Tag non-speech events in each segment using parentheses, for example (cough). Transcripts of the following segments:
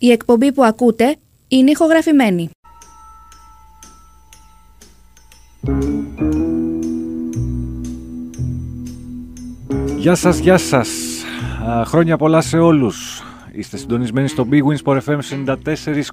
Η εκπομπή που ακούτε είναι ηχογραφημένη. Γεια σας, γεια σας. Α, χρόνια πολλά σε όλους. Είστε συντονισμένοι στο Big Wins for FM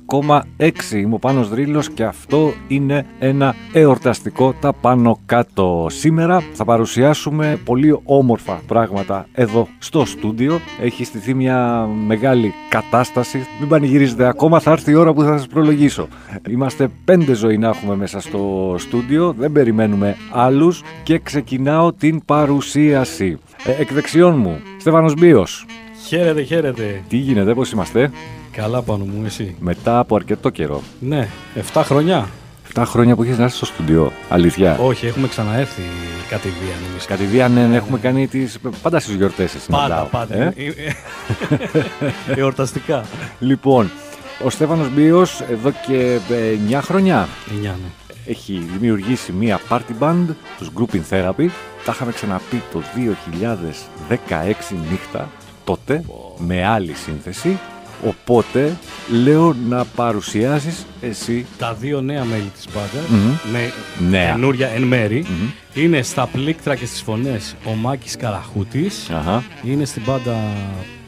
94,6. Είμαι ο Πάνος Δρύλος και αυτό είναι ένα εορταστικό τα πάνω κάτω. Σήμερα θα παρουσιάσουμε πολύ όμορφα πράγματα εδώ στο στούντιο. Έχει στηθεί μια μεγάλη κατάσταση. Μην πανηγυρίζετε ακόμα, θα έρθει η ώρα που θα σας προλογίσω. Είμαστε πέντε ζωή να έχουμε μέσα στο στούντιο, δεν περιμένουμε άλλους και ξεκινάω την παρουσίαση. Ε, εκ δεξιών μου, Στέφανος Μπίος. Χαίρετε, χαίρετε. Τι γίνεται, πώς είμαστε, Καλά πάνω μου, εσύ; μετά από αρκετό καιρό. Ναι, 7 χρονιά. 7 χρόνια που έχεις να έρθεις στο στούντιο. Αλήθεια. Όχι, έχουμε ξαναέρθει κατηδίαν εμείς. Κατηδίαν ναι, έχουμε κάνει τις... πάντα στις γιορτές σε συναντάω. Πάντα, πάντα. Ε; Ε, ε, Εορταστικά. Λοιπόν, ο Στέφανος Μπίος εδώ και 9 χρόνια 9, ναι. έχει δημιουργήσει μία party band, τους Grouping Therapy. Τα είχαμε ξαναπεί το 2016 νύχτα, τότε, με άλλη σύνθεση. Οπότε, λέω να παρουσιάσεις εσύ Τα δύο νέα μέλη της μπάντας, Μμμ. με Νέα. καινούρια εν μέρη, Μμμ. είναι στα πλήκτρα και στις φωνές ο Μάκης Καραχούτης. Αχα. Είναι στην μπάντα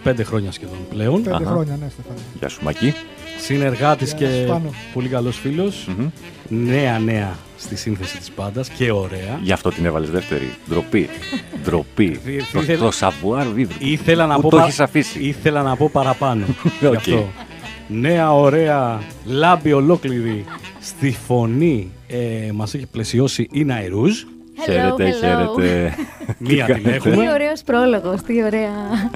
5 χρόνια σχεδόν πλέον. Πέντε Αχα. χρόνια, ναι, Στεφάνη. Γεια σου Μάκη. Συνεργάτης Γεια και σου, Πάνο. πολύ καλός φίλος. Μμμ. Νέα νέα στη σύνθεση της μπάντας και ωραία. Γι' αυτό την έβαλες δεύτερη. Ντροπή. Ντροπή. Δι- (laughs) το, ήθελα- το savoir vivre. Ήθελα να, Πού πω το πα- έχεις αφήσει; ήθελα να πω παραπάνω. (laughs) Γι' Οκ. αυτό. Νέα ωραία λάμπη ολόκληρη στη φωνή ε, μας έχει πλαισιώσει η Ναϊρούζ. Χαίρετε, hello. χαίρετε. (laughs) Μία την Τι έχουμε. ωραίος πρόλογος, τι ωραία α,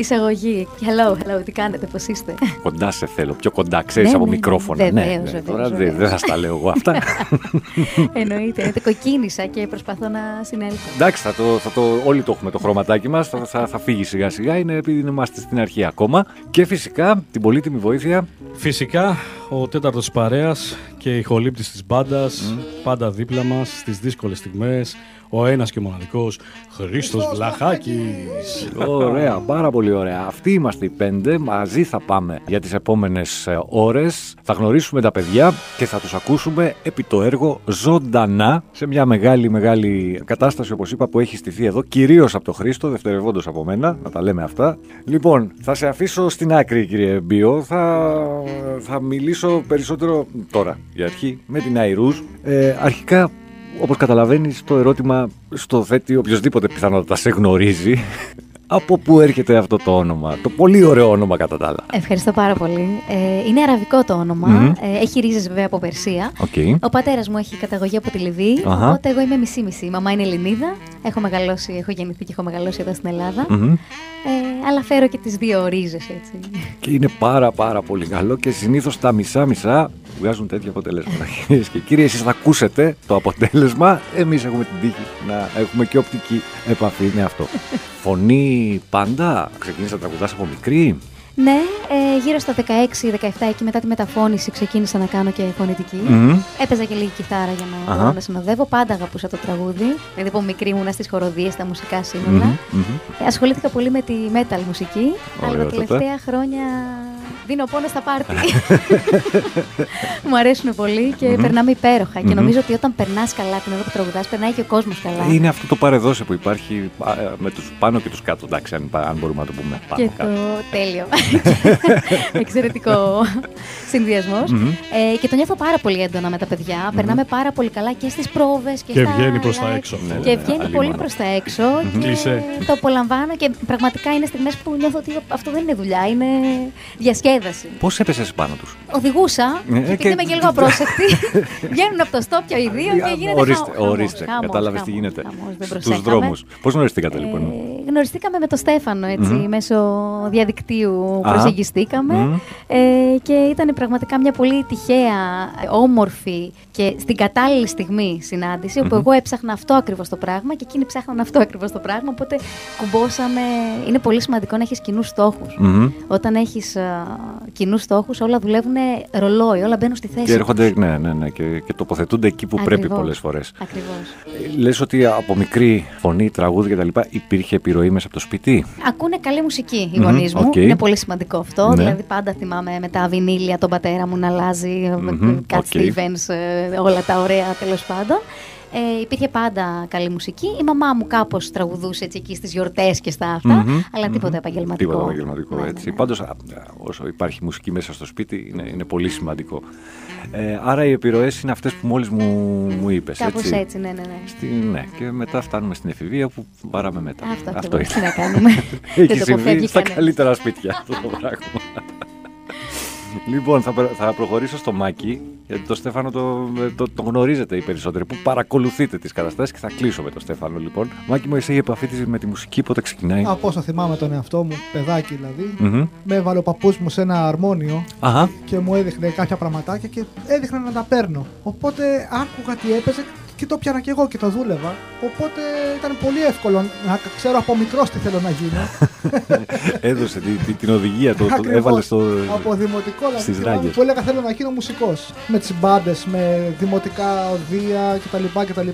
εισαγωγή. Hello, hello, τι κάνετε, πώς είστε; κοντά σε θέλω. Πιο κοντά, ξέρεις, Ναι, από ναι, ναι. μικρόφωνα. Βεβαίως, ναι, ναι. βεβαίως, Τώρα δεν βεβαίως. δεν θα στα λέω εγώ αυτά. (laughs) εννοείται, εννοείται, κοκκίνησα και προσπαθώ να συνέλθω. Εντάξει, θα το, θα το, όλοι το έχουμε το χρωματάκι μας, θα, θα, θα φύγει σιγά σιγά, είναι επειδή είμαστε στην αρχή ακόμα. Και φυσικά την πολύτιμη βοήθεια Φυσικά ο τέταρτος της παρέας και η χολύπτης της μπάντας πάντα δίπλα μας στις δύσκολες στιγμές. Ο ένας και μοναδικός Χρήστος Βλαχάκης. Ωραία, πάρα πολύ ωραία. Αυτοί είμαστε οι πέντε. Μαζί θα πάμε για τις επόμενες ε, ώρες. Θα γνωρίσουμε τα παιδιά και θα τους ακούσουμε επί το έργο ζωντανά σε μια μεγάλη μεγάλη κατάσταση όπως είπα που έχει στηθεί εδώ κυρίως από τον Χρήστο, δευτερευόντως από μένα, να τα λέμε αυτά. Λοιπόν, θα σε αφήσω στην άκρη κύριε Μπίο. Θα, θα μιλήσω περισσότερο τώρα για αρχή με τη Ναϊρούζ. Ε, αρχικά Όπως καταλαβαίνεις, το ερώτημα στο θέτει οποιοδήποτε πιθανότατα σε γνωρίζει. Από πού έρχεται αυτό το όνομα, το πολύ ωραίο όνομα κατά τα άλλα. Ευχαριστώ πάρα πολύ. Ε, είναι αραβικό το όνομα. Μμμ. Ε, έχει ρίζες βέβαια από Περσία. Οκ. Ο πατέρας μου έχει καταγωγή από τη Λιβύη, Αχα. οπότε εγώ είμαι μισή-μισή. Η μαμά είναι Ελληνίδα. Έχω μεγαλώσει, έχω γεννηθεί και έχω μεγαλώσει εδώ στην Ελλάδα. Μμμ. Ε, αλλά φέρω και τις δύο ρίζες έτσι. Και είναι πάρα πάρα πολύ καλό και συνήθως τα μισά-μισά βγάζουν τέτοια αποτελέσματα. (laughs) Κυρίες και κύριοι, εσείς θα ακούσετε το αποτέλεσμα. Εμείς έχουμε την τύχη να έχουμε και οπτική επαφή με αυτό. (laughs) Φωνή πάντα. Ξεκίνησα να τραγουδά από μικρή. Ναι, ε, γύρω στα 16-17 εκεί μετά τη μεταφώνηση ξεκίνησα να κάνω και φωνητική. Μμμ. Έπαιζα και λίγη κιθάρα για να Αχα. μπορώ να συνοδεύω. Πάντα αγαπούσα το τραγούδι. Δηλαδή από μικρή ήμουνα στις χοροδίες, στα μουσικά σύνολα. Μμμ. Μμμ. Ε, ασχολήθηκα πολύ με τη metal μουσική. αλλά τα Ωραιότατα. τελευταία χρόνια δίνω πόνο στα πάρτι. (laughs) Μου αρέσουν πολύ και Μμμ. περνάμε υπέροχα. Και Μμμ. νομίζω ότι όταν περνάς καλά την ώρα που τραγουδάς, περνάει και ο κόσμος καλά. Είναι αυτό το παρεδώσε που υπάρχει α, ε, με τους πάνω και τους κάτω, εντάξει, αν, αν μπορούμε να το πούμε πάνω Και κάτω. το τέλειο. (laughs) (laughs) Εξαιρετικό συνδυασμός. Μμμ. Ε, και το νιώθω πάρα πολύ έντονα με τα παιδιά. Περνάμε πάρα πολύ καλά και στις πρόβες και, Και στα βγαίνει προς τα live. έξω αυτό. Ναι, Και ναι, βγαίνει αλλήμον πολύ αυτό. προς τα έξω. και Κλεισέ. το απολαμβάνω και πραγματικά είναι στιγμές που νιώθω ότι αυτό δεν είναι δουλειά, είναι διασκέδαση. Πώς έπεσες πάνω τους; Οδηγούσα, Ε, και επειδή και- είμαι και λίγο απρόσεκτη, (laughs) βγαίνουν από το στόπιο οι δύο και γίνεται ορίστε, χαμός, ορίστε. χαμός, Κατάλαβες τι χαμός, γίνεται χαμός, δεν στους προσέχαμε. δρόμους. Πώς γνωριστήκατε λοιπόν; Ε, γνωριστήκαμε με τον Στέφανο έτσι, Μμμ. μέσω διαδικτύου Α. προσεγγιστήκαμε Μμμ. ε, και ήταν πραγματικά μια πολύ τυχαία, ε, όμορφη και στην κατάλληλη στιγμή συνάντηση όπου Μμμ. εγώ έψαχνα αυτό ακριβώς το πράγμα και εκείνοι ψάχναν αυτό ακριβώς το πράγμα οπότε κουμπώσαμε, είναι πολύ σημαντικό να έχεις κοινούς στόχους. Μμμ. Όταν έχεις α, κοινούς στόχους, όλα δουλεύουν ρολόι, όλα μπαίνουν στη θέση. Και έρχονται, ναι, ναι, ναι, και, και τοποθετούνται εκεί που πρέπει Ακριβώς. πολλές φορές. Ακριβώς. Λες ότι από μικρή φωνή, τραγούδι κτλ. υπήρχε επιρροή μέσα από το σπίτι; Ακούνε καλή μουσική οι Μμμ, γονείς μου. οκ. Είναι πολύ σημαντικό αυτό. Ναι. Δηλαδή, πάντα θυμάμαι με τα βινίλια τον πατέρα μου να αλλάζει. Μμμ, Cat οκ. Stevens, ε, όλα τα ωραία τέλος πάντων. Ε, υπήρχε πάντα καλή μουσική. Η μαμά μου κάπως τραγουδούσε έτσι εκεί στις γιορτές και στα αυτά. Μμμ, αλλά μμμ. τίποτα επαγγελματικό. Τίποτα επαγγελματικό Ναι, ναι, έτσι. ναι. Πάντως, όσο υπάρχει μουσική μέσα στο σπίτι, είναι, είναι πολύ σημαντικό. Ε, άρα οι επιρροές είναι αυτές που μόλις μου, μου είπες. Κάπως έτσι. έτσι, ναι, ναι, ναι. Στη, ναι, και μετά φτάνουμε στην εφηβεία που βαράμε μετά. Αυτό, Αυτό ακριβώς. Τι είναι. να κάνουμε. (laughs) Δεν Έχει το συμβεί αποφεύγει στα κανένας. καλύτερα σπίτια αυτό το πράγμα. Λοιπόν, θα, προ- θα προχωρήσω στο Μάκη, γιατί το Στέφανο το, το, το γνωρίζετε οι περισσότεροι, που παρακολουθείτε τις καταστάσεις και θα κλείσω με το Στέφανο λοιπόν. Μάκη μου, εσύ η επαφή της με τη μουσική πότε ξεκινάει; Από όσο θυμάμαι τον εαυτό μου, παιδάκι δηλαδή, Μμμ. με έβαλε ο παππούς μου σε ένα αρμόνιο Αχα. και μου έδειχνε κάποια πραγματάκια και έδειχνε να τα παίρνω. Οπότε άκουγα τι έπαιζε και το πιάνα και εγώ και το δούλευα. Οπότε ήταν πολύ εύκολο να ξέρω από μικρός τι θέλω να γίνω. (laughs) Έδωσε τη, τη- την οδηγία, το, το Ακριβώς. έβαλες στο... από δημοτικό δηλαδή. στις θυμάμαι ράγες. Που έλεγα θέλω να γίνω μουσικός. Με τις μπάντες, με δημοτικά οδεία κτλ. κτλ.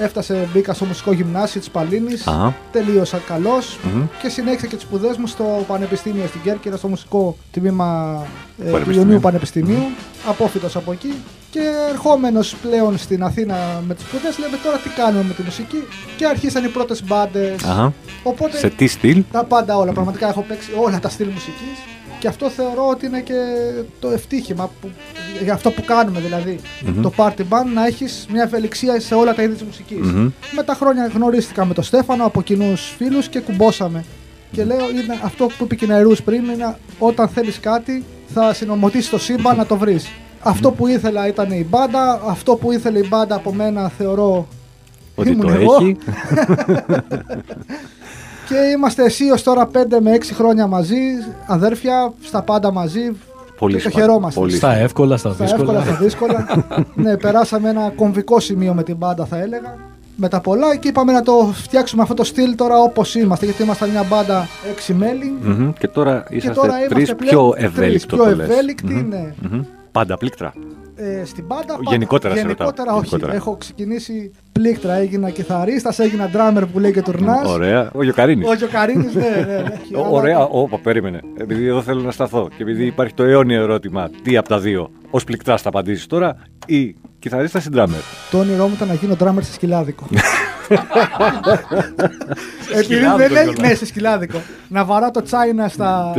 Έφτασε, μπήκα στο μουσικό γυμνάσιο της Παλίνης. Αχα. Τελείωσα καλώς Μμμ. και συνέχισα και τις σπουδές μου στο Πανεπιστήμιο στην Κέρκυρα, στο μουσικό τμήμα ε, του Πανεπιστημίου. Ιωνίου Πανεπιστημίου. Απόφυτος από εκεί. Και ερχόμενος πλέον στην Αθήνα με τις σπουδές, λέμε τώρα τι κάνουμε με τη μουσική. Και αρχίσαν οι πρώτες μπάντες. Αχα. Οπότε Σε τι στυλ; τα πάντα όλα. Πραγματικά έχω παίξει όλα τα στυλ μουσικής. Και αυτό θεωρώ ότι είναι και το ευτύχημα που, για αυτό που κάνουμε δηλαδή. Μμμ. Το party band να έχεις μια ευελιξία σε όλα τα είδη της μουσικής. Μμμ. Με τα χρόνια γνωρίστηκα με τον Στέφανο από κοινούς φίλους και κουμπώσαμε. Και λέω είναι αυτό που είπε και η Νερούς πριν είναι όταν θέλεις κάτι θα συνομωτήσεις το σύμπαν να το βρεις. Αυτό που ήθελα ήταν η μπάντα, αυτό που ήθελε η μπάντα από μένα θεωρώ Ότι ήμουν το εγώ. έχει. (laughs) (laughs) Και είμαστε εσύ ως τώρα 5 με 6 χρόνια μαζί, αδέρφια, στα πάντα μαζί. Πολύ και το σημαντικό, χαιρόμαστε. πολύ Στα εύκολα, στα Στα δύσκολα. εύκολα, στα δύσκολα. (laughs) ναι, περάσαμε ένα κομβικό σημείο με την μπάντα, θα έλεγα. Με τα πολλά και είπαμε να το φτιάξουμε αυτό το στυλ τώρα όπως είμαστε. Γιατί ήμασταν μια μπάντα 6 μέλη. Μμμ. Και τώρα Και είσαστε τώρα τρεις είμαστε πιο πλέον τρεις ευέλικτο πιο το λες. ευέλικτοι, Μμμ. ναι. Μμμ. Πάντα πλήκτρα. Ε, στην μπάντα πάντα. Γενικότερα σε ρωτάω. Γενικότερα όχι. Γενικότερα. Έχω ξεκινήσει πλήκτρα, έγινα κιθαρίστας, έγινα drummer που λέει και τουρνάς. Ωραία. Ο Γιοκαρίνης. Όχι ο Καρίνης, ναι, ναι. ναι. έχει Ω, άλλα- Ωραία, όπα, περίμενε. Επειδή εδώ θέλω να σταθώ και επειδή υπάρχει το αιώνιο ερώτημα, τι από τα δύο, ως πληκτράς θα απαντήσεις τώρα, ή κιθαρίστας ή ντράμερ. Το όνειρό μου ήταν να γίνω drummer σε σκυλάδικο. (laughs) Επειδή σκυλάδικο δεν λέει. κιόλας. Ναι, σε σκυλάδικο. Να βαρά το τσάινα στα. (laughs) (laughs)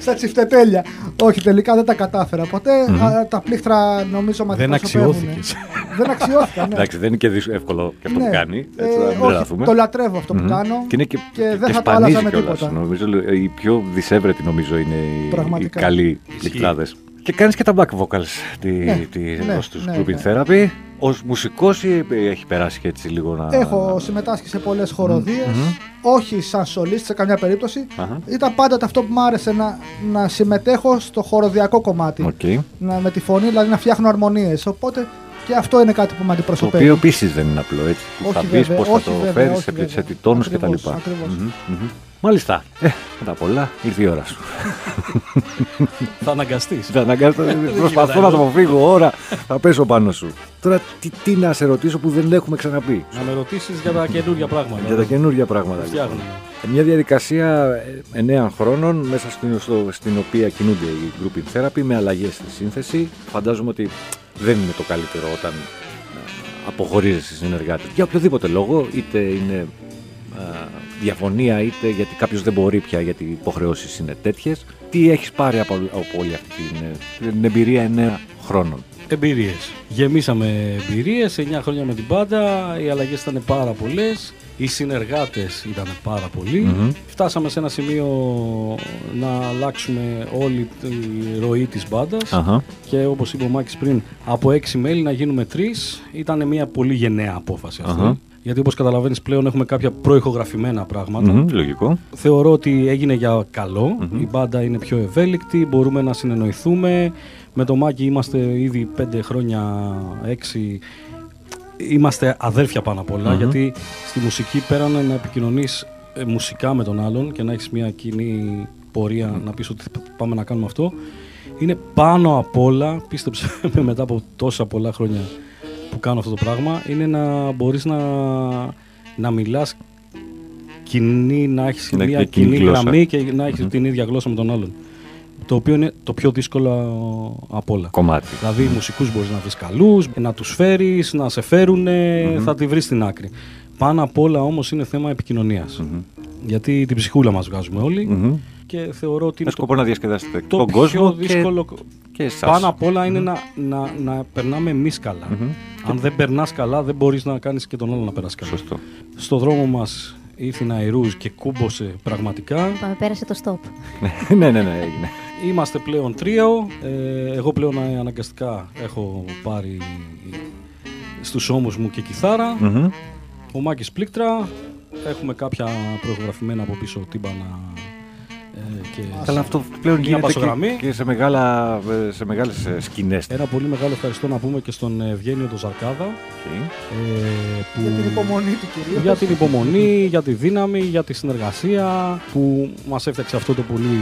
στα τσιφτετέλια. Όχι, τελικά δεν τα κατάφερα ποτέ. Α, Τα πλήκτρα νομίζω μας Δεν αξιώθηκες. Δεν αξιώθηκαν. Ναι. Εντάξει, δεν είναι και δύσ- εύκολο και αυτό Ναι. που κάνει. Ε, Έτσι, να μην όχι, τρελαθούμε. το λατρεύω αυτό που Μμμ. κάνω. Και είναι και, και δεν και θα το άλλαζα σπανίζει με κιόλας. τίποτα. Νομίζω ε, οι πιο δυσέβρετοι νομίζω είναι οι, οι Πραγματικά. καλοί πληκτράδε. Και κάνεις και τα back vocals τη, Ναι, τη, ναι, εδώ στους ναι, Grouping ναι. Therapy. Ω μουσικός ή έχει περάσει και έτσι λίγο να. Έχω συμμετάσχει σε πολλές χοροδίες, όχι σαν solist σε καμιά περίπτωση. Αχα. Ήταν πάντοτε αυτό που μου άρεσε να, να συμμετέχω στο χορωδιακό κομμάτι. Οκ. Να, με τη φωνή, δηλαδή να φτιάχνω αρμονίες. Οπότε και αυτό είναι κάτι που με Το αντιπροσωπεύει. οποίο επίσης δεν είναι απλό έτσι. Που Όχι θα πεις βέβαια, πώς θα όχι το βέβαια, φέρεις, όχι σε, βέβαια. σε τι τόνους κτλ. Ακριβώς, ακριβώς. Μάλιστα. Ε, μετά πολλά ήρθε η ώρα σου. Θα αναγκαστείς. Θα αναγκάσω, προσπαθώ να το αποφύγω ώρα. Θα πέσω πάνω σου. Τώρα τι, τι να σε ρωτήσω που δεν έχουμε ξαναπεί; Να με ρωτήσεις για τα καινούργια πράγματα. Για τα καινούργια πράγματα. λοιπόν. Φτιάχνουμε. Μια διαδικασία 9 χρόνων μέσα στην, στο- στην οποία κινούνται οι grouping therapy με αλλαγές στη σύνθεση. Φαντάζομαι ότι δεν είναι το καλύτερο όταν ε, αποχωρίζεσαι συνεργάτε. Για οποιοδήποτε λόγο, είτε είναι ε, διαφωνία, είτε γιατί κάποιος δεν μπορεί πια γιατί οι υποχρεώσεις είναι τέτοιες. Τι έχεις πάρει από, από όλη αυτή την, ε, την εμπειρία 9 χρόνων; Εμπειρίες. Γεμίσαμε εμπειρίες. 9 χρόνια με την πάντα. Οι αλλαγές ήταν πάρα πολλές. Οι συνεργάτες ήταν πάρα πολλοί. Μμμ. Φτάσαμε σε ένα σημείο να αλλάξουμε όλη τη ροή της μπάντας. Αχα. Και όπως είπε ο Μάκης πριν, από 6 μέλη να γίνουμε 3 ήταν μια πολύ γενναία απόφαση αυτή. Αχα. Γιατί όπως καταλαβαίνεις πλέον έχουμε κάποια προηχογραφημένα πράγματα. Μμμ, λογικό. Θεωρώ ότι έγινε για καλο Η μπάντα είναι πιο ευέλικτη, μπορούμε να συνεννοηθούμε. Με το Μάκη είμαστε ήδη 5 χρόνια, 6. Είμαστε αδέρφια πάνω απ' ολα Μμμ. γιατί στη μουσική πέραν να επικοινωνείς ε, μουσικά με τον άλλον και να έχεις μια κοινή πορεία να πεις ότι πάμε να κάνουμε αυτό είναι πάνω απ' όλα, πίστεψε (laughs) με μετά από τόσα πολλά χρόνια που κάνω αυτό το πράγμα, είναι να μπορείς να, να μιλάς κοινή, να έχεις Να μια έχει κοινή κοινή γλώσσα. γραμμή και να έχεις την ίδια γλώσσα με τον άλλον. Το οποίο είναι το πιο δύσκολο απ' όλα. Κομμάτι. Δηλαδή, μουσικούς μπορείς να βρεις καλούς, να τους φέρεις, να σε φέρουν, θα τη βρεις στην άκρη. Πάνω απ' όλα όμως είναι θέμα επικοινωνίας. Γιατί την ψυχούλα μας βγάζουμε όλοι Μμμ. και θεωρώ ότι Με είναι σκοπό να διασκεδάσετε το τον πιο κόσμο δύσκολο. και, και εσάς. Πάνω απ' όλα είναι να, να, να περνάμε εμείς καλά. Αν δεν περνάς καλά, δεν μπορείς να κάνεις και τον άλλο να περάσει καλά. Σωστό. Στο δρόμο μας ήρθε η Ναϊρούζ και κούμπωσε πραγματικά. Πάμε, πέρασε το stop. ναι, ναι, ναι, έγινε. Είμαστε πλέον τρίο. Ε, εγώ πλέον ε, αναγκαστικά έχω πάρει στους ώμους μου και κιθάρα. Μμμ. Ο Μάκης πλήκτρα. Έχουμε κάποια προεγγραφημένα από πίσω τύμπανα ε, και Καλά, αυτό πλέον Μια γίνεται μπασογραμμή. και, και σε, μεγάλα, ε, σε μεγάλες ε, σκηνές. ένα πολύ μεγάλο ευχαριστώ να πούμε και στον Ευγένιο τον Ζαρκάδα Οκ. ε, που Για την υπομονή του κυρίως. για την υπομονή, για τη δύναμη, για τη συνεργασία που μας έφτιαξε αυτό το πολύ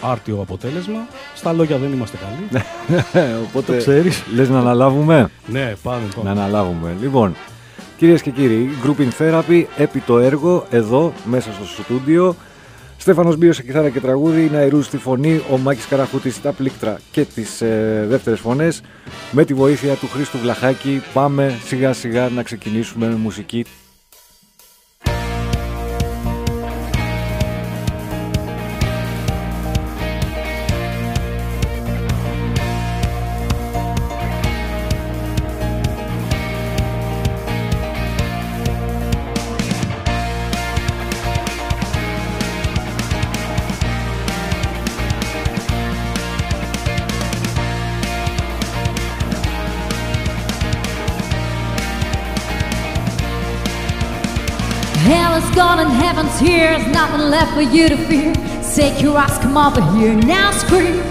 άρτιο αποτέλεσμα. Στα λόγια δεν είμαστε καλοί. Ε, (laughs) Οπότε, το ξέρεις. λες να αναλάβουμε; ναι, πάμε. Να πάμε. αναλάβουμε. Λοιπόν, κυρίες και κύριοι, Grouping Therapy, επί το έργο, εδώ, μέσα στο στούντιο. Στέφανος Μπίος σε κιθάρα και τραγούδι, Ναϊρούς στη φωνή, ο Μάκης Καραχούτης στα πλήκτρα και τις ε, δεύτερες φωνές. Με τη βοήθεια του Χρήστου Βλαχάκη πάμε σιγά σιγά να ξεκινήσουμε με μουσική. Heaven's here. There's nothing left for you to fear. Take your ass, come over here, now scream.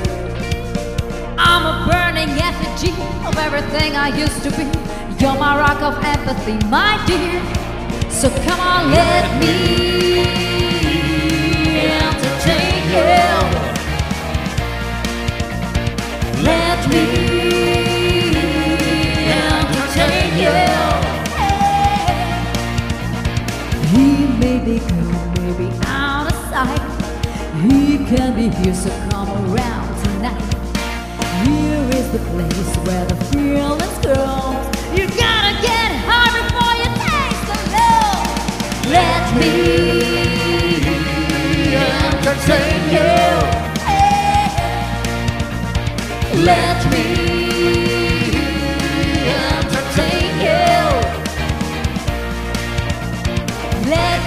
I'm a burning effigy of everything I used to be. You're my rock of empathy, my dear. So come on, let me entertain you. Let me be good, maybe out of sight. He can be here, so come around tonight. Here is the place where the feelings grow. You gotta get high before you taste the love. Let me entertain you. Let me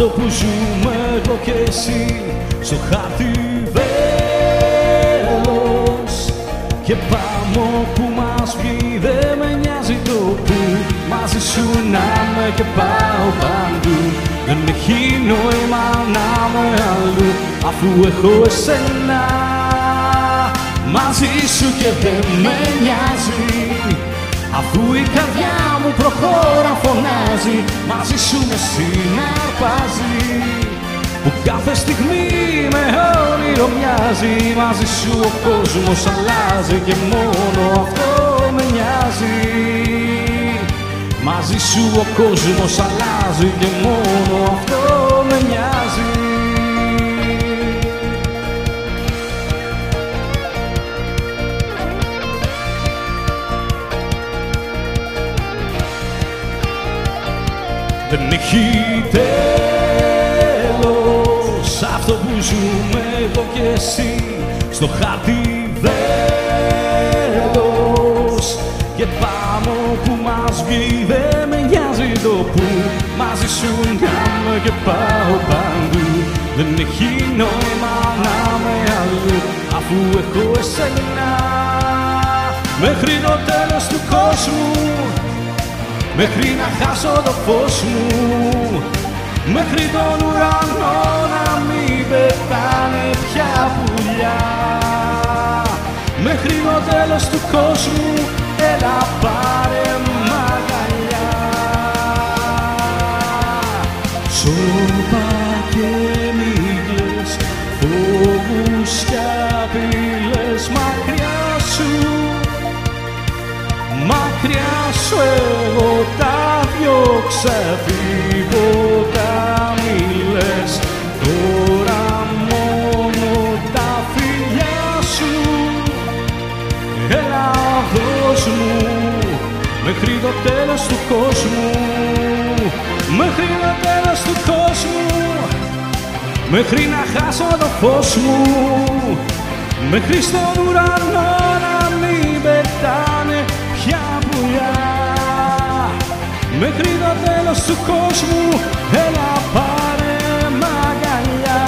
αυτό που ζούμε εγώ και εσύ στο χάρτη βέλος. Και πάμε που μας βγει δεν με νοιάζει το που μαζί σου να είμαι και πάω παντού. Δεν έχει νόημα να είμαι αλλού αφού έχω εσένα. Μαζί σου και δεν με νοιάζει Αφού η καρδιά μου προχώρα φωνάζει Μαζί σου με συναρπάζει. Που κάθε στιγμή με όνειρο μοιάζει Μαζί σου ο κόσμος αλλάζει Και μόνο αυτό με νοιάζει. Μαζί σου ο κόσμος αλλάζει Και μόνο αυτό Δεν έχει τέλος αυτό που ζούμε εγώ και εσύ. Στο χάρτη βέλος και πάμε που μας βγει δεν με νοιάζει το που. Μαζί σου να είμαι και πάω παντού. Δεν έχει νόημα να με αλλού αφού έχω εσένα. Μέχρι το τέλος του κόσμου Μέχρι να χάσω το φως μου Μέχρι τον ουρανό να μην πετάνε πια πουλιά. Μέχρι το τέλος του κόσμου έλα πάρε μ' αγκαλιά Σώπα και μίγλες, φόβους και απειλές Μακριά σου εγώ τα διώξα τίποτα μη λες. Τώρα μόνο τα φιλιά σου. Έλα δώσ' μου μέχρι το τέλος του κόσμου. Μέχρι το τέλος του κόσμου. Μέχρι να χάσω το φως μου. Μέχρι στον ουρανό Μέχρι το τέλος του κόσμου έλα πάρε μ' αγκαλιά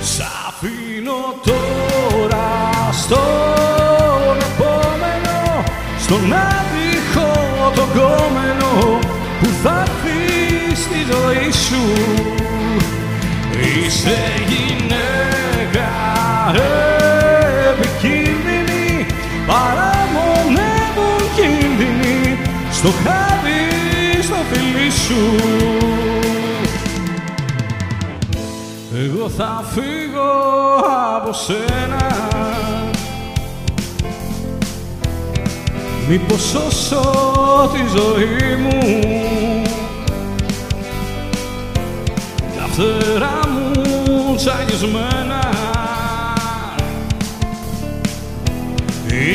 Σ' αφήνω τώρα στον επόμενο Στον άτυχο τον κόμενο που θα έρθει στη ζωή σου. Είσαι σου. Εγώ θα φύγω από σένα. Μήπως σώσω τη ζωή μου Τα φτερά μου τσαγισμένα.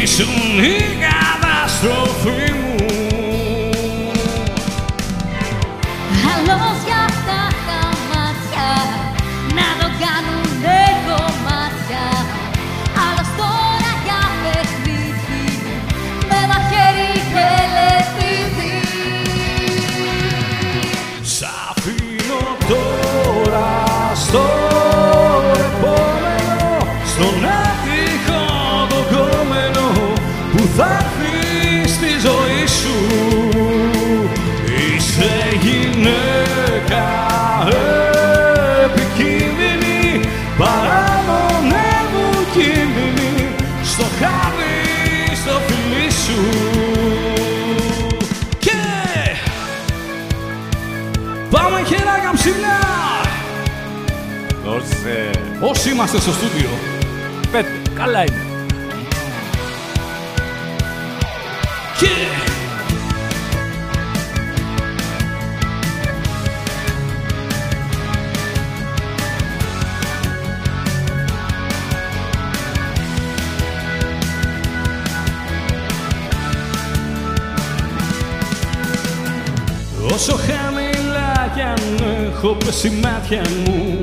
Ήσουν η καταστροφή μου Δώσε. Όσοι είμαστε στο στούντιο; Πέτε. Καλά είναι. Και... Όσο χαμηλά κι αν έχω πέσει μάτια μου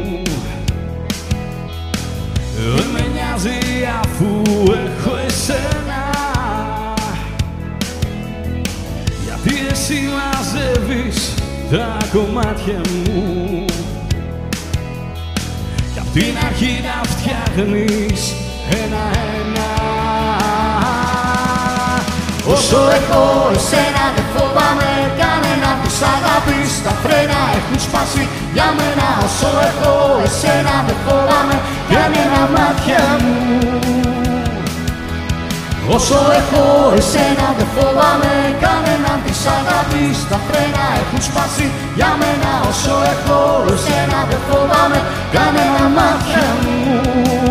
κομμάτια μου. Κι απ' την αρχή τα φτιάχνεις ένα-ένα Όσο έχω εσένα δεν φοβάμαι κανένα της αγάπης Τα φρένα έχουν σπάσει για μένα. Όσο έχω εσένα δεν φοβάμαι κανένα μάτια μου. Όσο έχω εσένα δεν φοβάμαι κανένα της αγάπης Τα φρένα έχουν σπάσει για μένα Όσο έχω. Εσένα δεν φοβάμαι κανένα μάτια μου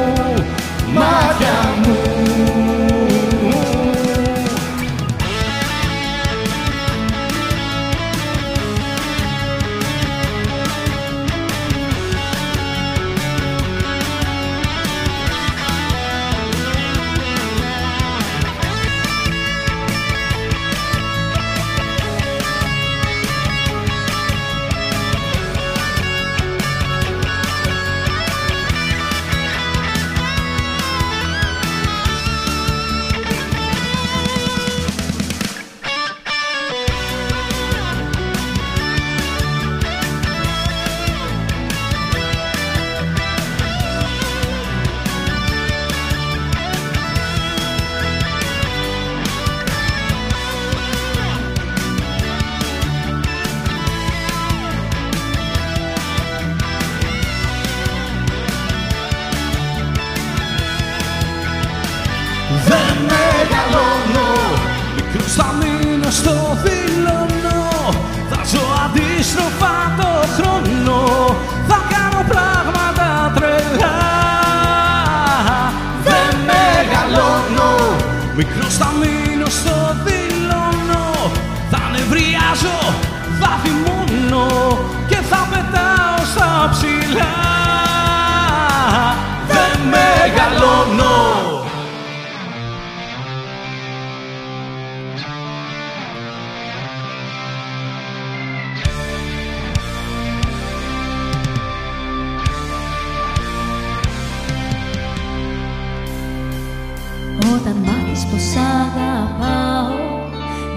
πως αγαπάω.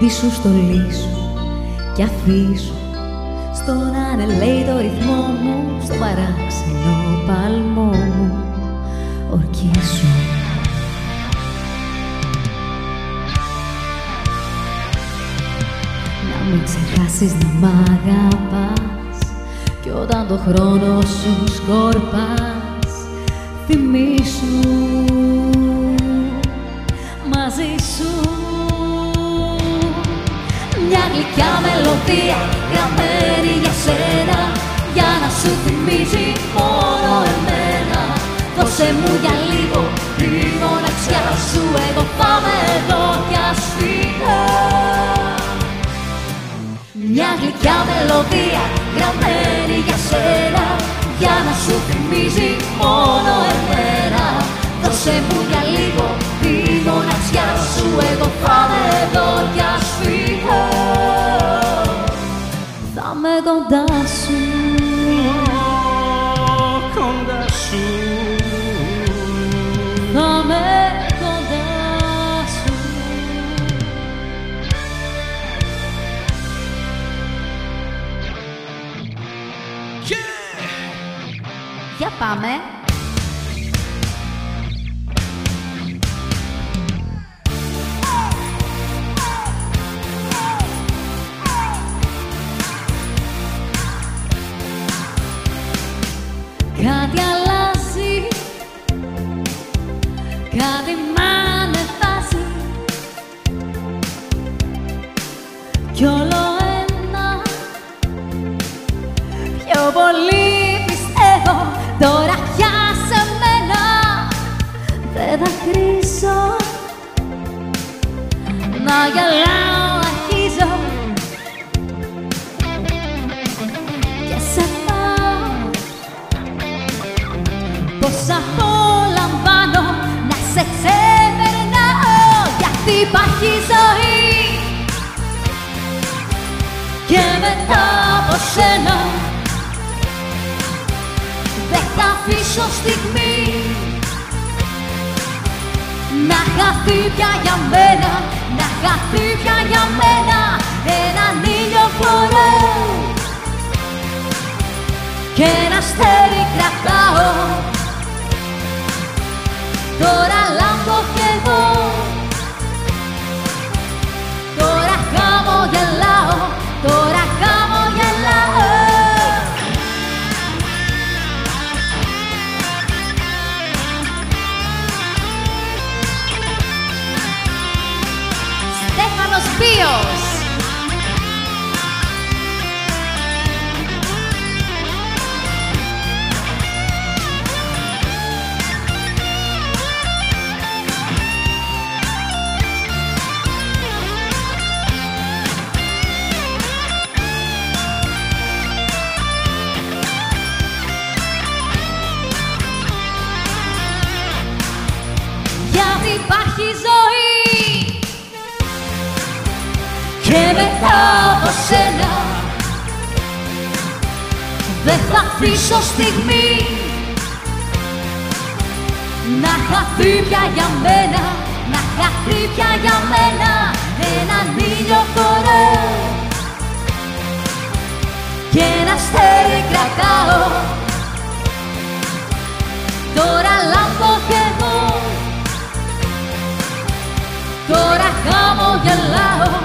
Δίσου στολίσου και αφήσου Στον ανελέει το ρυθμό μου Στο παράξενο παλμό μου Ορκίσου Να μην ξεχάσεις να μ' αγαπάς. Κι όταν το χρόνο σου σκορπάς Θυμήσου μαζί σου. Μια γλυκιά μελωδία γραμμένη για σένα Για να σου θυμίζει μόνο εμένα. Δώσε μου για λίγο τη μοναξιά σου Εγώ πάμε εδώ κι ας φύγω. Μια γλυκιά μελωδία γραμμένη για σένα Για να σου θυμίζει μόνο εμένα. Δώσε μου για λίγο τη μοναξιά σου Εγώ θα είμαι εδώ κι ας φύγω. Θα με κοντά σου. Κοντά σου. Θα με κοντά σου. Για πάμε. Κάτι αλλάζει. Κάτι μ' ανεβάζει. Κι όλο ένα. Πιο πολύ πιστεύω Τώρα πια σε μένα Δεν θα χρήσω. Να γελάω ζωή. Και μετά από σένα. Δεν θα αφήσω στιγμή να χαθεί πια για μένα να χαθεί πια για μένα έναν ήλιο φορώ και ένα αστέρι κρατάω. Τώρα λάμπω κι εγώ δεν θα αφήσω στιγμή να χαθεί πια για μένα να χαθεί πια για μένα έναν ήλιο φορώ και ένα αστέρι κρατάω. Τώρα λάμπω κι εγώ. Τώρα χαμογελάω,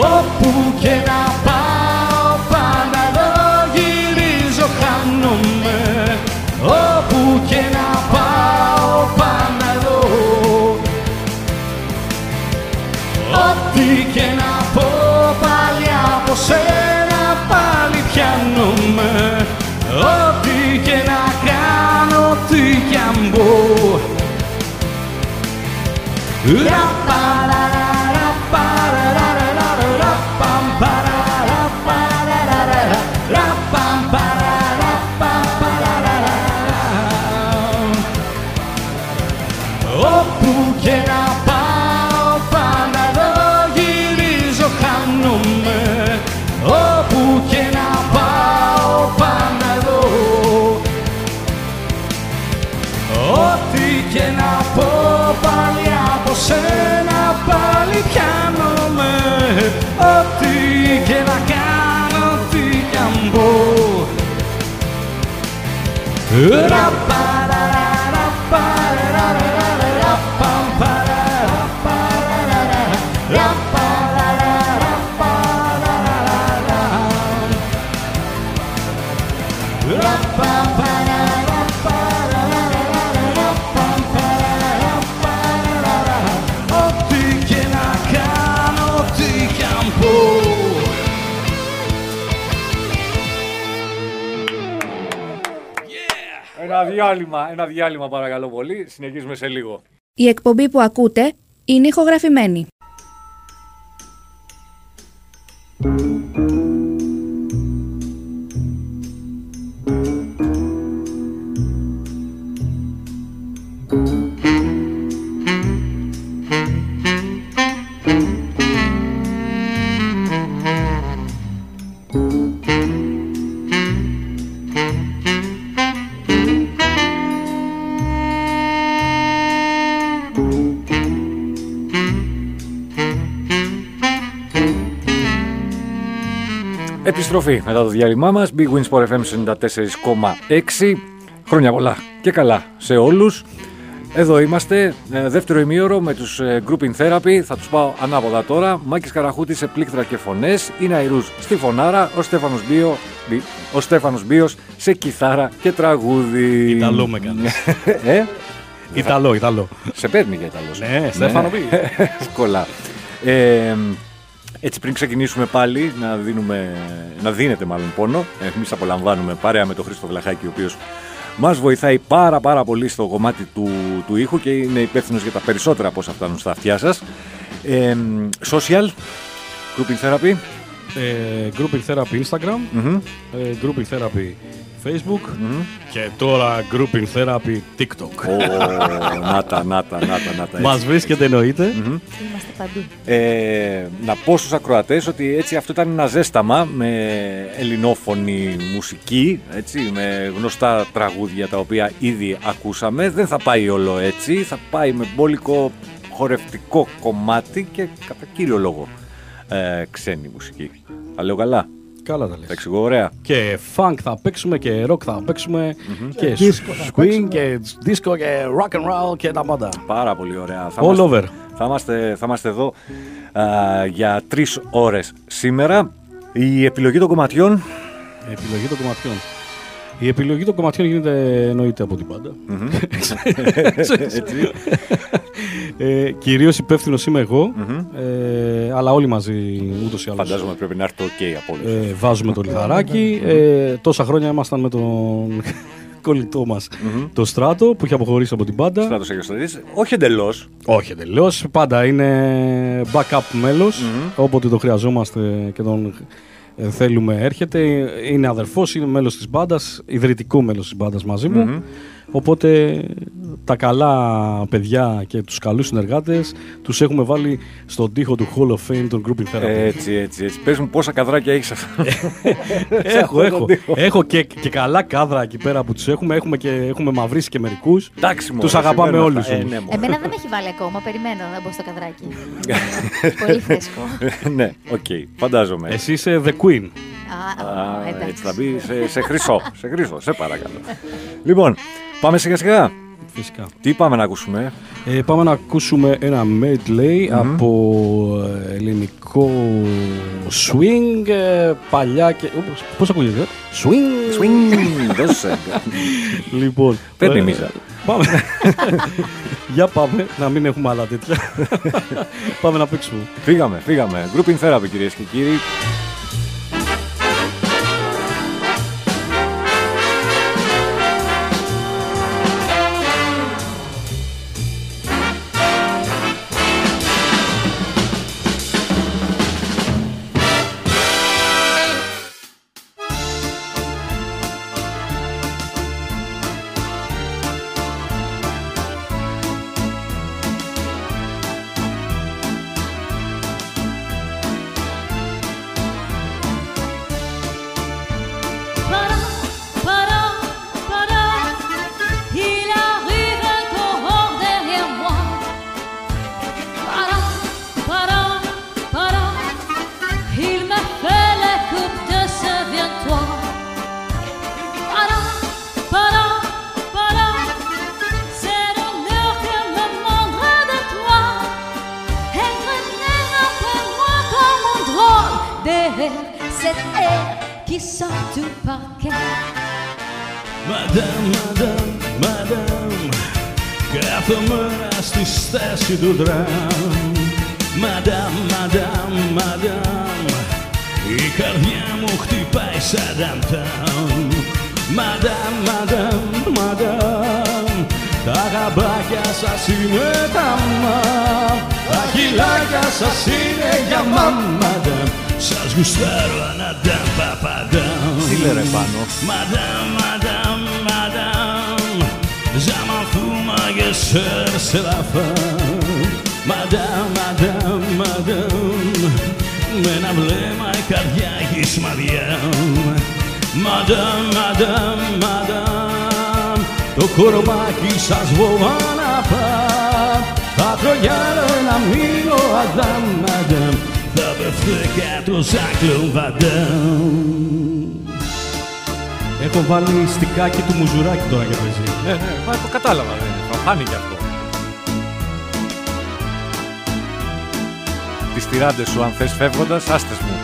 Όπου και να πάω πάντα εδώ γυρίζω χάνομαι. Όπου και να πάω πάντα εδώ Ό,τι και να πω πάλι από σένα πάλι πιάνομαι. Ό,τι και να κάνω, τι κι αν πω Ό,τι διάλειμμα, ένα διάλειμμα παρακαλώ πολύ. Συνεχίζουμε σε λίγο. Η εκπομπή που ακούτε είναι ηχογραφημένη. Επιστροφή μετά το διάλειμμά μας. Big Wins for FM 94,6. Χρόνια πολλά και καλά σε όλους. Εδώ είμαστε, ε, δεύτερο ημίωρο με τους ε, Grouping Therapy. Θα τους πάω ανάποδα τώρα. Μάκης Καραχούτης σε πλήκτρα και φωνές. Είναι Αϊρούς στη φωνάρα. Ο Στέφανος, Μπίο, Μπι- ο Στέφανος Μπίος σε κιθάρα και τραγούδι. Ιταλό με κάνεις. (laughs) ε, Ιταλό, Ιταλό. σε παίρνει για Ιταλός. Ναι, Στέφανο Μπί. (laughs) Εύκολα. Ε, έτσι πριν ξεκινήσουμε πάλι να, δίνουμε, να δίνετε μάλλον πόνο, εμείς απολαμβάνουμε παρέα με τον Χρήστο Βλαχάκη ο οποίος μας βοηθάει πάρα πάρα πολύ στο κομμάτι του, του ήχου και είναι υπεύθυνος για τα περισσότερα από όσα φτάνουν στα αυτιά σας. Ε, social, grouping therapy, Ε, grouping Therapy Instagram, μμμ, ε, Grouping Therapy Facebook και τώρα Grouping Therapy TikTok. Ω, να τα, να τα, να τα, να τα. έτσι. Μας βρίσκεται εννοείται. Είμαστε παντού. Ε, να πω στους ακροατές ότι έτσι αυτό ήταν ένα ζέσταμα με ελληνόφωνη μουσική, έτσι, με γνωστά τραγούδια τα οποία ήδη ακούσαμε. Δεν θα πάει όλο έτσι, θα πάει με μπόλικο χορευτικό κομμάτι και κατά κύριο λόγο ε, ξένη μουσική. Τα λέω καλά, Καλά τα τα λες. εξηγώ ωραία. Και funk θα παίξουμε και rock θα παίξουμε και disco θα swing παίξουμε. και disco και rock and roll και τα πάντα. Πάρα πολύ ωραία. Θα All είμαστε, over. Θα είμαστε, θα είμαστε εδώ α, για τρεις ώρες σήμερα. Η επιλογή των κομματιών Η επιλογή των κομματιών. Η επιλογή των κομματιών γίνεται εννοείται από την πάντα. έτσι, ε, Κυρίως υπεύθυνος είμαι εγώ, ε, αλλά όλοι μαζί ούτως ή άλλως. φαντάζομαι πρέπει να έρθει το ok από όλους. Ε, βάζουμε το λιθαράκι. Ε, τόσα χρόνια ήμασταν με τον (laughs) κολλητό μας, το Στράτο, που είχε αποχωρήσει από την πάντα. Στράτος Αγιοστρατής. Όχι εντελώς. Όχι εντελώς. Πάντα είναι backup μέλος. Όποτε το χρειαζόμαστε και τον ε, θέλουμε, έρχεται. Είναι αδερφός, είναι μέλος της μπάντας, ιδρυτικό μέλος της μπάντας μαζί μου. Οπότε τα καλά παιδιά και τους καλούς συνεργάτες τους έχουμε βάλει στον τοίχο του Hall of Fame των Group In Therapy. Έτσι, έτσι, έτσι. Πες μου πόσα καδράκια έχεις αυτό. (laughs) έχω, έχω. έχω και, και καλά κάδρα εκεί πέρα που τους έχουμε. Έχουμε, και, έχουμε μαυρίσει και μερικούς. Εντάξει, μωρέ, Τους αγαπάμε συμβαίνουν όλους αυτά. Ε, όμως. ναι, μωρέ. Εμένα δεν με έχει βάλει ακόμα. Περιμένω να μπω στο καδράκι. Πολύ (laughs) φρέσκο. ναι, οκ, φαντάζομαι. Εσύ είσαι The Queen. Α, Α, εντάξει. έτσι θα μπει σε, σε χρυσό. σε χρυσό, σε παρακαλώ. λοιπόν, πάμε σιγά σιγά. Φυσικά. Τι πάμε να ακούσουμε; Ε, πάμε να ακούσουμε ένα medley από ε, ελληνικό swing ε, παλιά και... Όπως- Πώς ακούγεται, ε; Swing! Swing, δώσε. Λοιπόν, Παίρνει ε, μίζα. Πάμε. (laughs) Για πάμε, να μην έχουμε άλλα τέτοια. (laughs) πάμε να παίξουμε. Φύγαμε, φύγαμε. Grouping therapy κυρίες και κύριοι. Madame, madame, madame, το κορμάκι σας βοβά να πάω. Θα τρογιάλω ένα μήλο, Αδάμ, madame, θα πέφτω κάτω σαν κλωβαντάμ. Έχω βάλει στικάκι του μουζουράκι τώρα για παίζει. Ναι, ναι, μα το κατάλαβα. Δεν θα φάνηκε αυτό. Τις τυράντες σου αν θες φεύγοντας, άστες μου.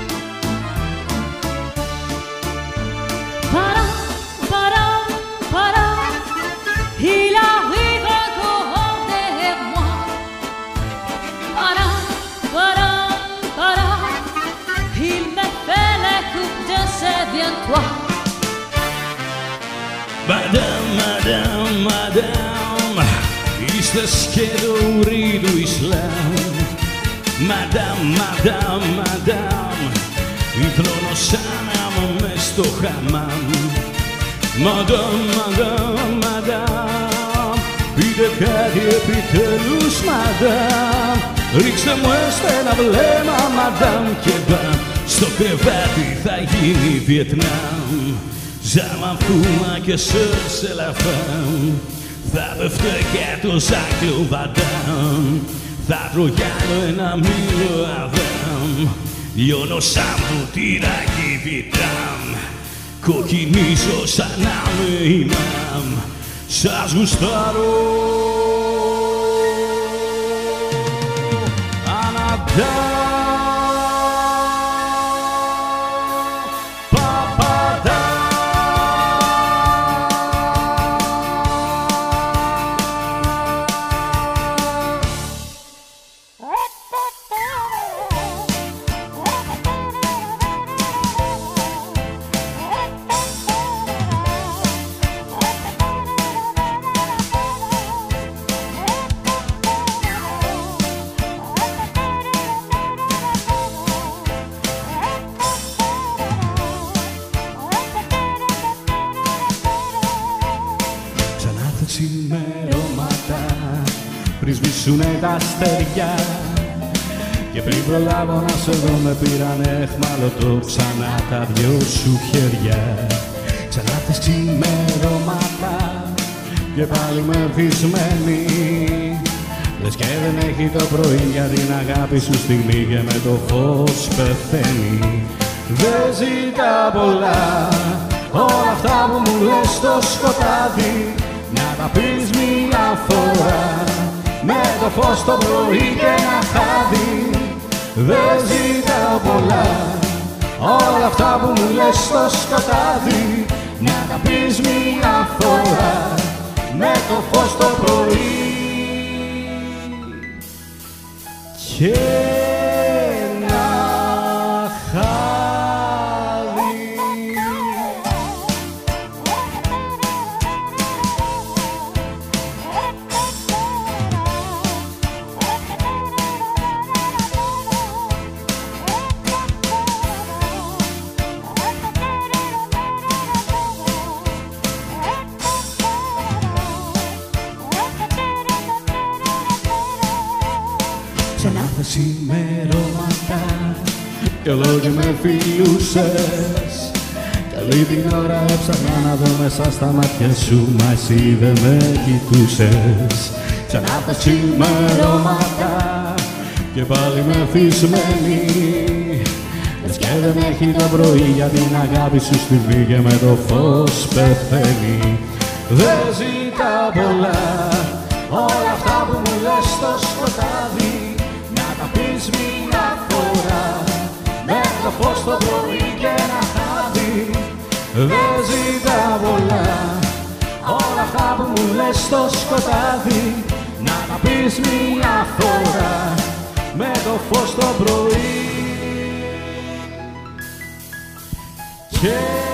Είστε σκέτο ουρή του Ισλάμ. Madame, madame, madame, υδρονοσάναμε μες στο χαμάμ. Madame, madame, madame, πείτε κάτι επιτέλους, madame. Ρίξτε μου έστω ένα βλέμμα, madame, και μπαμ. Στο κρεβάτι θα γίνει Βιετνάμ. Ça m'en fout, ma que seul c'est la femme. Θα πέφτω κάτω σαν κλουβαντάμ. Θα τρογιάνω ένα μήλο αδάμ. Λιώνω σαν βουτυράκι βιτάμ. Κοκκινίζω σαν να είμαι ημάμ. Σας γουστάρω. Με πήρανε εχμάλωτο ξανά τα δυο σου χέρια. Ξανά τα ξημερώματα και πάλι με βυσμένη. Λες και δεν έχει το πρωί για την αγάπη σου στιγμή και με το φως πεθαίνει. Δεν ζητά πολλά όλα αυτά που μου λες στο σκοτάδι. Να τα πεις μια φορά με το φως το πρωί και ένα χάδι δεν ζητάω πολλά. Όλα αυτά που μου λες στο σκοτάδι να τα πεις μια φορά. Με το φως το πρωί. Και μέσα στα μάτια σου μα εσύ δεν με κοιτούσες. Ξανά τα σημερώματα και πάλι με φυσμένη Λες και δεν έχει το πρωί για την αγάπη σου στη και με το φως πεθαίνει. Δεν ζητά πολλά. Όλα αυτά που μου λες στο σκοτάδι να τα πεις μια φορά. Με το φως το πρωί και ένα χάδι δεν ζητά πολλά. Όλα αυτά που μου λες στο σκοτάδι να τα πεις μια φορά. Με το φως το πρωί. Και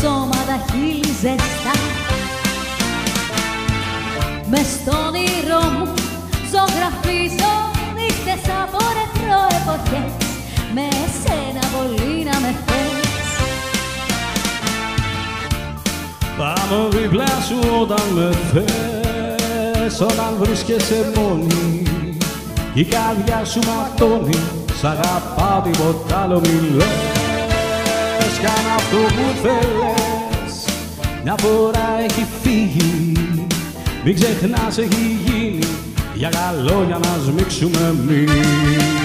σώμα τα χείλη ζεστά. Μες στον όνειρό μου ζωγραφίζω νύχτες από ρεθρό εποχές. Με εσένα πολύ να με θες. Πάνω δίπλα σου όταν με θες Όταν βρίσκεσαι μόνη. Η καρδιά σου ματώνει Σ' αγαπάω τίποτα άλλο μη λες Κάνε αυτό που θέλες Μια φορά έχει φύγει. Μην ξεχνάς έχει γίνει. Για καλό για να σμίξουμε εμείς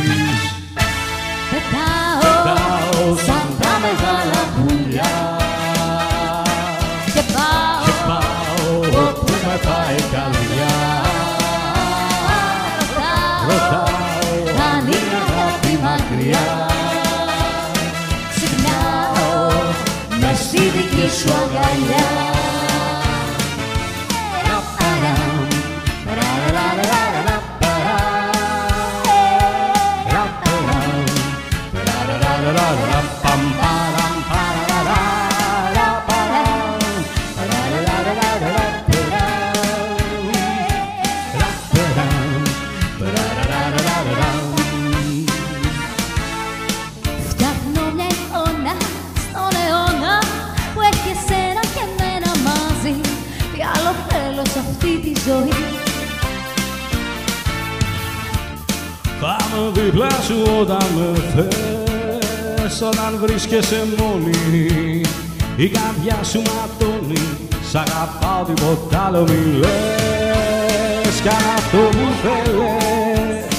καρδιά σου ματώνει Σ' αγαπάω τίποτα άλλο μη λες. Κι αν αυτό που θέλες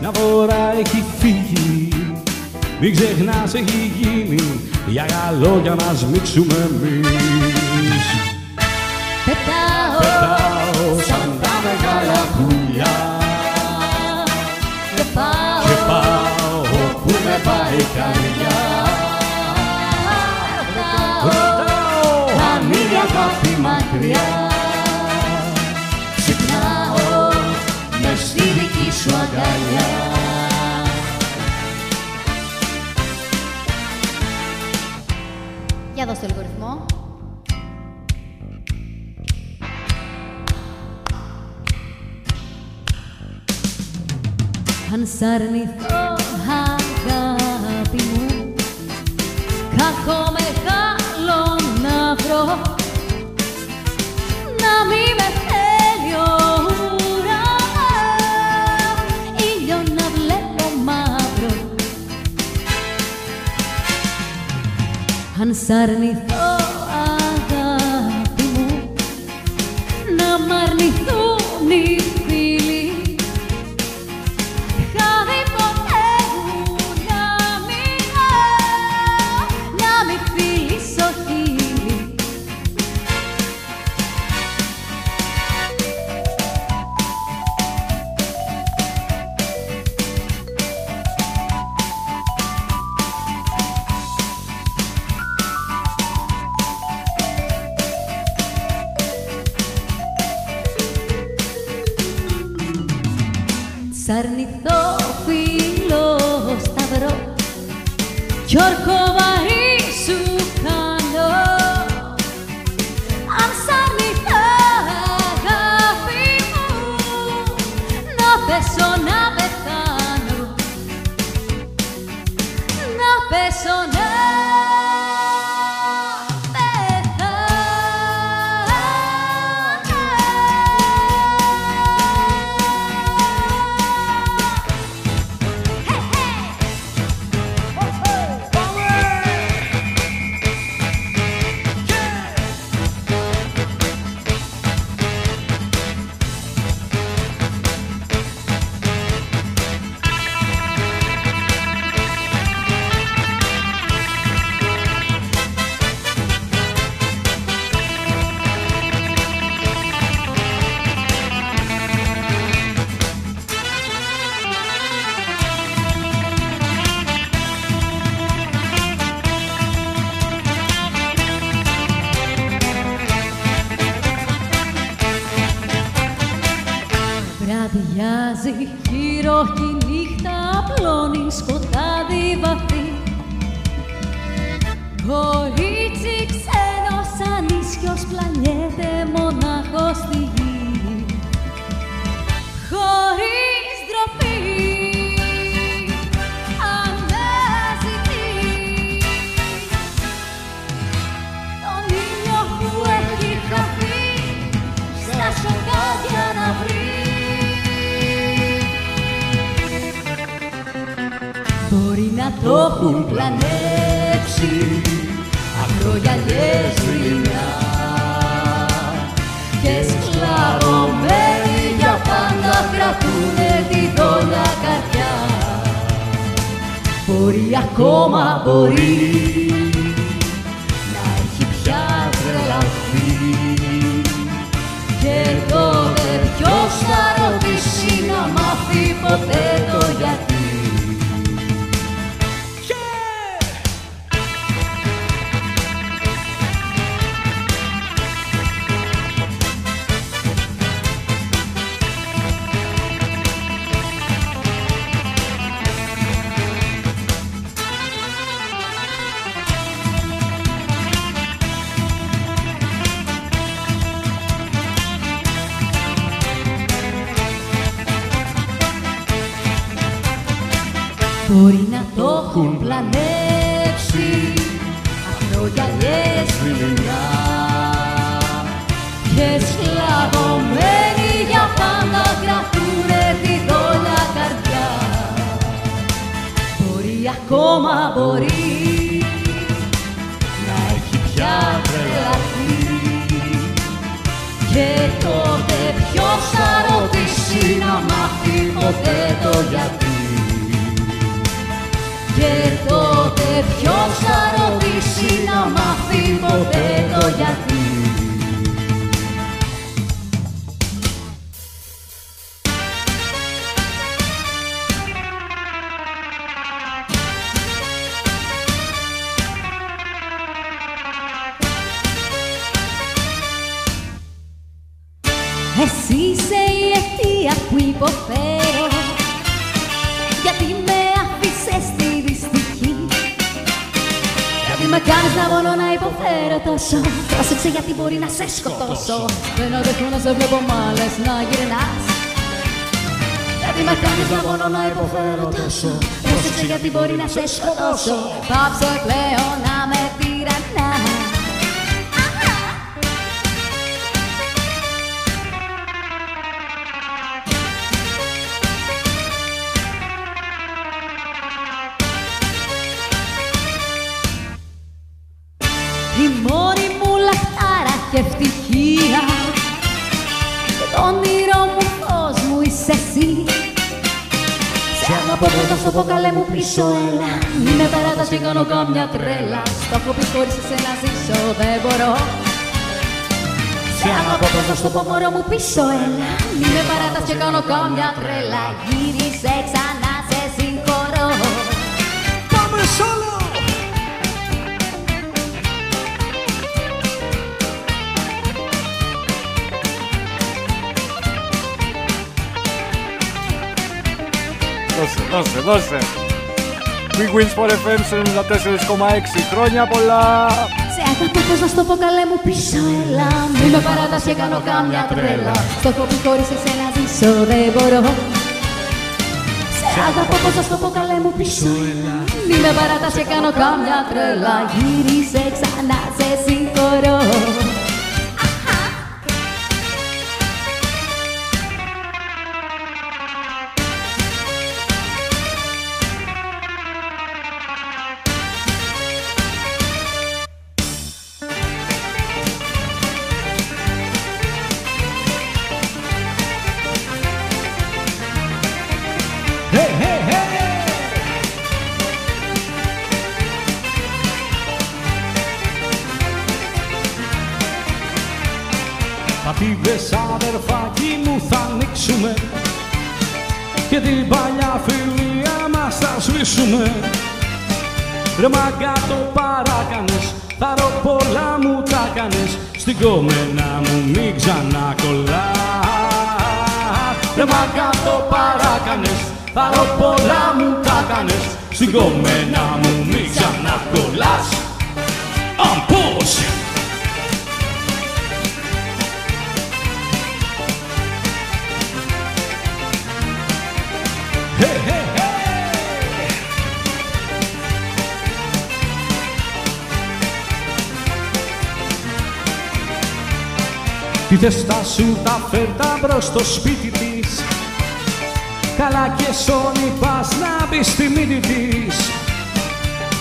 Μια φορά έχει φύγει Μην ξεχνάς έχει γίνει Για καλό για να σμίξουμε εμείς. Πετάω Πετάω σαν τα μεγάλα πουλιά. Και πάω Και πάω όπου με πάει η είναι αγάπη μακριά Ξυπνάω μες στη δική σου αγκαλιά αλλάξω λίγο ρυθμό. Αν σ' αρνηθώ Αν σ' Σ' αρνηθώ φίλο σταυρό. Κι όρκο γιατί μπορεί να σε σκοτώσω. Πάψε πλέον καλέ μου πίσω έλα Μη με παράτας και κάνω κάμια τρέλα. Στο έχω πει χωρίς εσένα ζήσω δεν μπορώ. Σε αγαπώ πρώτα στο πω μωρό μου πίσω έλα Μη με παράτας και κάνω κάμια τρέλα. Γύρισε ξανά σε συγχωρώ. Πάμε solo! Δώσε, δώσε, δώσε. Big Wins for FM 94,6 χρόνια πολλά. Σε αγαπώ πως να στο πω καλέ μου πίσω έλα Μη με παράτας και κάνω κάμια τρέλα. Στο έχω πει χωρίς εσένα ζήσω δεν μπορώ. Σε αγαπώ πως να στο πω καλέ μου πίσω έλα Μη με παράτας και κάνω κάμια τρέλα. Γύρισε ξανά σε συγχωρώ φιλία μας θα σβήσουμε. Ρε μαγκά το παράκανες, θα ρω πολλά μου τα κάνες. Στην κομμένα μου μην ξανακολλάς. Ρε μαγκά το παράκανες, θα ρω πολλά μου τα κάνες. Στην κομμένα μου μην ξανακολλάς Τι θες τα σου τα φέρτα μπρος στο σπίτι της. Καλά και σώνει πας να μπεις στη μύτη της.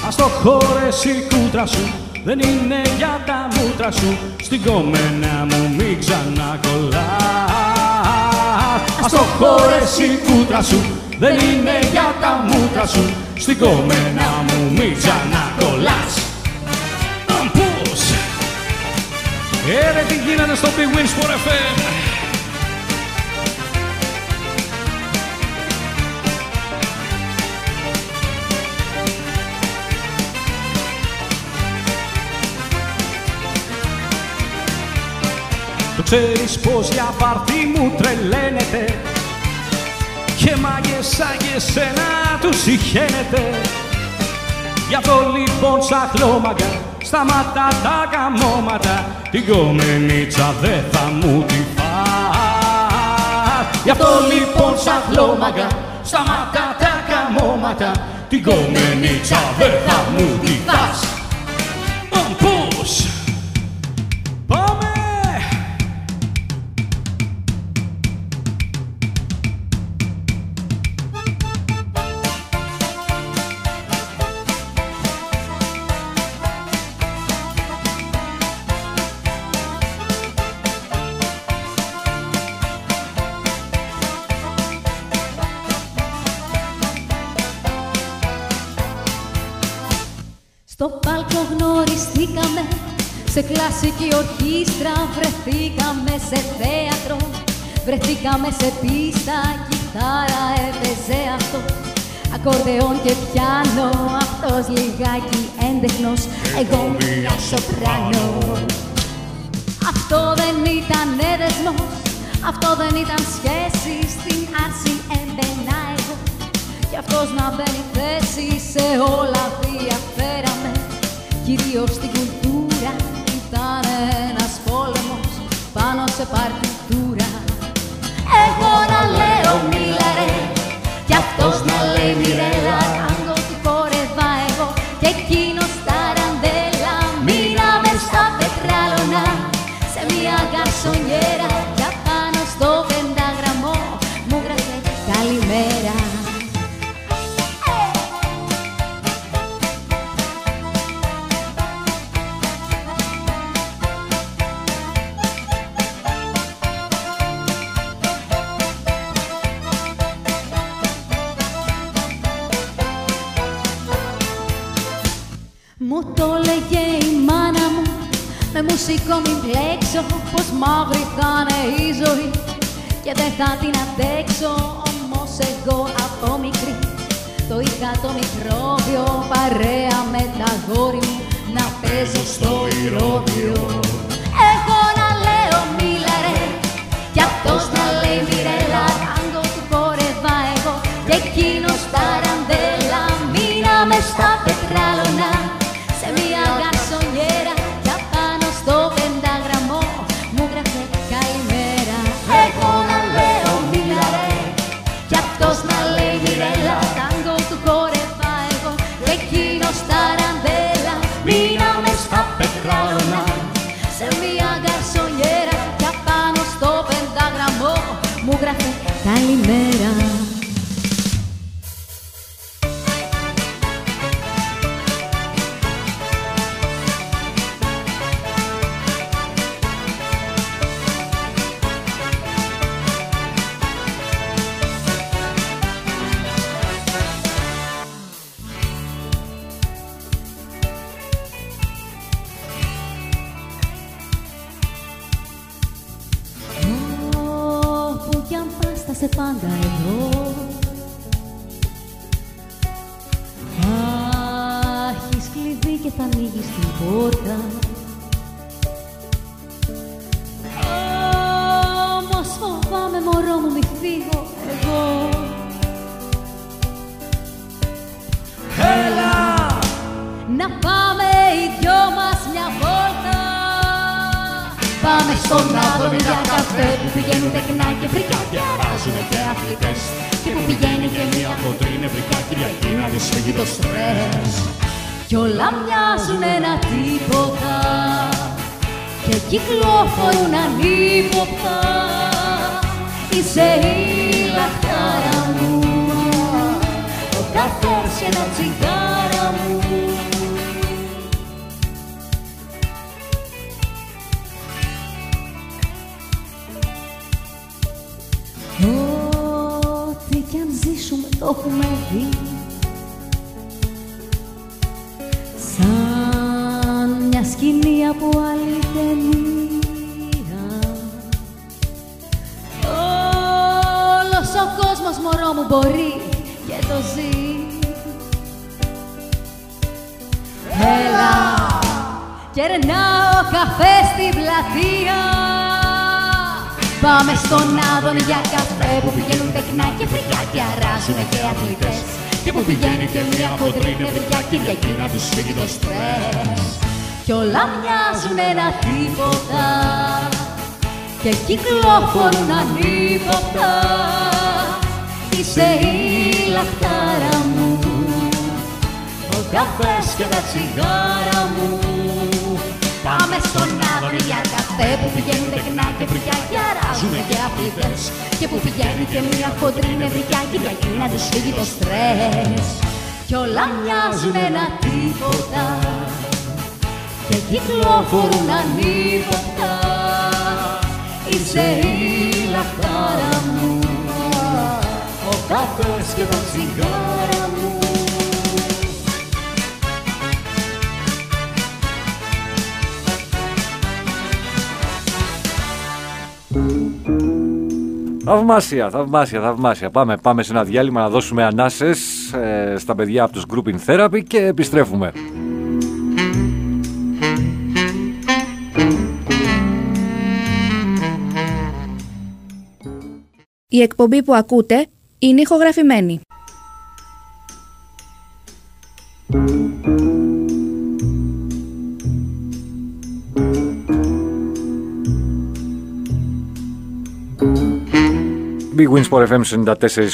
Ας το χώρες η κούτρα σου δεν είναι για τα μούτρα σου. Στην κομμένα μου μην ξανακολλάς. Ας το χώρες η κούτρα σου δεν είναι για τα μούτρα σου. Στην κομμένα μου μην ξανακολλάς Ε, ρε, τι γίνεται στο Big Wins for FM Το ξέρεις πως για πάρτι μου τρελαίνεται Και μάγες σαν και σένα τους συχαίνεται. Γι' αυτό λοιπόν τσαχλόμαγκα Σταματά τα καμώματα Την κομμενίτσα δεν θα μου τη φας. Γι' αυτό λοιπόν τσαχλόμαγκα Σταματά τα καμώματα Την κομμενίτσα δεν θα μου τη φας κλασική ορχήστρα βρεθήκαμε σε θέατρο Βρεθήκαμε σε πίστα, κιθάρα έπαιζε αυτό. Ακορδεόν και πιάνο, αυτός λιγάκι έντεχνος Εγώ μια σοπράνο. Αυτό δεν ήταν έδεσμος, αυτό δεν ήταν σχέση Στην άρση έμπαινα εγώ. Κι αυτός να μπαίνει θέση σε όλα διαφέραμε Κι κυρίως στην κουλτούρα. ήταν ένας πόλεμος πάνω σε παρτιτούρα. Εγώ να λέω μίλα ρε κι αυτός να λέει μοιρέλα μουσικό μην πλέξω Πως μαύρη θα είναι η ζωή. Και δεν θα την αντέξω Όμως εγώ από μικρή. Το είχα το μικρόβιο Παρέα με τα γόρι μου Να παίζω στο ηρώδιο Εγώ να λέω μίλα ρε Κι αυτός να λέει μοιρέλα Τάγκο του χορεύα εγώ Και εκείνος τα ραντέλα Μείναμε στα πετράλωνα primera. Και κυκλοφορούν ανίποτα Είσαι η λαχτάρα μου. Ο καφές και τα τσιγάρα μου. Πάμε στον Άδωνη για καφέ που πηγαίνουν τεκνά και βρικιά και αράζουνε και αθλητές και που πηγαίνει και μια χοντρή νευρικιά Κυριακή να τους φύγει το στρες. Κι όλα μοιάζουν ένα τίποτα. Και κυκλοφορούν ανίποτα Είσαι η λαχτάρα μου ο καφές και τα τσιγάρα μου Θαυμάσια, θαυμάσια, θαυμάσια. Πάμε, πάμε σε ένα διάλειμμα να δώσουμε ανάσες ε, στα παιδιά από τους Grouping Therapy και επιστρέφουμε. Η εκπομπή που ακούτε είναι ηχογραφημένη. Big Wins for FM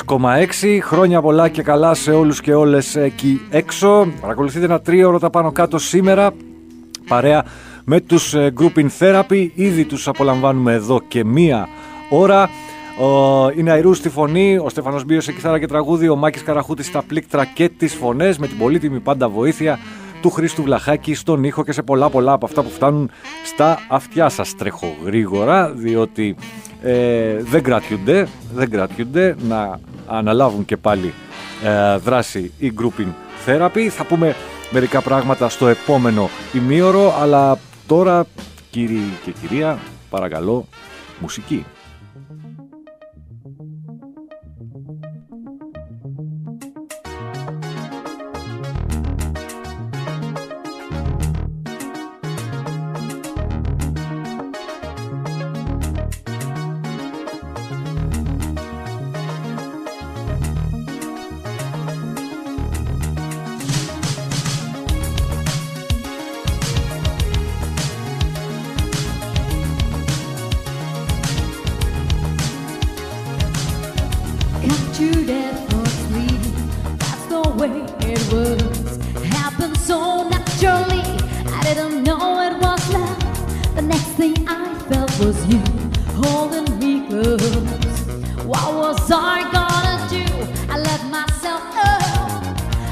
94,6 Χρόνια πολλά και καλά σε όλους και όλες εκεί έξω. Παρακολουθείτε ένα τρίωρο τα πάνω κάτω σήμερα. Παρέα με τους ε, Grouping Therapy. Ήδη τους απολαμβάνουμε εδώ και μία ώρα. Είναι Αϊρού στη φωνή, ο Στέφανος Μπίος σε κιθάρα και τραγούδι, ο Μάκης Καραχούτης στα πλήκτρα και τις φωνές με την πολύτιμη πάντα βοήθεια του Χρήστου Βλαχάκη στον ήχο και σε πολλά πολλά από αυτά που φτάνουν στα αυτιά σας. Τρέχω γρήγορα διότι ε, δεν κρατιούνται, δεν κρατιούνται να αναλάβουν και πάλι ε, δράση η grouping therapy. Θα πούμε μερικά πράγματα στο επόμενο ημίωρο, αλλά τώρα κύριοι και κυρία παρακαλώ μουσική. holding me close. What was I gonna do? I let myself go,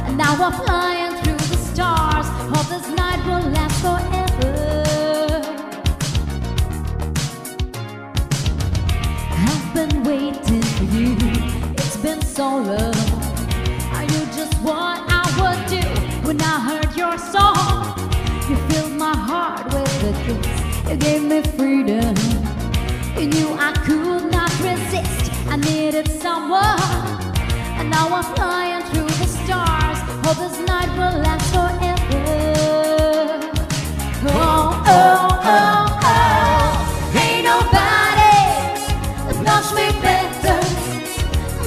and now I'm flying through the stars. Hope this night will last forever. I've been waiting for you. It's been so long. Are you just what I would do when I heard your song? You filled my heart with a kiss. You gave me freedom knew I could not resist. I needed someone, and now I'm flying through the stars. Hope this night will last forever. Oh, oh, oh, oh. Ain't nobody that loves me better,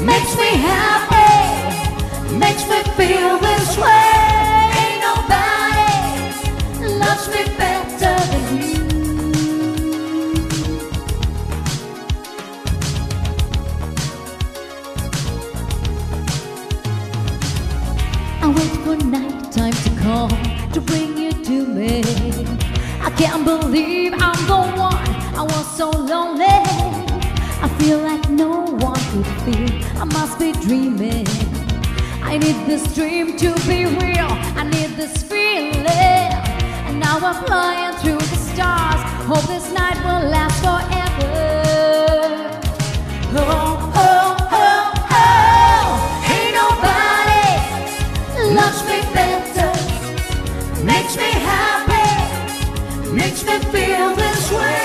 makes me happy, makes me feel this way. can't believe I'm the one. I was so lonely. I feel like no one could feel. I must be dreaming. I need this dream to be real. I need this feeling. And now I'm flying through the stars. Hope this night will last forever. Oh. swear.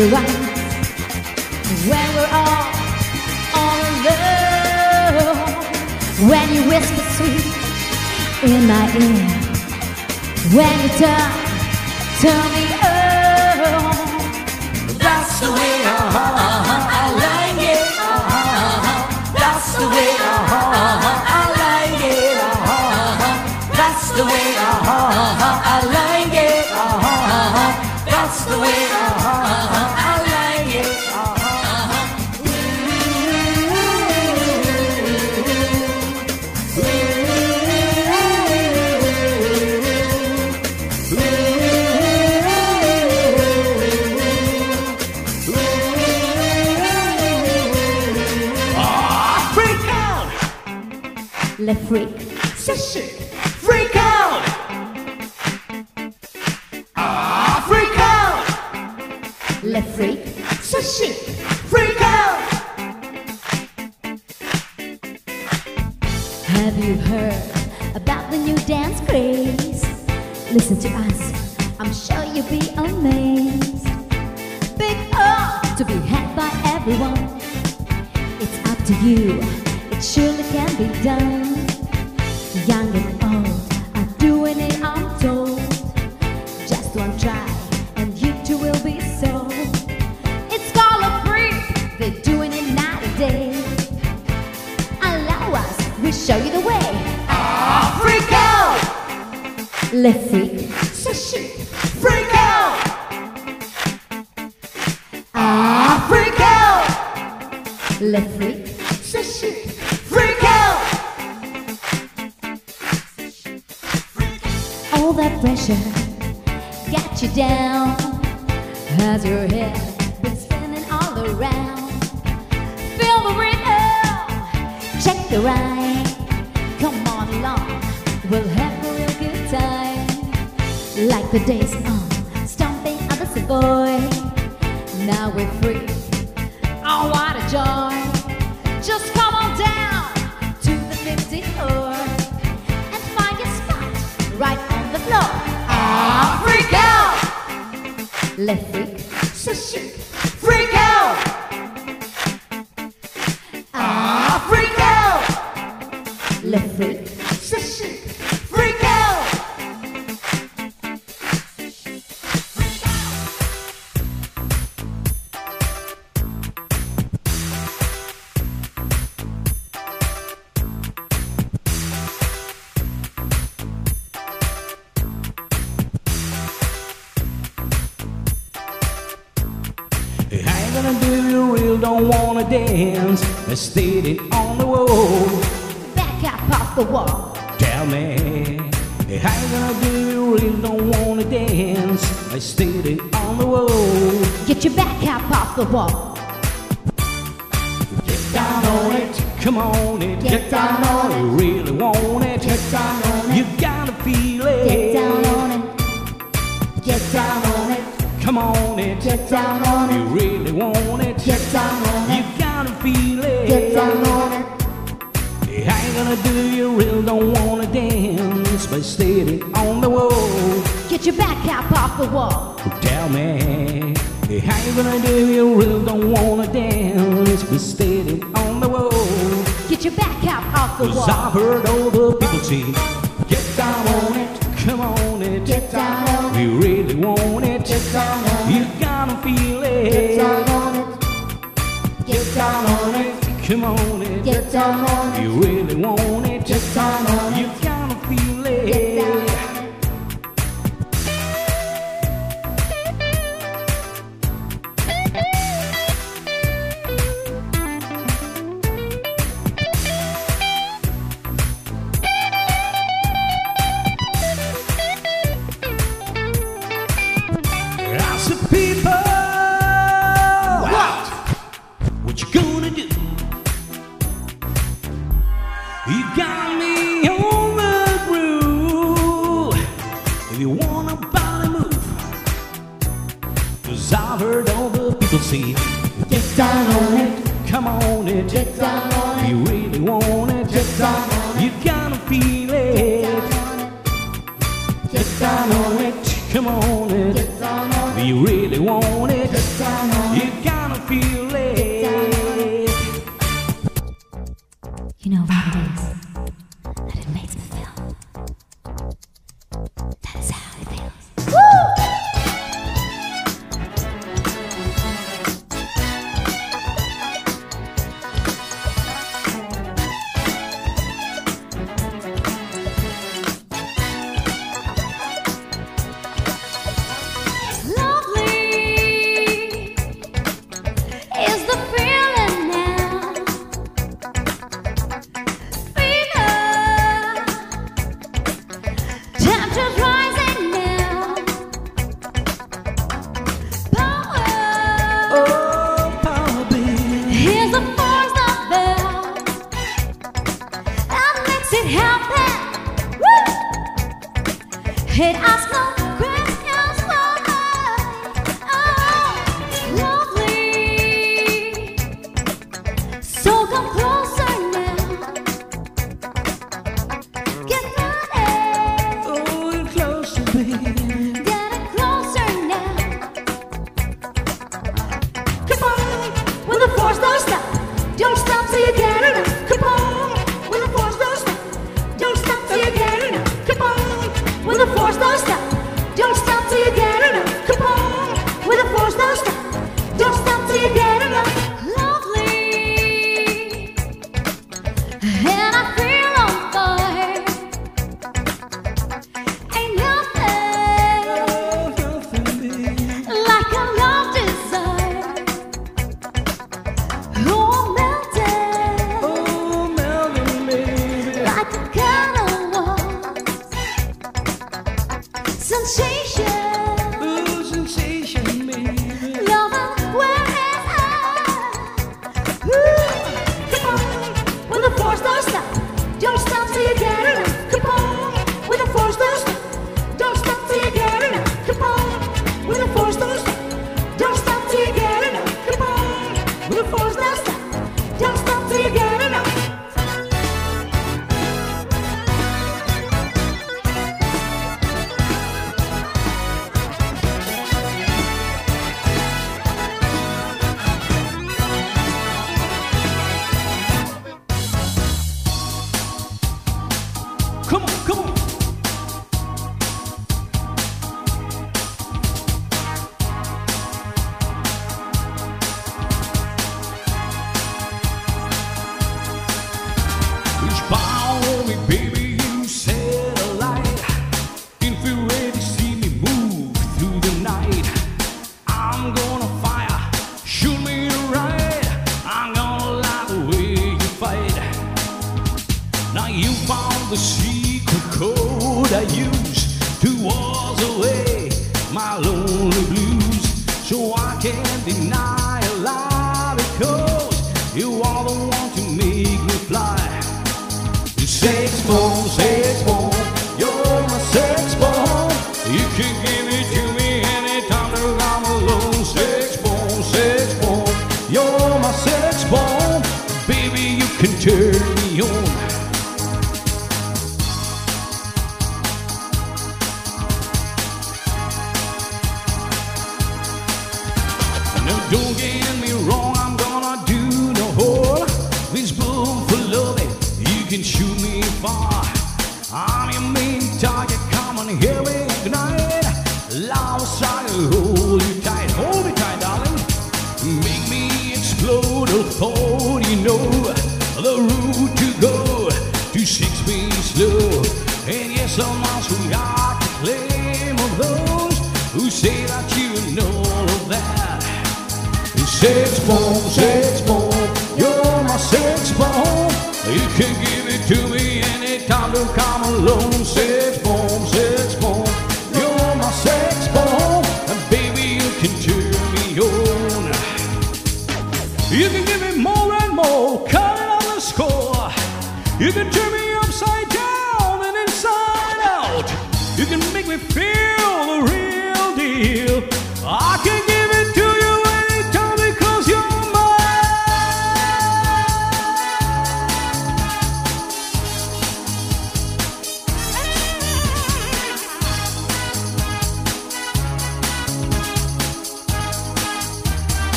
Your eyes, when we're all all alone, when you whisper sweet in my ear, when you turn, turn me on. That's the way uh-huh, I like it. Uh-huh. That's the way uh-huh, I like it. That's the way I like it. That's the way Le freak, Freak out! Ah, freak out! le freak, Freak out! Have you heard about the new dance craze? Listen to us, I'm sure you'll be amazed. Big up to be had by everyone. It's up to you, stating on the wall. Back up off the wall. Tell me, how gonna do you really don't wanna dance? I stating on the wall. Get your back up off the wall. Get down on it, come on it, get, get down, down on it. it, really want it, get down on it. You gotta feel it. Get down on it, get down on it, come on it, get down on it, really the wall. Tell me, how you gonna do it? you really don't wanna dance? but standing on the wall. Get your back out off the Cause wall. I've heard all the people say, Get down on it, come on it. Get down on it. You really want it. Get down on it. You gotta feel it. Get down on it. Get down on it. Come on it. Get down on it.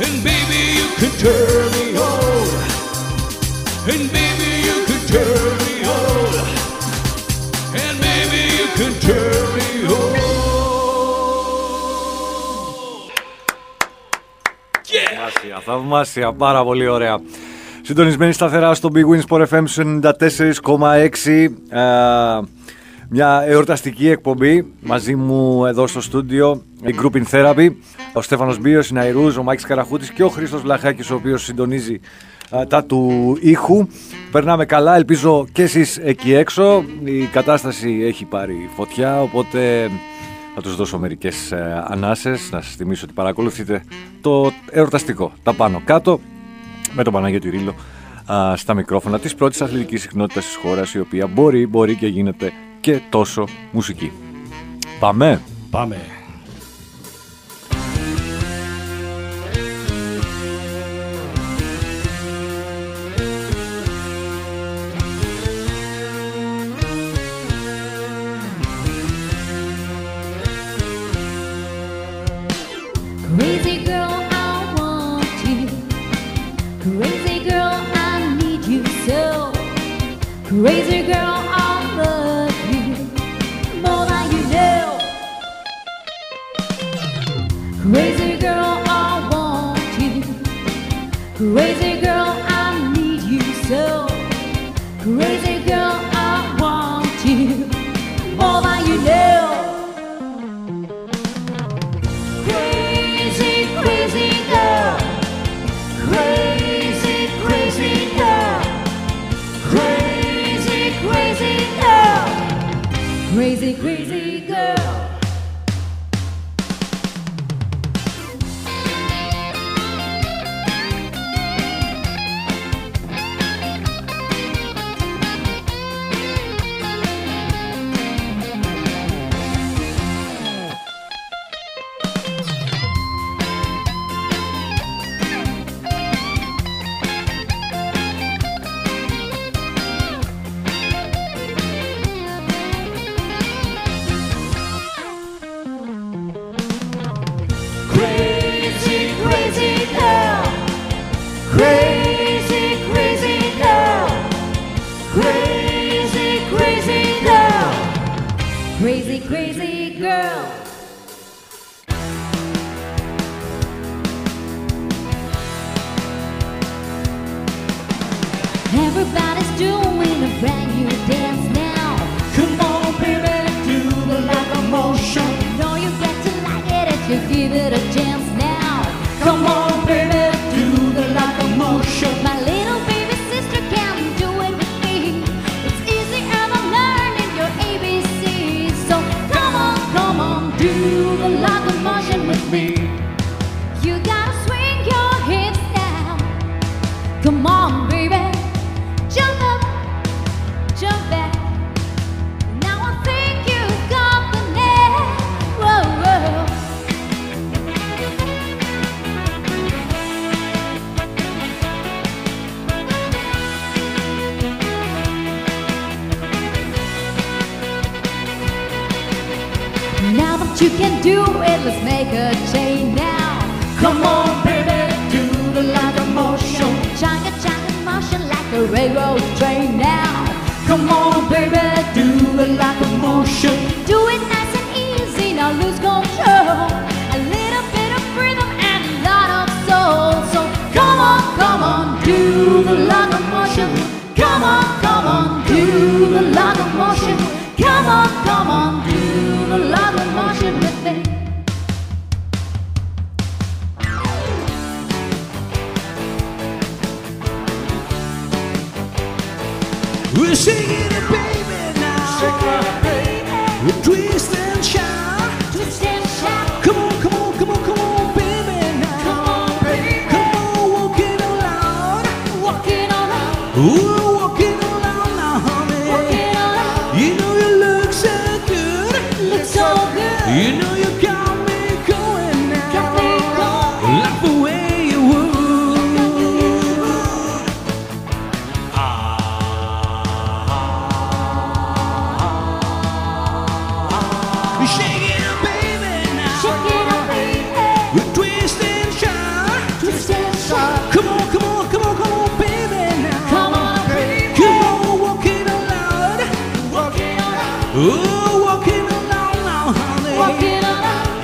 And baby, Θαυμάσια, θαυμάσια, πάρα πολύ ωραία. Συντονισμένη σταθερά στο Big Wins Sport FM 94,6. Μια εορταστική εκπομπή μαζί μου εδώ στο στούντιο, η Group in Therapy. Ο Στέφανος Μπίος, η Ναϊρούς, ο Μάκη Καραχούτης και ο Χρήστος Βλαχάκης, ο οποίος συντονίζει τα του ήχου. Περνάμε καλά, ελπίζω και εσείς εκεί έξω. Η κατάσταση έχει πάρει φωτιά, οπότε θα τους δώσω μερικές ε, ανάσες. Να σας θυμίσω ότι παρακολουθείτε το εορταστικό, τα πάνω κάτω, με τον Παναγιώτη Ρίλο στα μικρόφωνα της πρώτης αθλητικής συχνότητας της χώρας η οποία μπορεί, μπορεί και γίνεται και τόσο μουσική. Πάμε! Πάμε!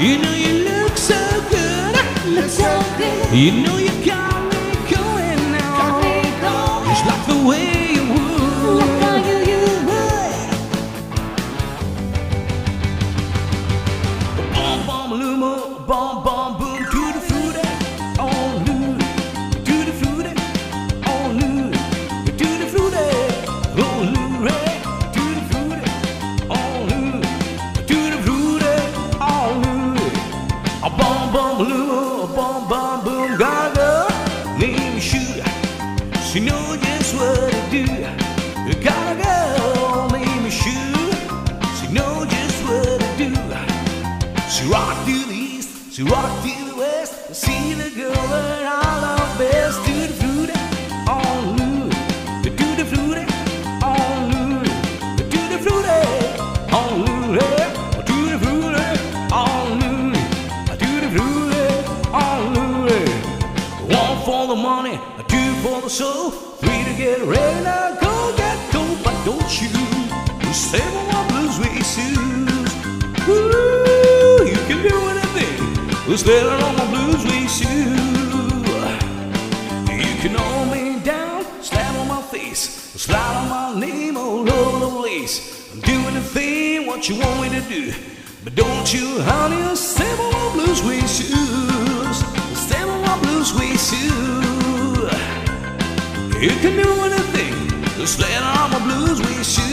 You know you look so good. I look so good. You know you got. was there on my blues with you. You can hold me down, slam on my face, slide on my name oh all over the place. I'm doing the thing what you want me to do, but don't you, honey, slam on my blues with shoes, slam on my blues with shoes. You can do anything, just slam on my blues with shoes.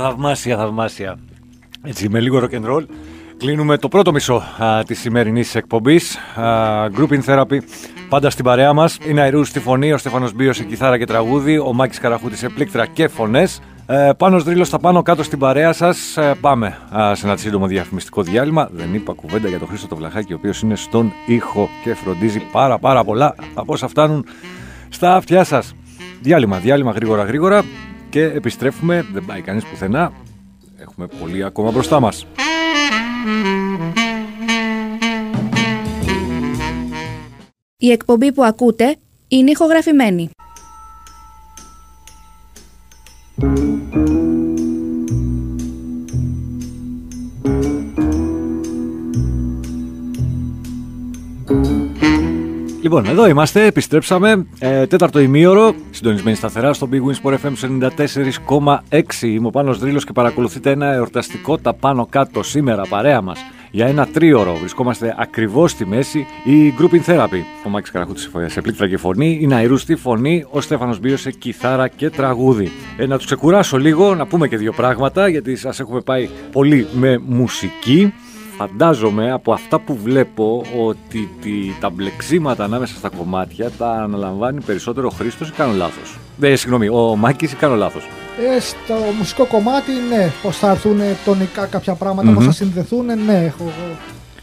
Θαυμάσια, θαυμάσια, θαυμάσια. Έτσι, με λίγο rock and roll. Κλείνουμε το πρώτο μισό α, της σημερινής εκπομπής. Α, Group in Therapy, πάντα στην παρέα μας. Είναι αερού στη φωνή, ο Στέφανος Μπίος σε κιθάρα και τραγούδι, ο Μάκης Καραχούτης σε πλήκτρα και φωνές. Ε, πάνω Δρύλος στα πάνω κάτω στην παρέα σας. Ε, πάμε α, σε ένα σύντομο διαφημιστικό διάλειμμα. Δεν είπα κουβέντα για τον Χρήστο το Βλαχάκη, ο οποίος είναι στον ήχο και φροντίζει πάρα πάρα πολλά από όσα φτάνουν στα αυτιά σας. Διάλειμμα, διάλειμμα γρήγορα γρήγορα και επιστρέφουμε. Δεν πάει κανείς πουθενά. Έχουμε πολύ ακόμα μπροστά μας. Η εκπομπή που ακούτε είναι ηχογραφημένη. Λοιπόν, εδώ είμαστε, επιστρέψαμε. Ε, τέταρτο ημίωρο, συντονισμένοι σταθερά στο Big Wins Sport FM 94,6. Είμαι ο Πάνος Δρύλος και παρακολουθείτε ένα εορταστικό τα πάνω κάτω σήμερα παρέα μας. Για ένα τρίωρο βρισκόμαστε ακριβώς στη μέση η Group in Therapy. Ο Μάκης Καραχούτης σε πλήκτρα και φωνή, η Ναϊρού στη φωνή, ο Στέφανος Μπίος σε κιθάρα και τραγούδι. Ε, να τους ξεκουράσω λίγο, να πούμε και δύο πράγματα, γιατί σας έχουμε πάει πολύ με μουσική. Φαντάζομαι από αυτά που βλέπω ότι τη, τα μπλεξίματα ανάμεσα στα κομμάτια τα αναλαμβάνει περισσότερο ο Χρήστος ή κάνω λάθος; Ε, συγγνώμη, ο Μάκης ή κάνω λάθος; Ε, στο μουσικό κομμάτι, ναι. Πώς θα έρθουν τονικά κάποια πράγματα, πώς θα συνδεθούν, ναι, έχω εγώ.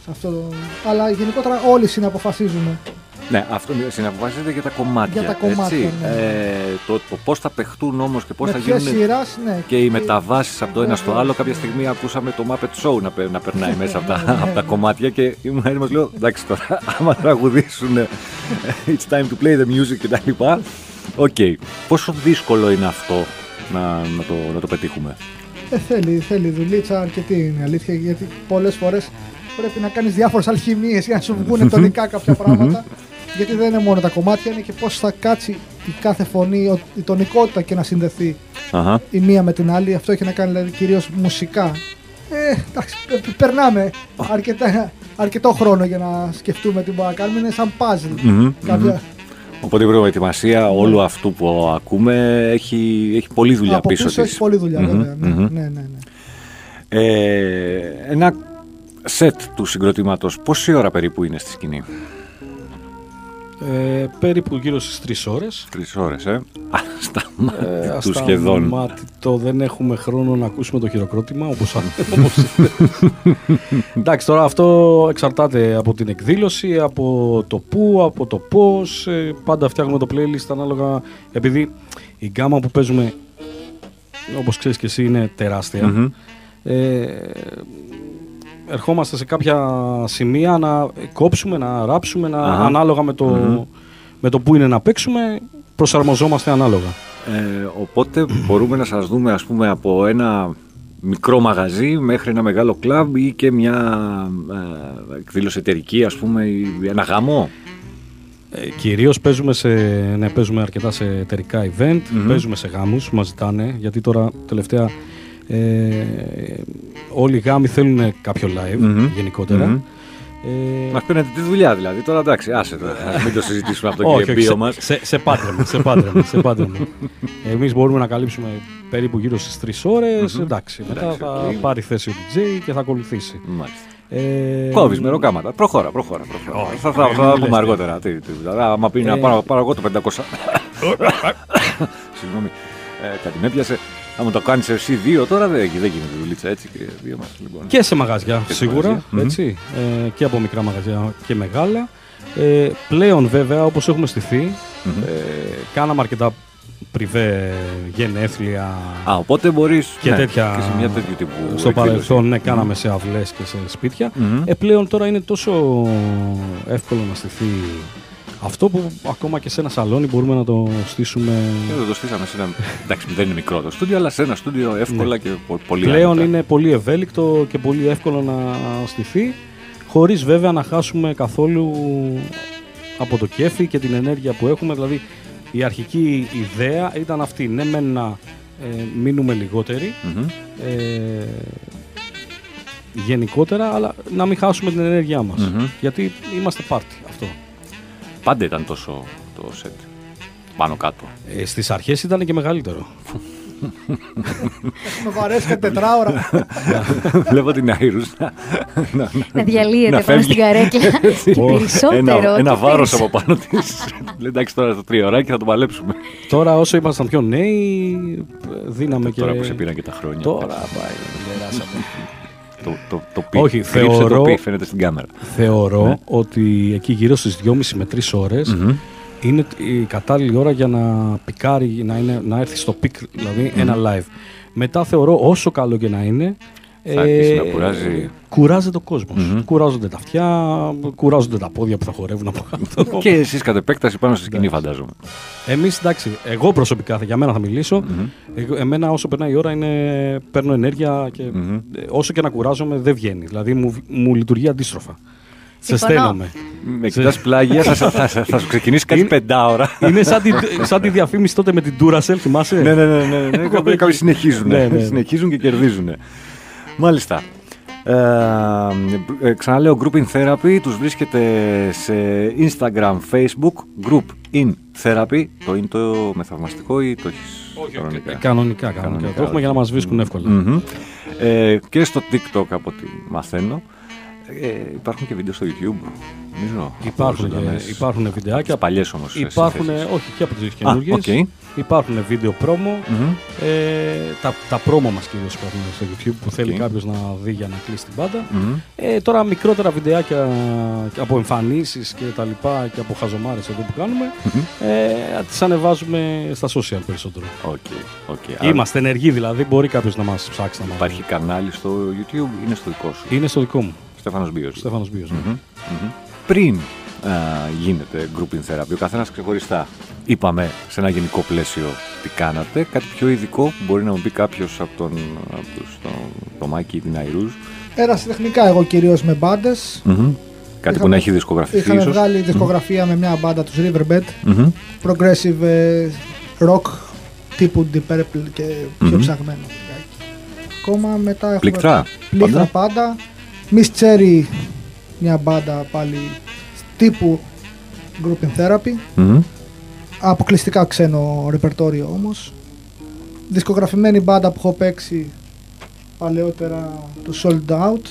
Σε αυτό. το- Αλλά γενικότερα όλοι συναποφασίζουμε. Ναι, αυτό συναποφασίζεται για τα κομμάτια. Για τα κομμάτια, έτσι. ναι. Ε, το, το πώς θα παιχτούν όμως και πώς Με θα ποιες γίνουν σειράς, ναι. και οι μεταβάσεις από το ένα Ναι, στο ναι. άλλο. Κάποια στιγμή ακούσαμε το Muppet Show να, πε- να περνάει μέσα από τα, από τα κομμάτια και ήμουν έτοιμος λέω εντάξει τώρα (laughs) άμα τραγουδήσουν ε, It's time to play the music και τα λοιπά. Οκ. Πόσο δύσκολο είναι αυτό να, να, το, να το πετύχουμε; Ε, θέλει, θέλει δουλίτσα αρκετή είναι η αλήθεια, γιατί πολλές φορές πρέπει να κάνεις διάφορες αλχημίες για να σου βγουν τονικά κάποια πράγματα. (laughs) γιατί δεν είναι μόνο τα κομμάτια, είναι και πώς θα κάτσει η κάθε φωνή, ο- η τονικότητα και να συνδεθεί Αχα. η μία με την άλλη. Αυτό έχει να κάνει δηλαδή, κυρίως μουσικά. Ε, εντάξει, πε- περνάμε αρκετά, αρκετό χρόνο για να σκεφτούμε τι μπορούμε να κάνουμε. Είναι σαν puzzle. Μμμ, Κάποια- Οπότε η προετοιμασία όλου αυτού που ακούμε έχει, έχει πολλή δουλειά από πίσω, πίσω της. έχει πολλή δουλειά, Μμμ, βέβαια. Ναι, μμμ. ναι, ναι, ναι. Ε, ένα σετ του συγκροτήματος, πόση ώρα περίπου είναι στη σκηνή; Ε, περίπου γύρω στις 3 ώρες. Τρεις ώρες, ε. Ασταμάτητο Ε, του σχεδόν. ασταμάτητο, δεν έχουμε χρόνο να ακούσουμε το χειροκρότημα όπως, (laughs) όπως Εντάξει τώρα αυτό εξαρτάται από την εκδήλωση, από το πού, από το πώς ε, Πάντα φτιάχνουμε το playlist ανάλογα επειδή η γκάμα που παίζουμε όπως ξέρεις και εσύ είναι τεράστια Μμμ. ε, ερχόμαστε σε κάποια σημεία να κόψουμε, να ράψουμε να, Αχα. ανάλογα με το, Μμμ. με το που είναι να παίξουμε προσαρμοζόμαστε ανάλογα. Ε, οπότε μπορούμε να σας δούμε ας πούμε από ένα μικρό μαγαζί μέχρι ένα μεγάλο κλαμπ ή και μια ε, εκδήλωση εταιρική ας πούμε ή ένα γάμο; Ε, κυρίως παίζουμε, σε, ναι, παίζουμε αρκετά σε εταιρικά event, Μμμ. παίζουμε σε γάμους, μας ζητάνε, γιατί τώρα τελευταία ε, όλοι οι γάμοι θέλουν κάποιο live Μμμ. γενικότερα. Μμμ. Ε, Μας παίρνετε τη δουλειά δηλαδή. Τώρα εντάξει, άσε τώρα. Ας (laughs) μην το συζητήσουμε αυτό όχι, και όχι, μπίο σε, μας. σε, σε πάντρεμα, σε πάντρεμα, σε πάντρεμα. Εμείς μπορούμε να καλύψουμε περίπου γύρω στις 3 ώρες, Μμμ. εντάξει, μετά Εντάξει, θα οκ. πάρει θέση ο DJ και θα ακολουθήσει. Μάλιστα. Ε, Κόβεις με ροκάματα. Προχώρα, προχώρα. προχώρα. Όχι, θα θα, μην θα τα λες πούμε τέτοια. αργότερα. Τι, τι, δηλαδή, άμα πει να Ε. πάρω, πάρω εγώ το 500. (laughs) Συγγνώμη. Ε, κάτι με έπιασε. Θα μου το κάνεις εσύ δύο τώρα, δεν, δεν γίνεται δουλίτσα έτσι και δύο μας λοιπόν. Και σε μαγαζιά σε σίγουρα, μαγαζιά, έτσι, ε, και από μικρά μαγαζιά και μεγάλα. Ε, πλέον βέβαια όπως έχουμε στηθεί, ε, κάναμε αρκετά πριβέ γενέθλια Α, οπότε μπορείς και τέτοια και σε μια τέτοιου τύπου. στο εκδήλωση. παρελθόν ναι, κάναμε σε αυλές και σε σπίτια. Μμμ. Ε, πλέον τώρα είναι τόσο εύκολο να στηθεί αυτό που ακόμα και σε ένα σαλόνι μπορούμε να το στήσουμε. Ε, το στήσαμε σε ένα. Εντάξει, δεν είναι μικρό το στούντιο, αλλά σε ένα στούντιο εύκολα και πο- πολύ Ναι. Πλέον άνετα. είναι πολύ ευέλικτο και πολύ εύκολο να στηθεί, χωρίς βέβαια να χάσουμε καθόλου από το κέφι και την ενέργεια που έχουμε. Δηλαδή η αρχική ιδέα ήταν αυτή, ναι μεν να ε, μείνουμε λιγότεροι, Μμμ. ε, γενικότερα, αλλά να μην χάσουμε την ενέργειά μας. Μμμ. Γιατί είμαστε πάρτι αυτό. Πάντα ήταν τόσο το σετ. Πάνω κάτω. Ε, στις αρχές ήταν και μεγαλύτερο. Με βαρέσει κάτι τετράωρα. Βλέπω την Άιρου να, να, Να διαλύεται να πάνω φεύγει. στην καρέκλα. και περισσότερο. ένα, και ένα βάρος περισσότερο. από πάνω της. Λέει εντάξει τώρα το τρία ώρα και θα το παλέψουμε. Τώρα όσο ήμασταν πιο νέοι, δίναμε και... Τώρα που σε πήραν και τα χρόνια. Τώρα πάει, γεράσαμε. Το, το, το πι. Όχι, Κρύψε θεωρώ- Το πι, φαίνεται στην κάμερα. Θεωρώ Ναι. ότι εκεί γύρω στις 2,5 με 3 ώρες Μμμ. είναι η κατάλληλη ώρα για να πικάρει, να, είναι, να έρθει στο peak, δηλαδή ένα live. Μετά θεωρώ όσο καλό και να είναι, ε, Θα αρχίσει να κουράζει. κουράζεται ο κόσμος. Μμμ. Κουράζονται τα αυτιά, κουράζονται τα πόδια που θα χορεύουν από κάτω. Και εσείς κατ' επέκταση πάνω στη σκηνή, φαντάζομαι. Εμείς εντάξει, εγώ προσωπικά, για μένα θα μιλήσω, εγώ, εμένα όσο περνάει η ώρα είναι, παίρνω ενέργεια και Μμμ. ε, όσο και να κουράζομαι δεν βγαίνει. Δηλαδή μου, μου λειτουργεί αντίστροφα. Σε Συμφωνώ. στέλνομαι. Με κοιτάς πλάγια, θα, θα, θα, θα σου ξεκινήσει κάτι Είναι- πεντάωρα. Είναι σαν τη, σαν τη διαφήμιση τότε με την Duracell, θυμάσαι; ναι, ναι, ναι, ναι, ναι. Κάποιοι, κάποιοι συνεχίζουν. Ναι, ναι. Συνεχίζουν και κερδίζουν. Μάλιστα. Ε, ε, ξαναλέω Group in Therapy τους βρίσκεται σε Instagram, Facebook Group in Therapy το είναι το μεθαυμαστικό ή το έχεις κανονικά; Ε, Κανονικά, κανονικά. Κανονικά, Το έχουμε για να μας βρίσκουν εύκολα. Μμμ. Ε, και στο TikTok από ό,τι μαθαίνω ε, υπάρχουν και βίντεο στο YouTube νομίζω Υπάρχουν, από και- ζωντανές. υπάρχουν βιντεάκια. Τις παλιές όμως ε, Υπάρχουν, συνθέσεις. όχι και από τις καινούργιες. οκ. Υπάρχουν βίντεο promo. Μμμ. Ε, τα, τα promo μας κυρίως υπάρχουν στο YouTube που θέλει Οκ. κάποιος να δει για να κλείσει την μπάντα. Μμμ. Ε, τώρα μικρότερα βιντεάκια από εμφανίσεις και τα λοιπά και από χαζομάρες εδώ που κάνουμε ε, τις ανεβάζουμε στα social περισσότερο. OK, OK. Άρα Είμαστε ενεργοί δηλαδή, μπορεί κάποιος να μας ψάξει να μας Υπάρχει δει. κανάλι στο YouTube, είναι στο δικό σου; Είναι στο δικό μου, Στέφανος Μπίος. Στέφανος Μπίος. ναι. Μμμ, μμμ. Πριν α, γίνεται grouping therapy, ο καθένας ξεχωριστά. Είπαμε σε ένα γενικό πλαίσιο τι κάνατε, κάτι πιο ειδικό που μπορεί να μου πει κάποιος από τον, από τους, τον, το Μάκη ή την Αϊρούζ. Ερασιτεχνικά εγώ κυρίως με μπάντες. Κάτι που Είχαμε- να έχει δισκογραφηθεί Είχαμε ίσως. βγάλει δισκογραφία με μια μπάντα τους Riverbed. Μμμ. Progressive ε, rock τύπου Deep Purple και πιο Μμμ. ψαγμένο. λιγάκι. Ακόμα μετά έχουμε Πληκτρά. πλήκτρα πάντα. πάντα. Miss Cherry, μια μπάντα πάλι τύπου Group in Therapy. Μμμ. Αποκλειστικά ξένο ρεπερτόριο όμως. Δισκογραφημένη μπάντα που έχω παίξει παλαιότερα του Sold Out.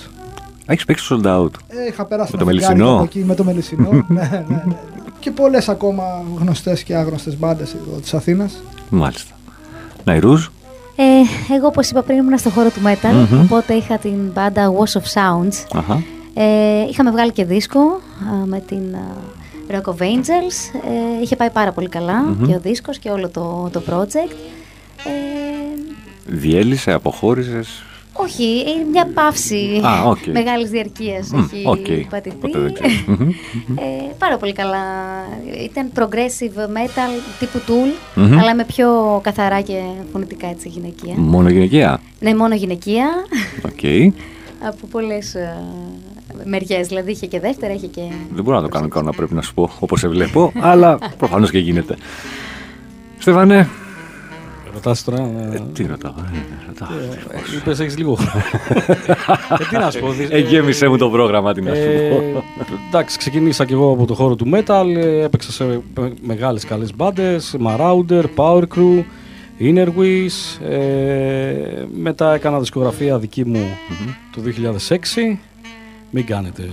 Έχεις παίξει sold out; Ε, είχα περάσει Με το ένα φεγγάρι Μελισσινό; από εκεί, με το Μελισσινό. (laughs) ναι, ναι, ναι. Και πολλές ακόμα γνωστές και άγνωστες μπάντες εδώ της Αθήνας. Μάλιστα. Ναϊρούζ. Ε, εγώ, όπως είπα πριν, ήμουν στο χώρο του metal, Μμμ. οπότε είχα την μπάντα Wash of Sounds. Αχα. Ε, είχαμε βγάλει και δίσκο α, με την α, Rock of Angels. Ε, είχε πάει πάρα πολύ καλά Μμμ. και ο δίσκος και όλο το, το project. Ε, Διέλυσε, αποχώρησες; Όχι, είναι μια παύση Α, οκ. μεγάλης διαρκείας Μμ, έχει οκ. πατηθεί. Ποτέ δεν ξέρεις. Μμμ. Ε, πάρα πολύ καλά. Ήταν progressive metal τύπου Tool, Μμμ. αλλά με πιο καθαρά και φωνητικά έτσι γυναικεία. Μόνο γυναικεία; Ναι, μόνο γυναικεία, Οκ. (laughs) από πολλές ε, μεριές. Δηλαδή είχε και δεύτερα, είχε και... Δεν μπορώ να το κάνω κανόνα πρέπει να σου πω όπως σε βλέπω, αλλά προφανώς και γίνεται. Στέφανε, Ρωτάς τώρα. ε, ε, τι ρωτάω, ε, ρωτάω. ε, Είπες έχεις λίγο χρόνο. Ε, τι να σου πω. δι- Ε, γέμισε μου το πρόγραμμα, τι να σου Ε, πω. εντάξει, ξεκίνησα και εγώ από το χώρο του metal, ε, έπαιξα σε με- μεγάλες καλές μπάντες, Marauder, Power Crew, Innerwish, ε, μετά έκανα δισκογραφία δική μου το 2006, μην κάνετε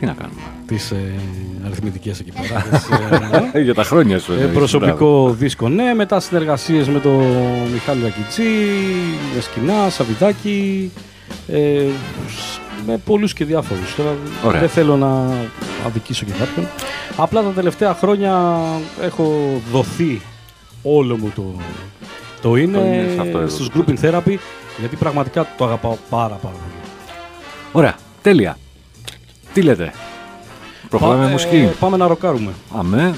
τι να κάνουμε; Τις ε, αριθμητικές εκεί πέρα. (laughs) Ε, ε, για τα χρόνια σου. Ε, προσωπικό μπράβο. δίσκο, ναι. Μετά συνεργασίες με τον Μιχάλη Ρακιτσί, με σκηνά, Σαββιδάκη. Ε, με πολλούς και διάφορους. Τώρα δεν θέλω να αδικήσω και κάποιον. Απλά τα τελευταία χρόνια έχω δοθεί όλο μου το, το είναι, το στους Grouping Therapy γιατί πραγματικά το αγαπάω πάρα πάρα πολύ. Ωραία, τέλεια. Τι λέτε. Προχωράμε Πα, μουσική. Ε, πάμε να ροκάρουμε. Αμέ.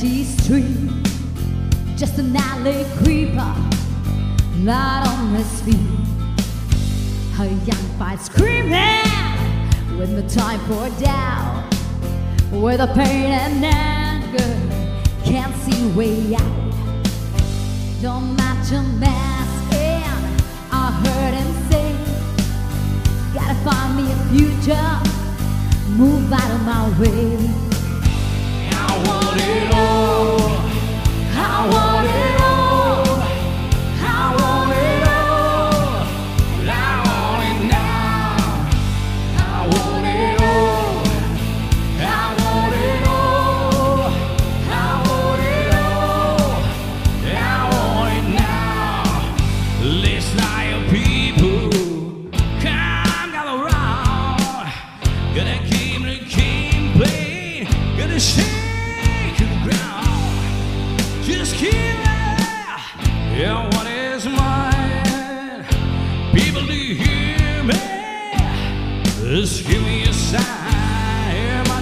artista. Just give me a sign, am I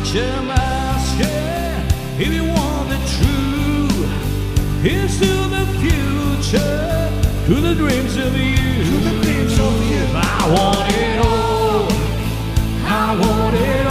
asking if you want the truth? Here's to the future, to the dreams of you. To the dreams of you. I want it all. I want it all.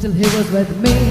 till he was with me.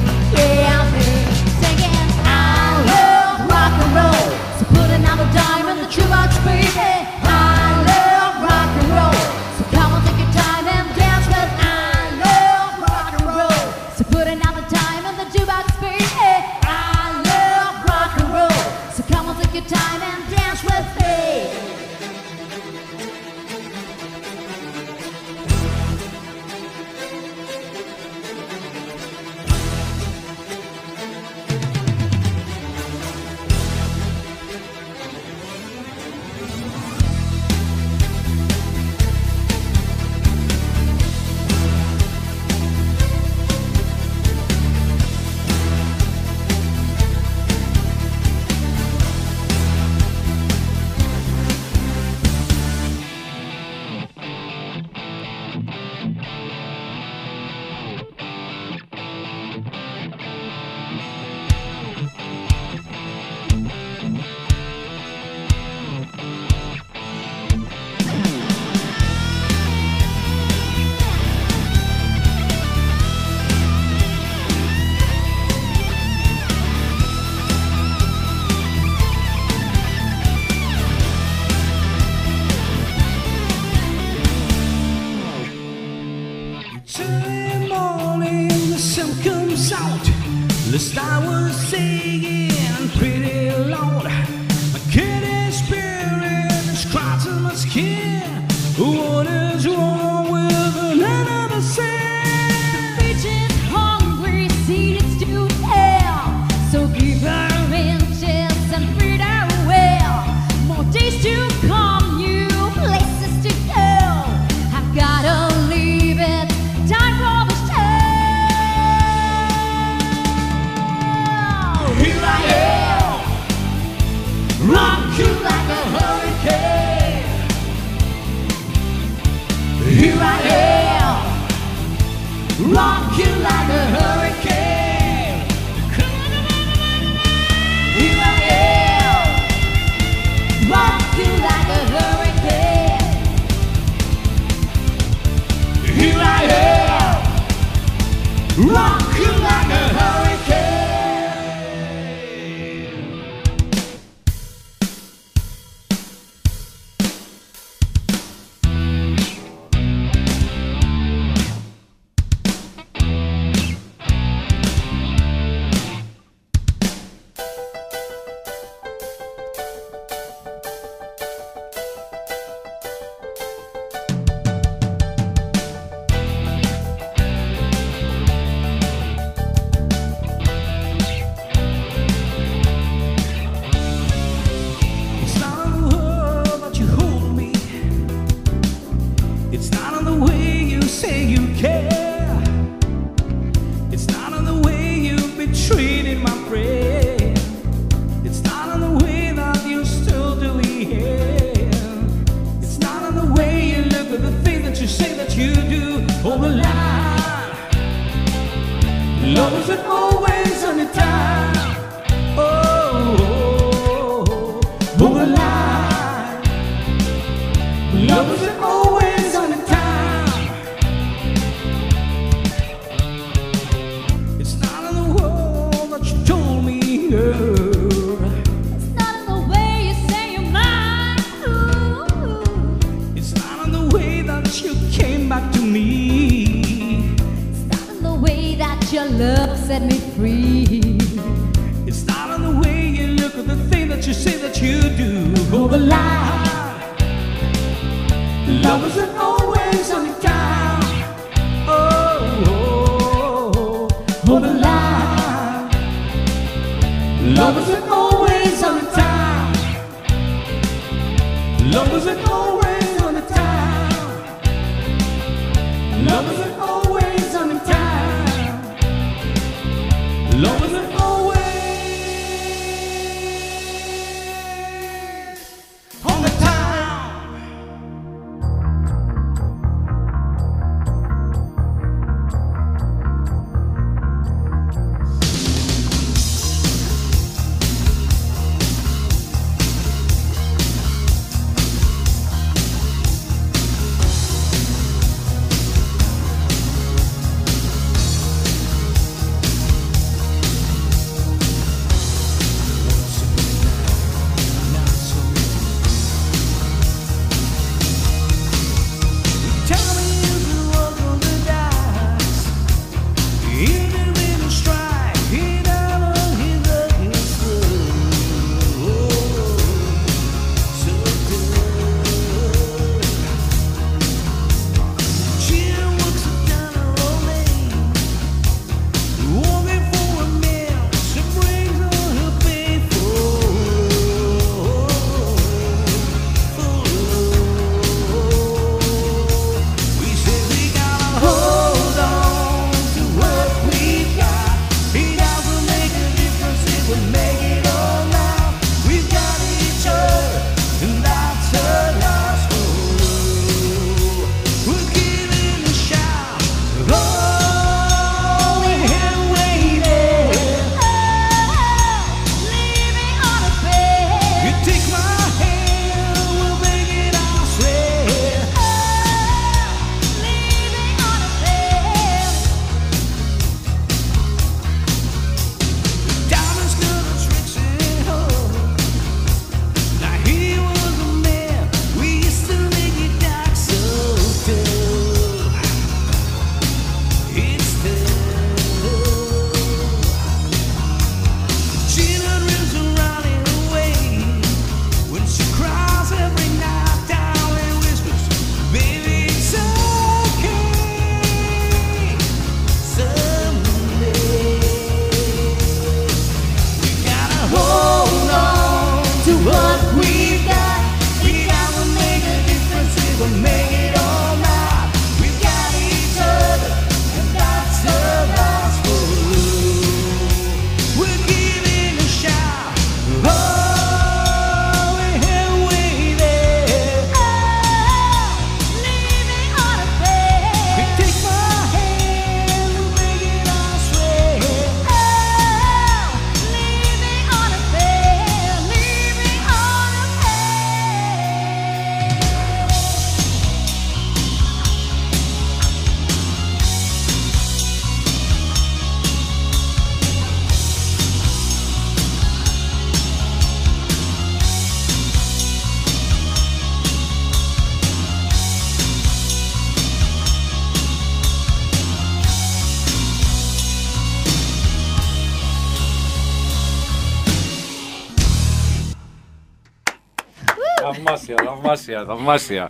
θαυμάσια, θαυμάσια.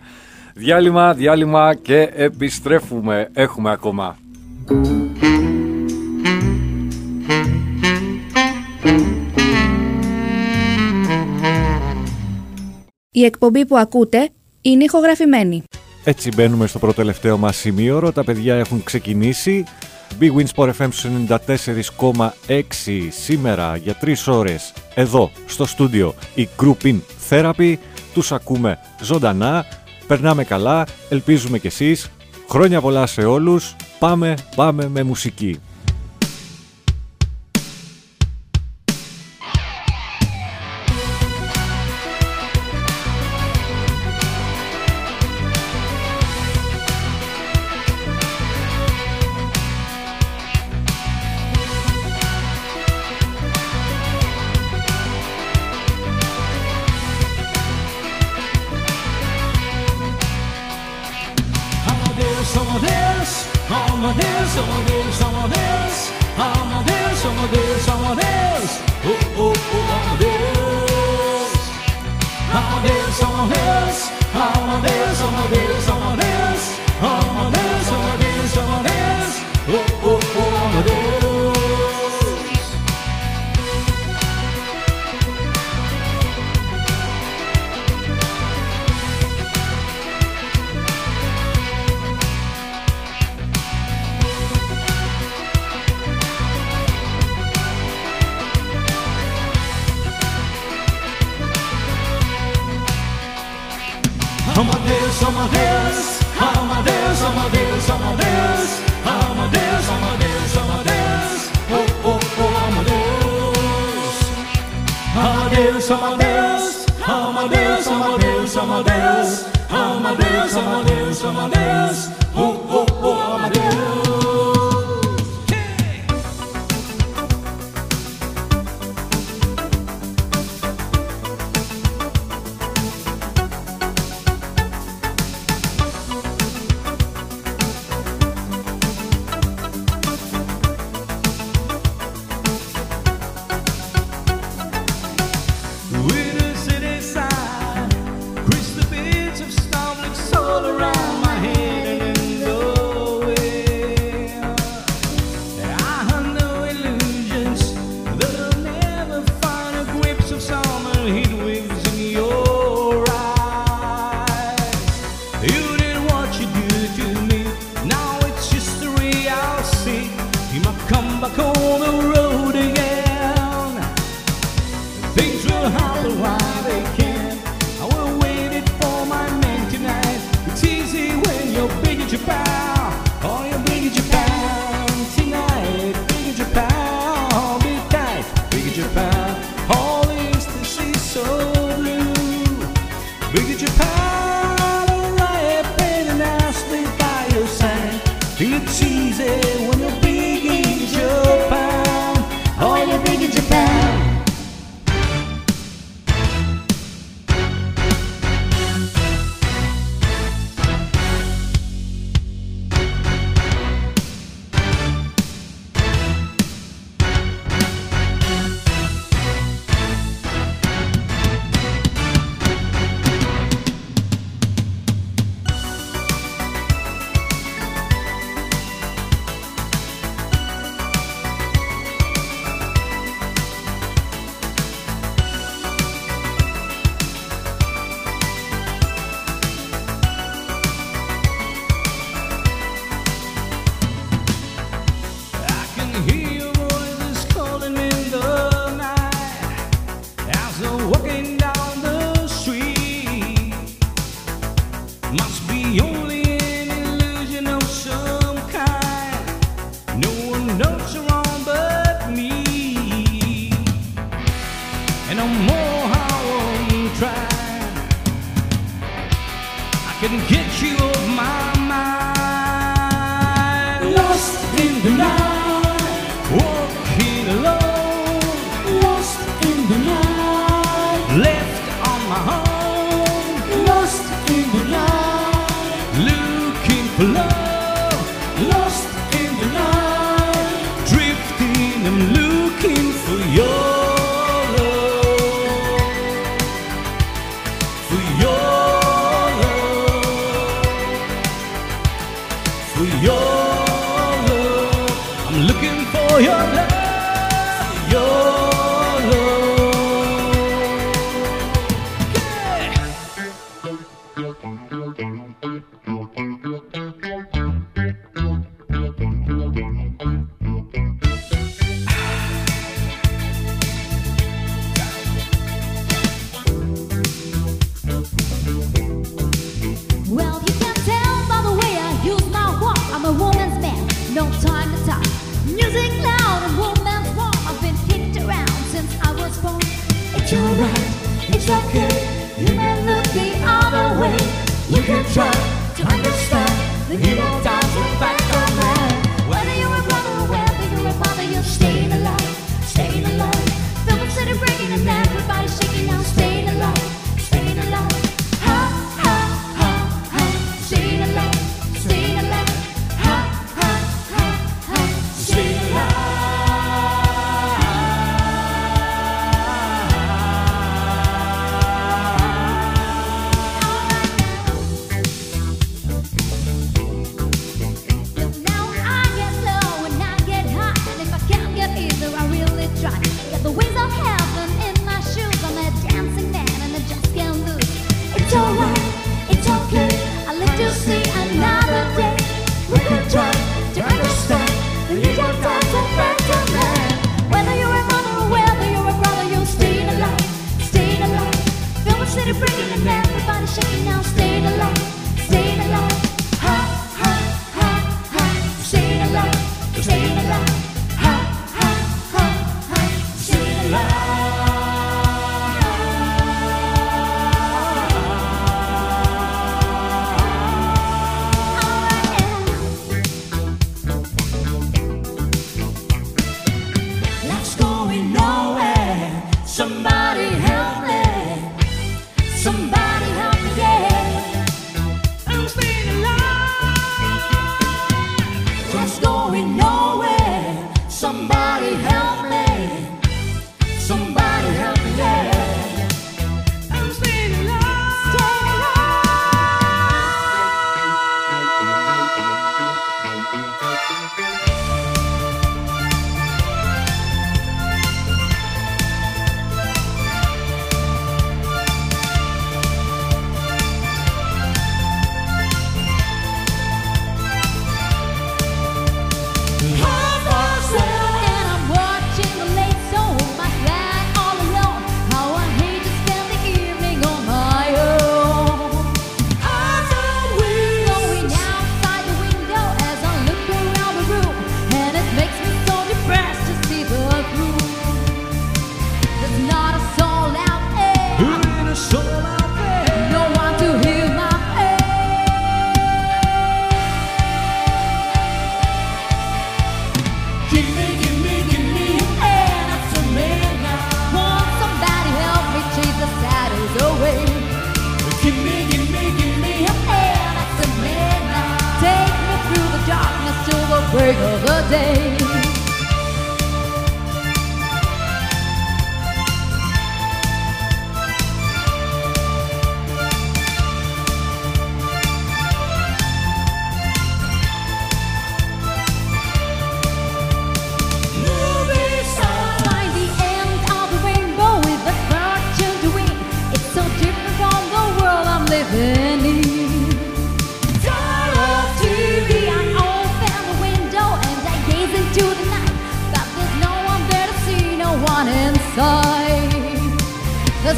Διάλειμμα, διάλειμμα και επιστρέφουμε. Έχουμε ακόμα. Η εκπομπή που ακούτε είναι ηχογραφημένη. Έτσι μπαίνουμε στο πρώτο τελευταίο μας σημείωρο. Τα παιδιά έχουν ξεκινήσει. Big Wins Sport FM 94,6 σήμερα για 3 ώρες εδώ στο στούντιο η grouping Therapy τους ακούμε ζωντανά, περνάμε καλά, ελπίζουμε κι εσείς. Χρόνια πολλά σε όλους, πάμε, πάμε με μουσική.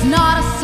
Not a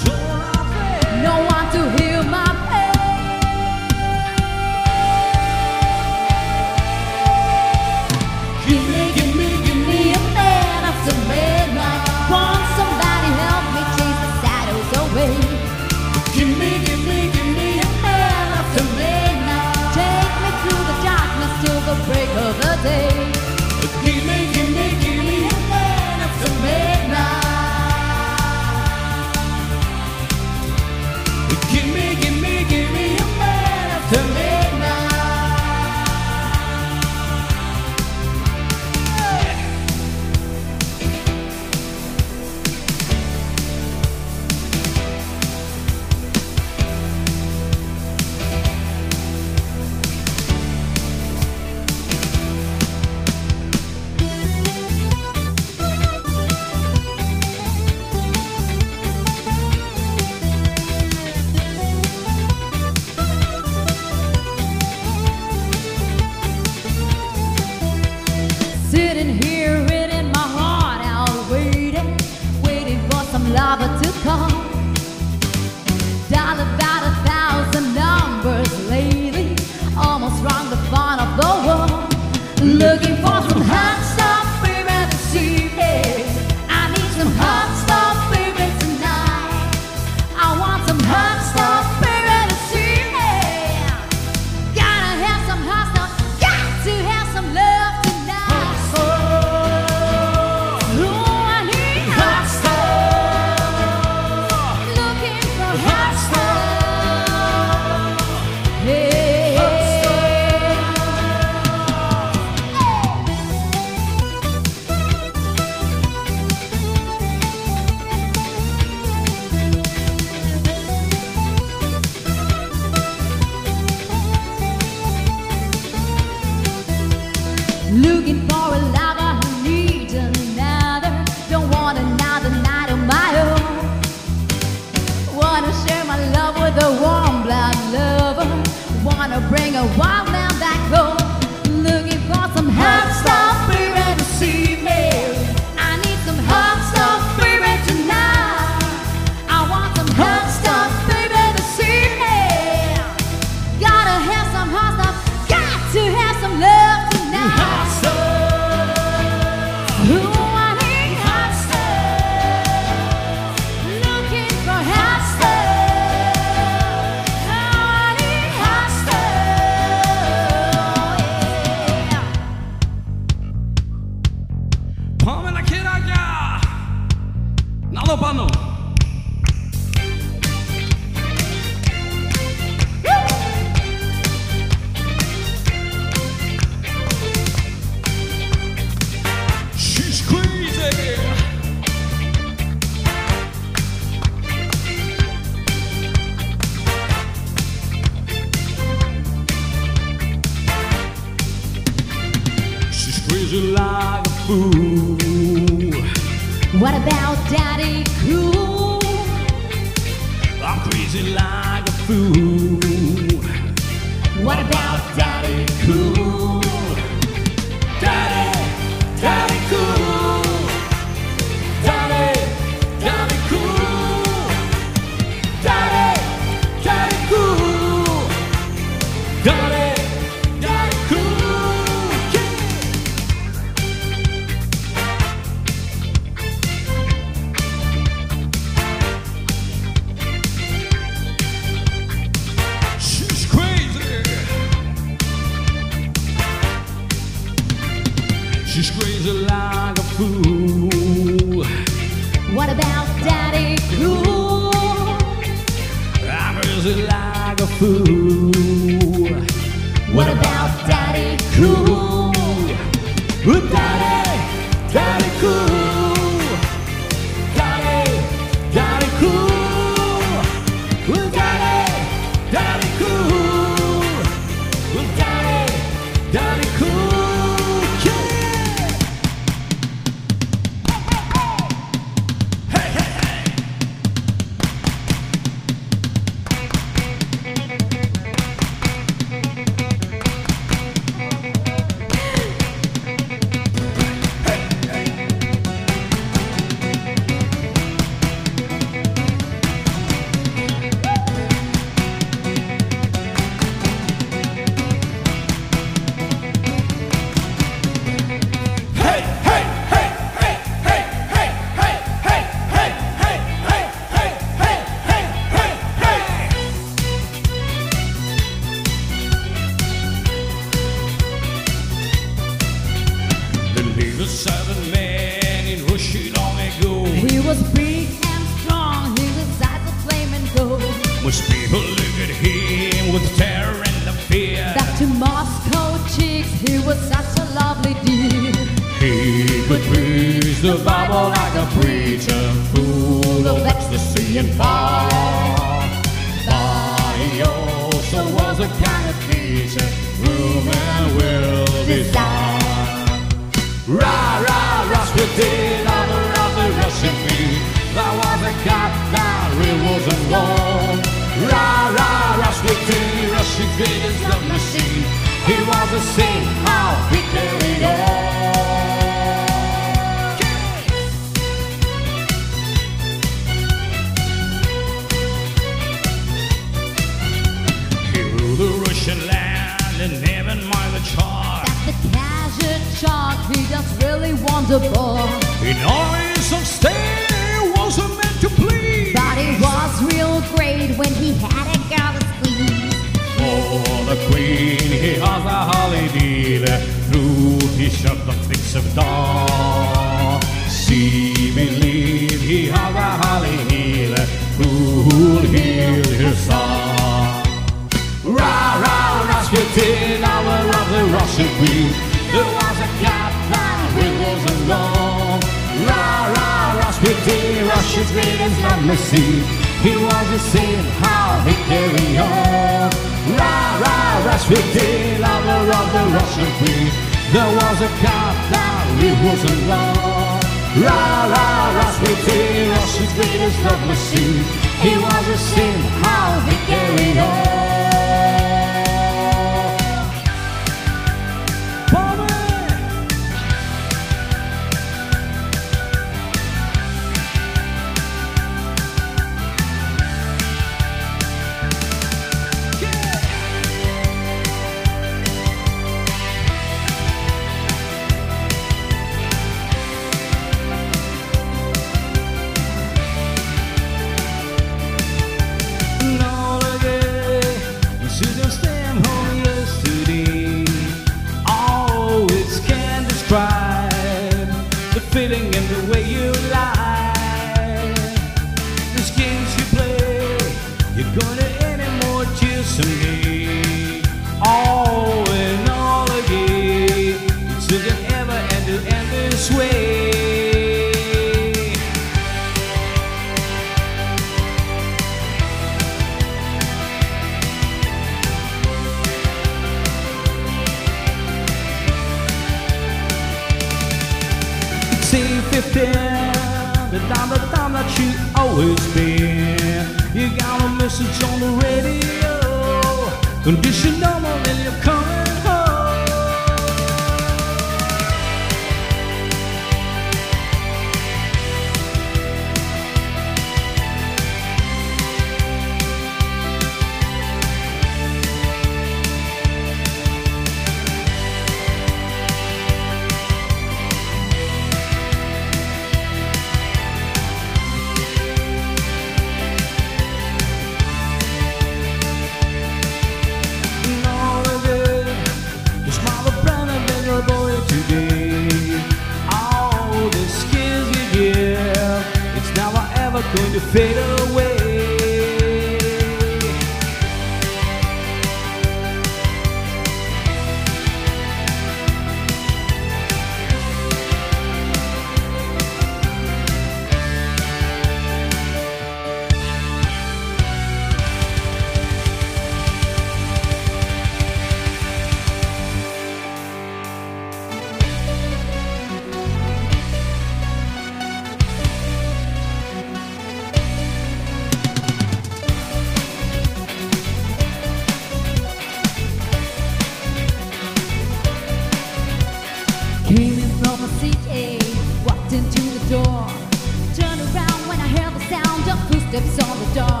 steps on the door.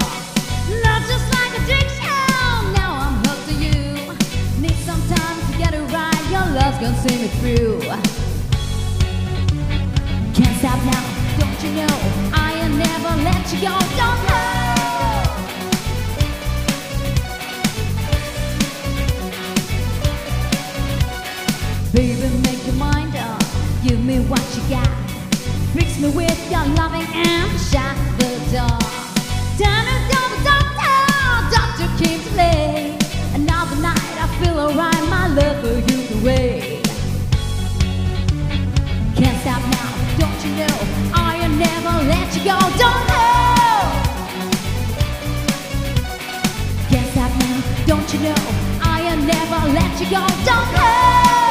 Love just like addiction, now I'm hooked to you. Need some time to get it right, your love's gonna see me through. Can't stop now, don't you know? I'll never let you go, don't know. Baby, make your mind up, give me what you got. Fix me with your loving and shut the door. Doctor came I feel alright, my love for. Can't stop now, don't you know? I'll never let you go, don't know. Can't stop now, don't you know? I'll never let you go, don't know.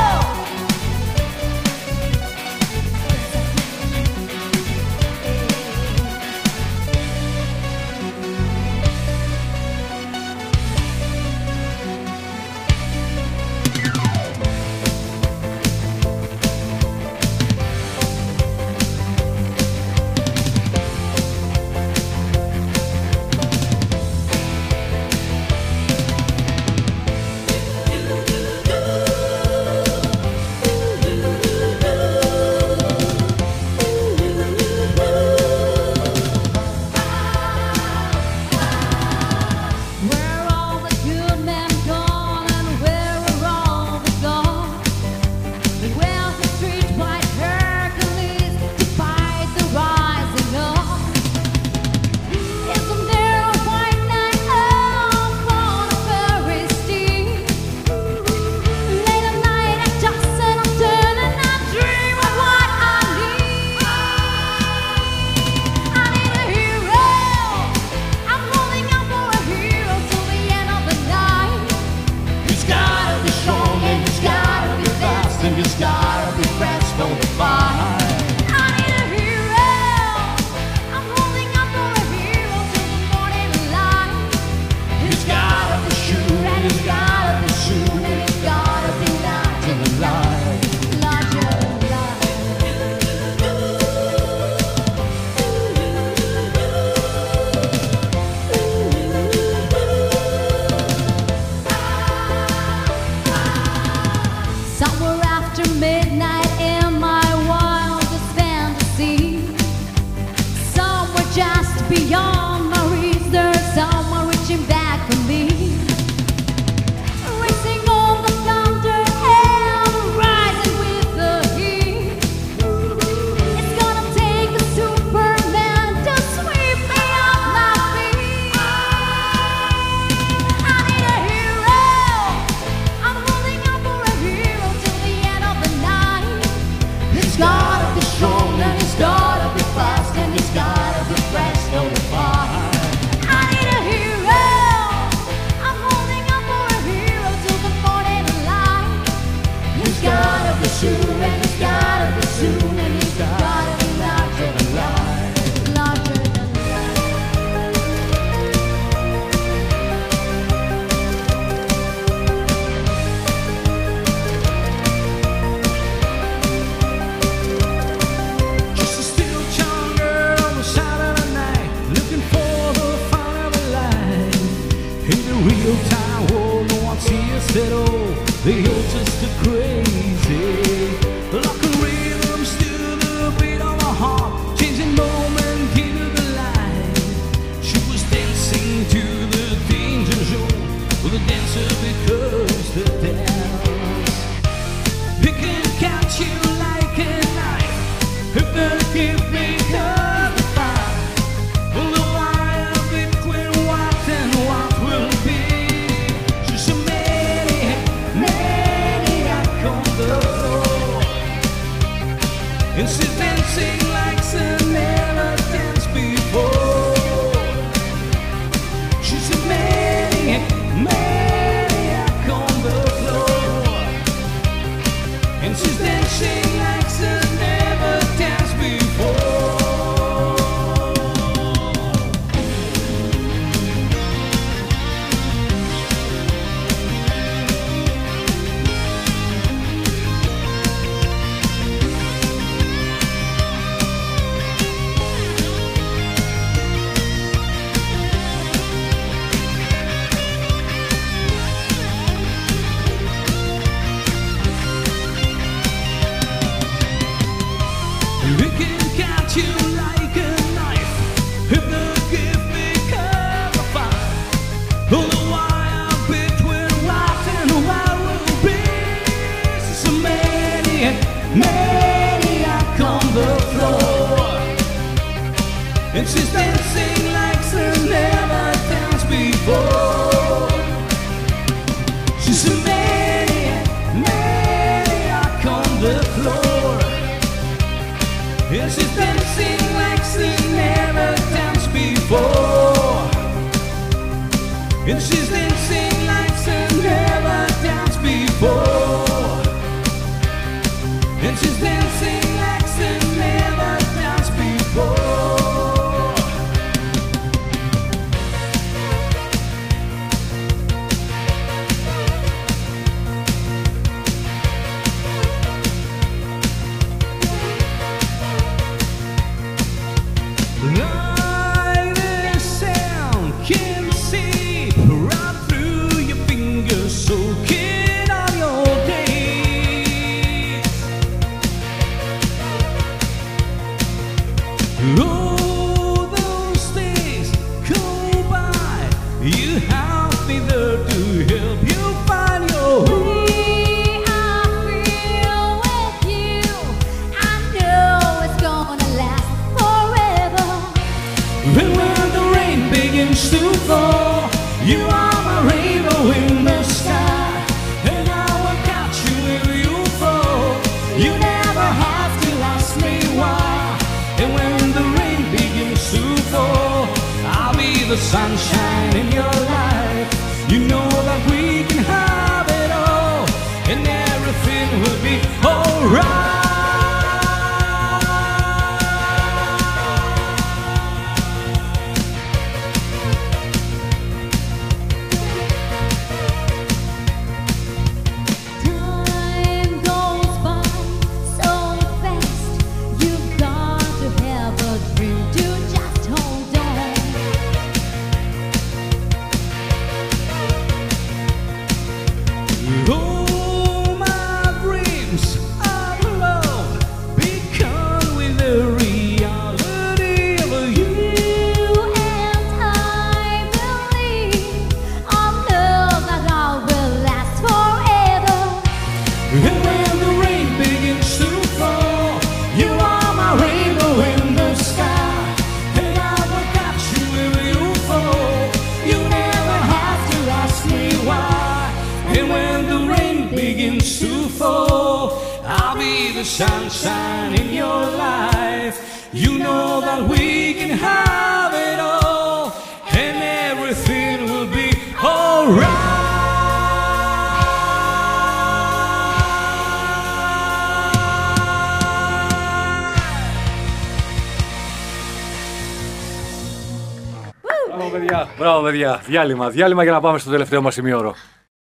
Διάλειμμα, διάλειμμα για να πάμε στο τελευταίο μας σημείο.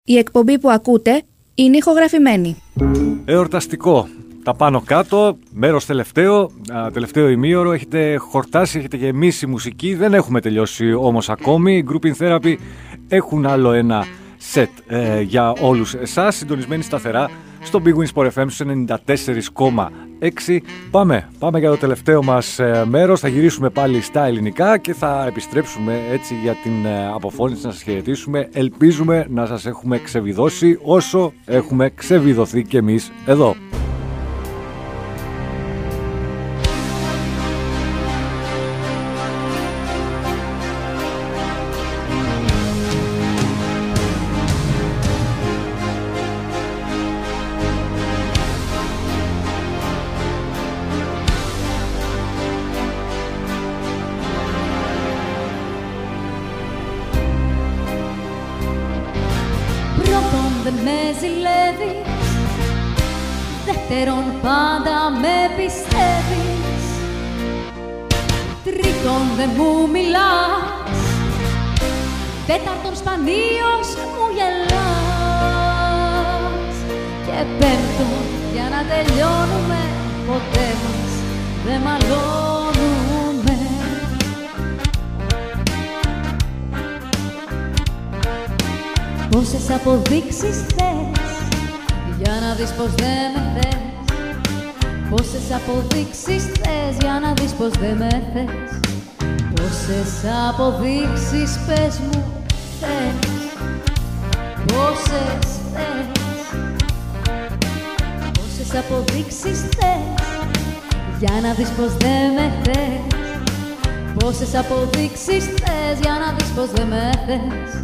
Η εκπομπή που ακούτε είναι ηχογραφημένη. Εορταστικό. Τα πάνω κάτω, μέρος τελευταίο, τελευταίο ημίωρο. Έχετε χορτάσει, έχετε γεμίσει μουσική. Δεν έχουμε τελειώσει όμως ακόμη. Οι grouping Therapy έχουν άλλο ένα σετ ε, για όλους εσάς. Συντονισμένοι σταθερά στο Big Wings Sport FM 94,6 6. Πάμε, πάμε για το τελευταίο μας ε, μέρος. Θα γυρίσουμε πάλι στα ελληνικά και θα επιστρέψουμε έτσι για την ε, αποφώνηση να σας χαιρετήσουμε. Ελπίζουμε να σας έχουμε ξεβιδώσει όσο έχουμε ξεβιδωθεί κι εμείς εδώ. Πόσες θες Πόσες αποδείξεις θες για να δεις πως δεν με θες. Πόσες αποδείξεις θες για να δεις πως δεν με θες.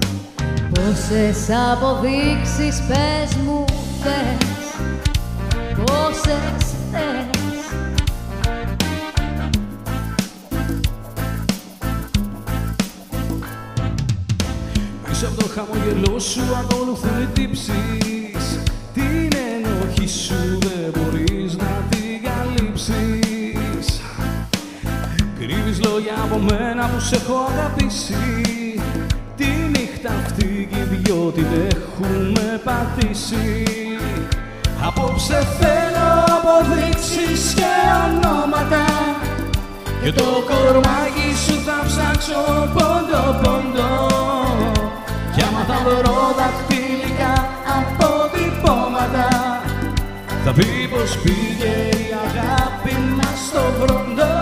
Πόσες αποδείξεις πες μου θες Πόσες θες χαμογελό σου ακολουθούν οι τύψεις Την ενοχή σου δεν μπορείς να την καλύψεις. Κρύβεις λόγια από μένα που σε έχω αγαπήσει. Τη νύχτα αυτή και οι δυο την έχουμε πατήσει. Απόψε θέλω αποδείξεις και ονόματα. Και το κορμάκι σου θα ψάξω πόντο πόντο Κι άμα θα βρω δαχτυλικά αποτυπώματα Θα πει πως πήγε η αγάπη μας στο βροντό.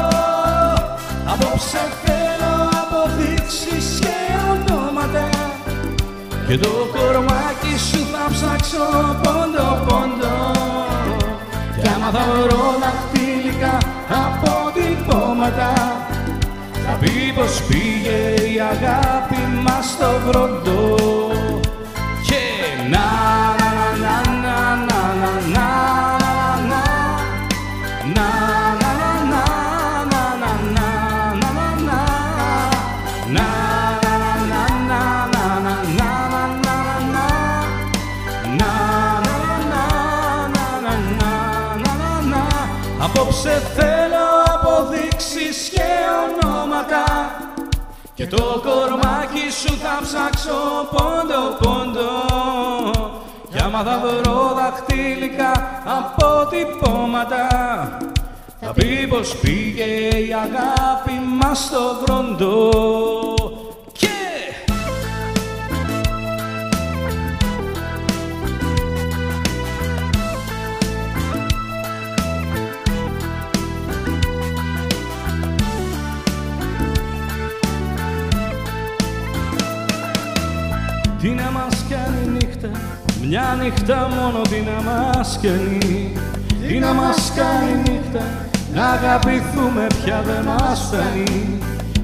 Απόψε θέλω αποδείξεις και ονόματα και το κορμάκι σου θα ψάξω πόντο πόντο. Κι άμα θα βρω δαχτυλικά αποτυπώματα Θα πει πως πήγε η αγάπη μας στο βροντό Και να να να να να να να να να να να να να να να να να Απόψε θέλω αποδείξεις και ονόματα Και το κορμάκι σου θα ψάξω πόντο πόντο. Κι άμα θα βρω δαχτυλικά αποτυπώματα θα πει πως πήγε η αγάπη μας στο βροντό Τι να μας κάνει η νύχτα, μια νύχτα μόνο τι να μας κάνει Τι να μας κάνει η νύχτα, να αγαπηθούμε πια δεν μας φτάνει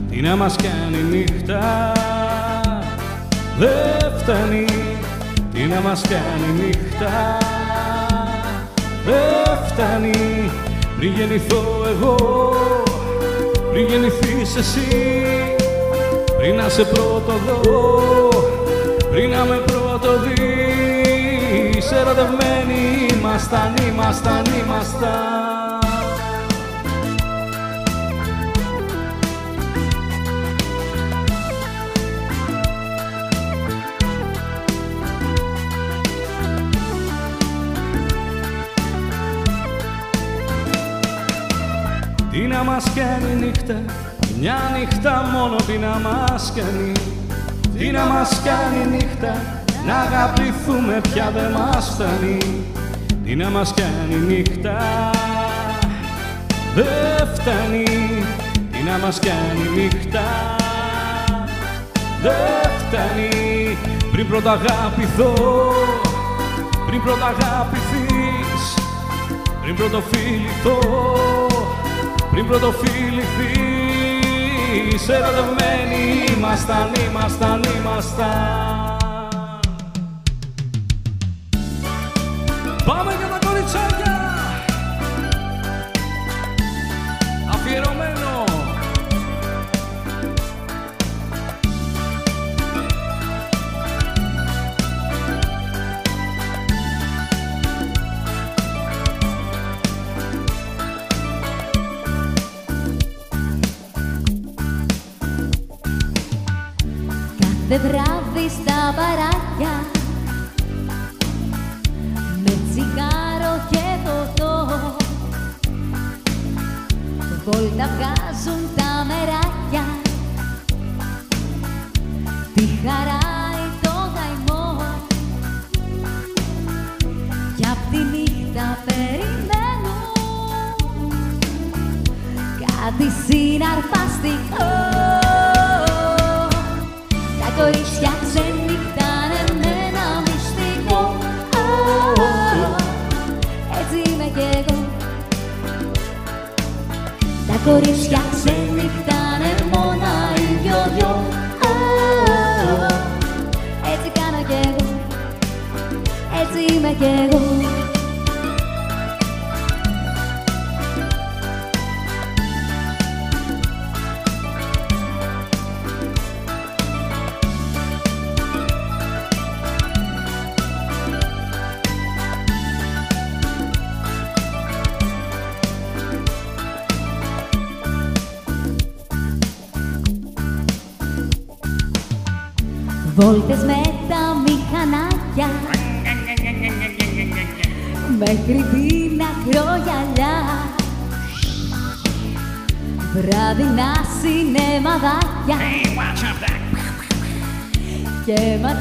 Τι να μας κάνει η νύχτα, δεν φτάνει Τι να μας κάνει η νύχτα, δεν φτάνει Πριν γεννηθώ εγώ, πριν γεννηθείς εσύ πριν να σε πρώτο δω, πριν να με πρώτο δεις Ερωτευμένοι ήμασταν, ήμασταν, ήμασταν. Τι να μας κάνει η νύχτα, μια νύχτα μόνο τι να μας κάνει Τι να μας κάνει η νύχτα, να αγαπηθούμε πια δεν μας φτάνει. Τι να μας κάνει νύχτα δεν φτάνει. Τι να μας κάνει νύχτα δεν φτάνει. Πριν πρώτα αγαπηθώ πριν πρώτα αγαπηθείς πριν πρώτο φιληθώ πριν πρώτο φιληθείς ερωτευμένοι ήμασταν, ήμασταν, ήμασταν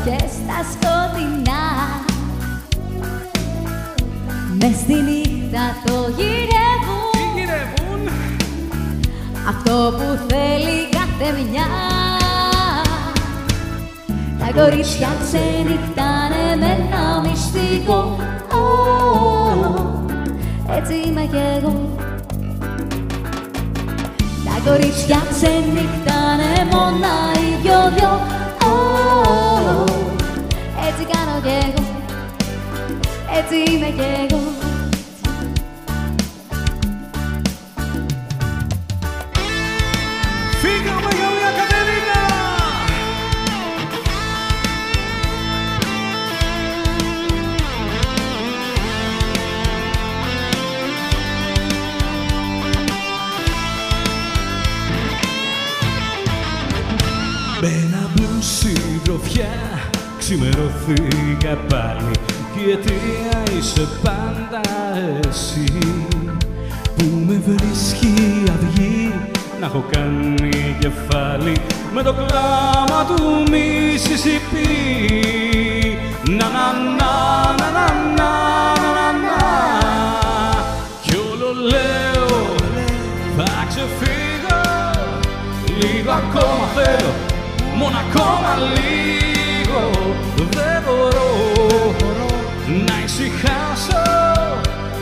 Και ματιές στα σκοτεινά. Μες στη νύχτα το γυρεύουν. Αυτό που θέλει κάθε μια. Τα κορίτσια ξενυχτάνε με ένα μυστικό. Ω, Έτσι είμαι κι εγώ. Τα κορίτσια ξενυχτάνε μόνα οι δυο-δυο Ω, Έτσι είμαι κι εγώ με το κλάμα του Μισισιπί. Να, να, να, να, να, να, να, να, Κι όλο λέω, θα ξεφύγω, λίγο ακόμα θέλω, μόνο ακόμα λίγο. Δεν μπορώ να ησυχάσω,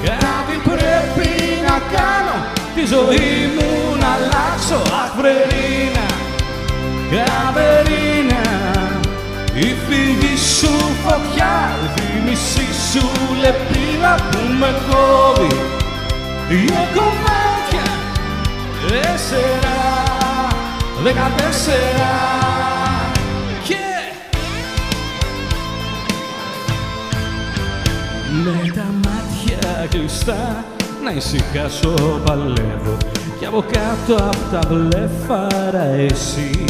κάτι πρέπει να κάνω, τη ζωή μου να αλλάξω, αχ βρε Καβερίνα η φυγή σου φωτιά η μισή σου λεπίδα που με κόβει δύο κομμάτια τέσσερα δεκατέσσερα. Και με τα μάτια κλειστά να ησυχάσω παλεύω. Κι από κάτω απ' τα βλέφαρα εσύ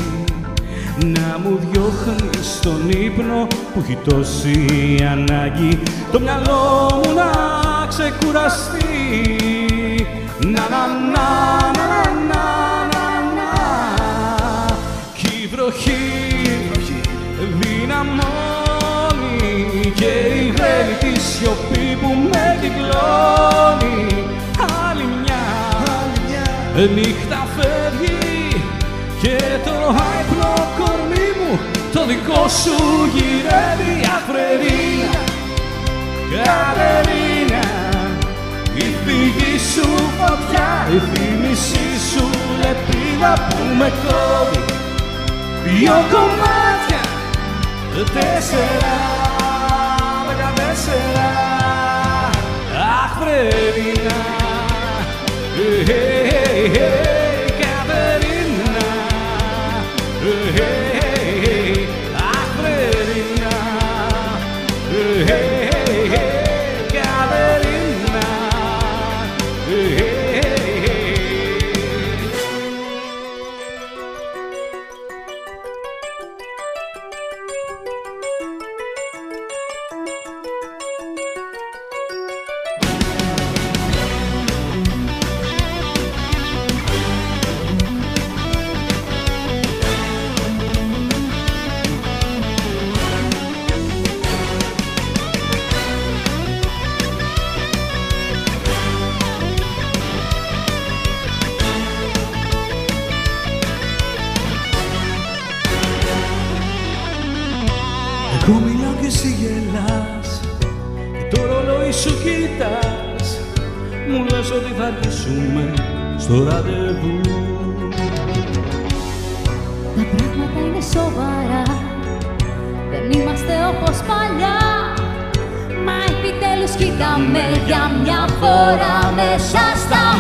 να μου διώχνει στον ύπνο που έχει τόση ανάγκη. Το μυαλό μου να ξεκουραστεί. Να να να να να να να κι η δυναμώνει. Και η γρέλη τη σιωπή που με κυκλώνει. Άλλη νύχτα δικό σου γυρεύει Αφρερίνα, Κατερίνα η φυγή σου φωτιά, η θύμησή σου λεπίδα που με κόβει. Δυο κομμάτια, τέσσερα, δεκατέσσερα Αχ, Φρερίνα, hey, hey, hey,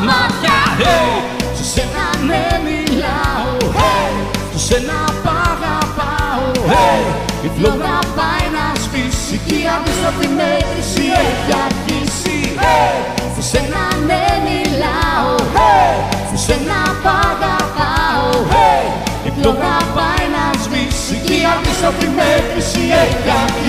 μάτια Hey! Σε σένα ναι μιλάω hey! Σε σένα π' αγαπάω hey! Η φλόγα πάει να σβήσει Και η αντίστροφη μέτρηση έχει αρχίσει hey! Σε σένα ναι μιλάω hey! Σε σένα π' αγαπάω hey! Η φλόγα πάει να σβήσει Και η αντίστροφη μέτρηση έχει αρχίσει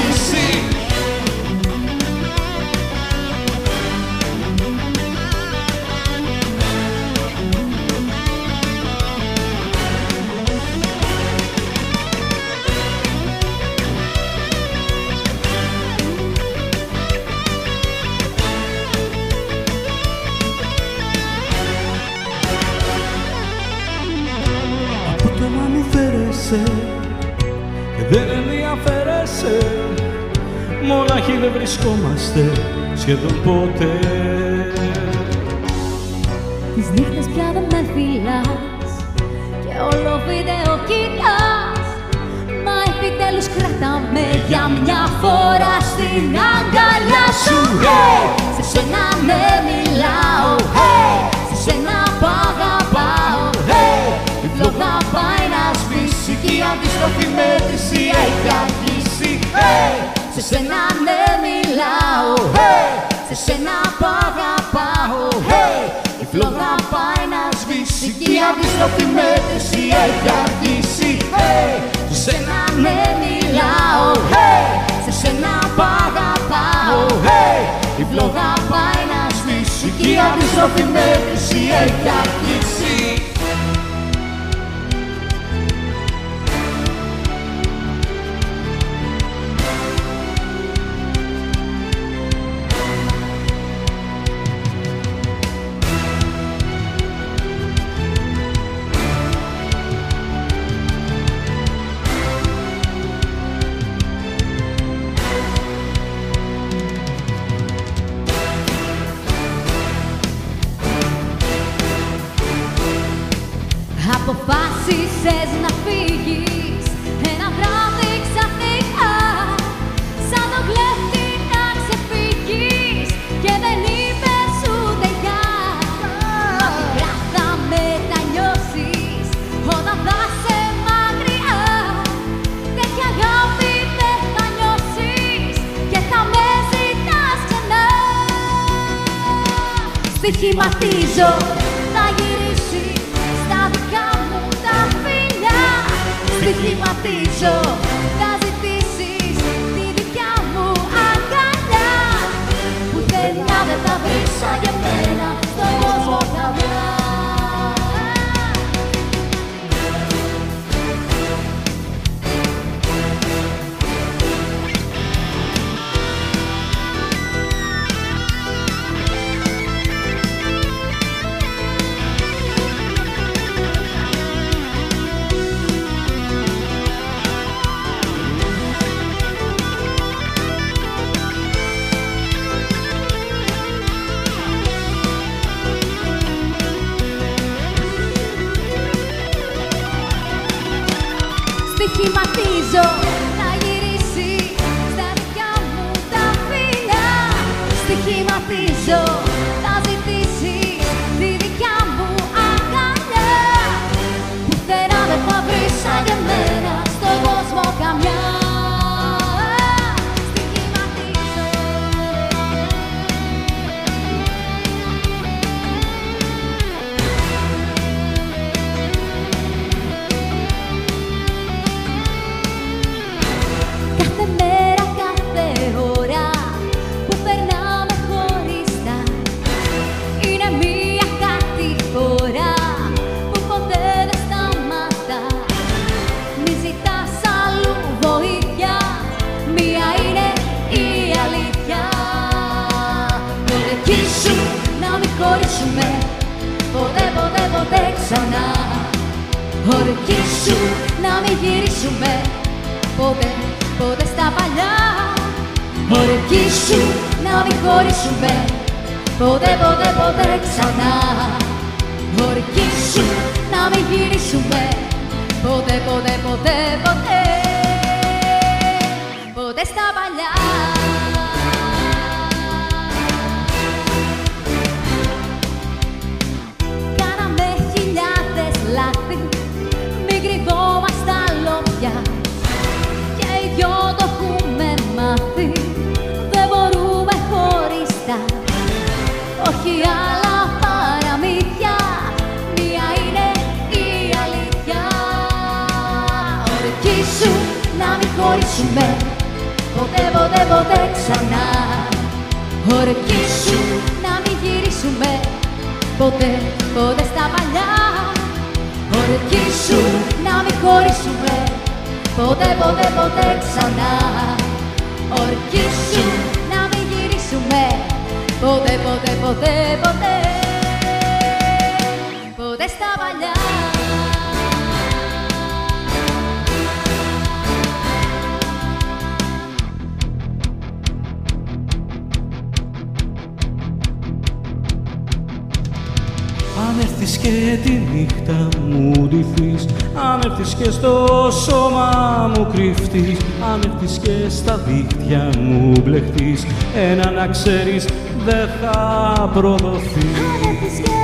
φέρεσαι και δεν ενδιαφέρεσαι. Μονάχοι δεν βρισκόμαστε σχεδόν ποτέ. Τις νύχτες πια δεν με φυλάς Και όλο βίντεο κοιτάς. Μα επιτέλους κρατάμε για μια φορά στην αγκαλιά σου. Hey! Σε σένα ναι μιλάω. Hey! Σε σένα π' σβήσει και η αντίστροφη μέτρηση έχει αρχίσει hey! Σε σένα ναι μιλάω Hey! Σε σένα π' αγαπάω Hey! Η φλόγα πάει να σβήσει και η αντίστροφη μέτρηση έχει αρχίσει hey! Σε σένα ναι μιλάω Hey! Σε σένα π' αγαπάω hey! Η φλόγα πάει να σβήσει και η αντίστροφη μέτρηση έχει αρχίσει Αποφάσισες ποτέ ξανά. Ορκή σου να μην γυρίσουμε ποτέ, ποτέ στα παλιά. Ορκή σου να μην χωρίσουμε ποτέ, ποτέ, ποτέ ξανά. Ορκή σου να μην γυρίσουμε ποτέ, ποτέ, ποτέ, ποτέ. Ποτέ στα παλιά. έρθεις και τη νύχτα μου ντυθείς Αν και στο σώμα μου κρυφτείς Αν και στα δίχτυα μου μπλεχτείς Ένα να ξέρεις δεν θα προδοθείς.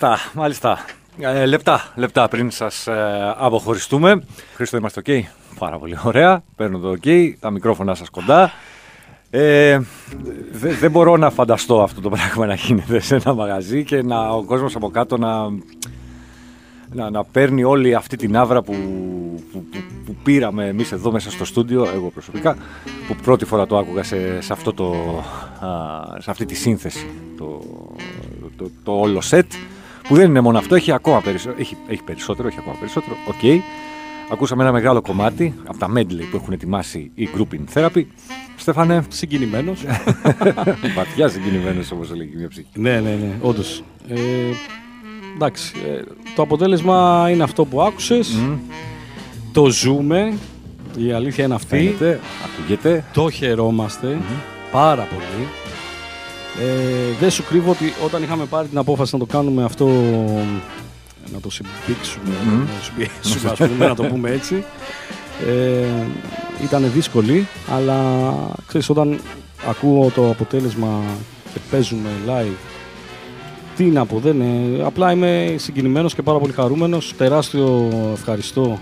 Μάλιστα, μάλιστα. Ε, λεπτά, λεπτά πριν σας ε, αποχωριστούμε. Χρήστο, είμαστε ok. Πάρα πολύ ωραία. Παίρνω το ok. Τα μικρόφωνα σας κοντά. Ε, δε- δεν μπορώ να φανταστώ αυτό το πράγμα να γίνεται σε ένα μαγαζί και να, ο κόσμος από κάτω να, να, να παίρνει όλη αυτή την άβρα που, που, που, που πήραμε εμείς εδώ μέσα στο στούντιο, εγώ προσωπικά, που πρώτη φορά το άκουγα σε, σε, αυτό το, α, σε αυτή τη σύνθεση, το, το, το, όλο σετ, που δεν είναι μόνο αυτό, έχει ακόμα περισσότερο, έχει, έχει περισσότερο, έχει ακόμα περισσότερο, οκ. Ακούσαμε ένα μεγάλο κομμάτι από τα medley που έχουν ετοιμάσει η Group In Therapy. Στέφανε, Συγκινημένος. (laughs) βαθιά συγκινημένος όπως έλεγε μια ψυχή. ναι, ναι, ναι, όντως. Ε, εντάξει. ε, το αποτέλεσμα είναι αυτό που άκουσες. Το ζούμε. Η αλήθεια είναι αυτή. Φαίνεται, ακούγεται. Το χαιρόμαστε πάρα πολύ. Ε, δεν σου κρύβω ότι όταν είχαμε πάρει την απόφαση να το κάνουμε αυτό, να το συμπήξουμε, να το συμπιέσουμε, (laughs) ας πούμε, να το πούμε έτσι, ε, ήταν δύσκολη, αλλά ξέρεις, όταν ακούω το αποτέλεσμα και παίζουμε live, τι να πω, δεν είναι, απλά είμαι συγκινημένος και πάρα πολύ χαρούμενος. Τεράστιο ευχαριστώ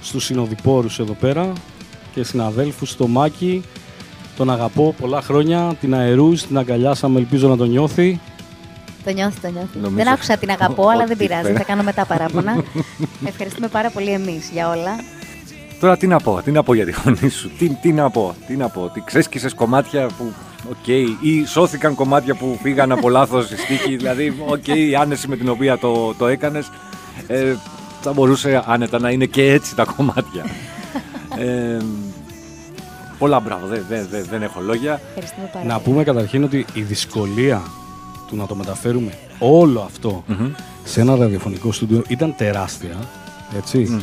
στους συνοδοιπόρους εδώ πέρα και συναδέλφους, στο Μάκη, τον αγαπώ πολλά χρόνια, τη Ναϊρούζ, την αγκαλιάσαμε, ελπίζω να το νιώθει. Το νιώθεις, το νιώθεις. Νομίζω- Δεν άκουσα την αγαπώ, αλλά δεν Ό,τι πειράζει. πέρα. Θα κάνω μετά παράπονα. (laughs) Ευχαριστούμε πάρα πολύ εμείς για όλα. Τώρα τι να πω, τι να πω για τη φωνή σου, τι, τι να πω, τι να πω, ότι ξέσκισες κομμάτια που, οκ, ή σώθηκαν κομμάτια που φύγαν από λάθος στη στίχη, δηλαδή, οκ, η άνεση με την οποία το, το έκανες, ε, θα μπορούσε άνετα να είναι και έτσι τα κομμάτια. (laughs) Ε, πολλά μπράβο, δεν δεν- δεν- δεν έχω λόγια. Ευχαριστούμε πάρα Να πολύ. πούμε καταρχήν ότι η δυσκολία του να το μεταφέρουμε όλο αυτό σε ένα ραδιοφωνικό στούντιο ήταν τεράστια. ετσι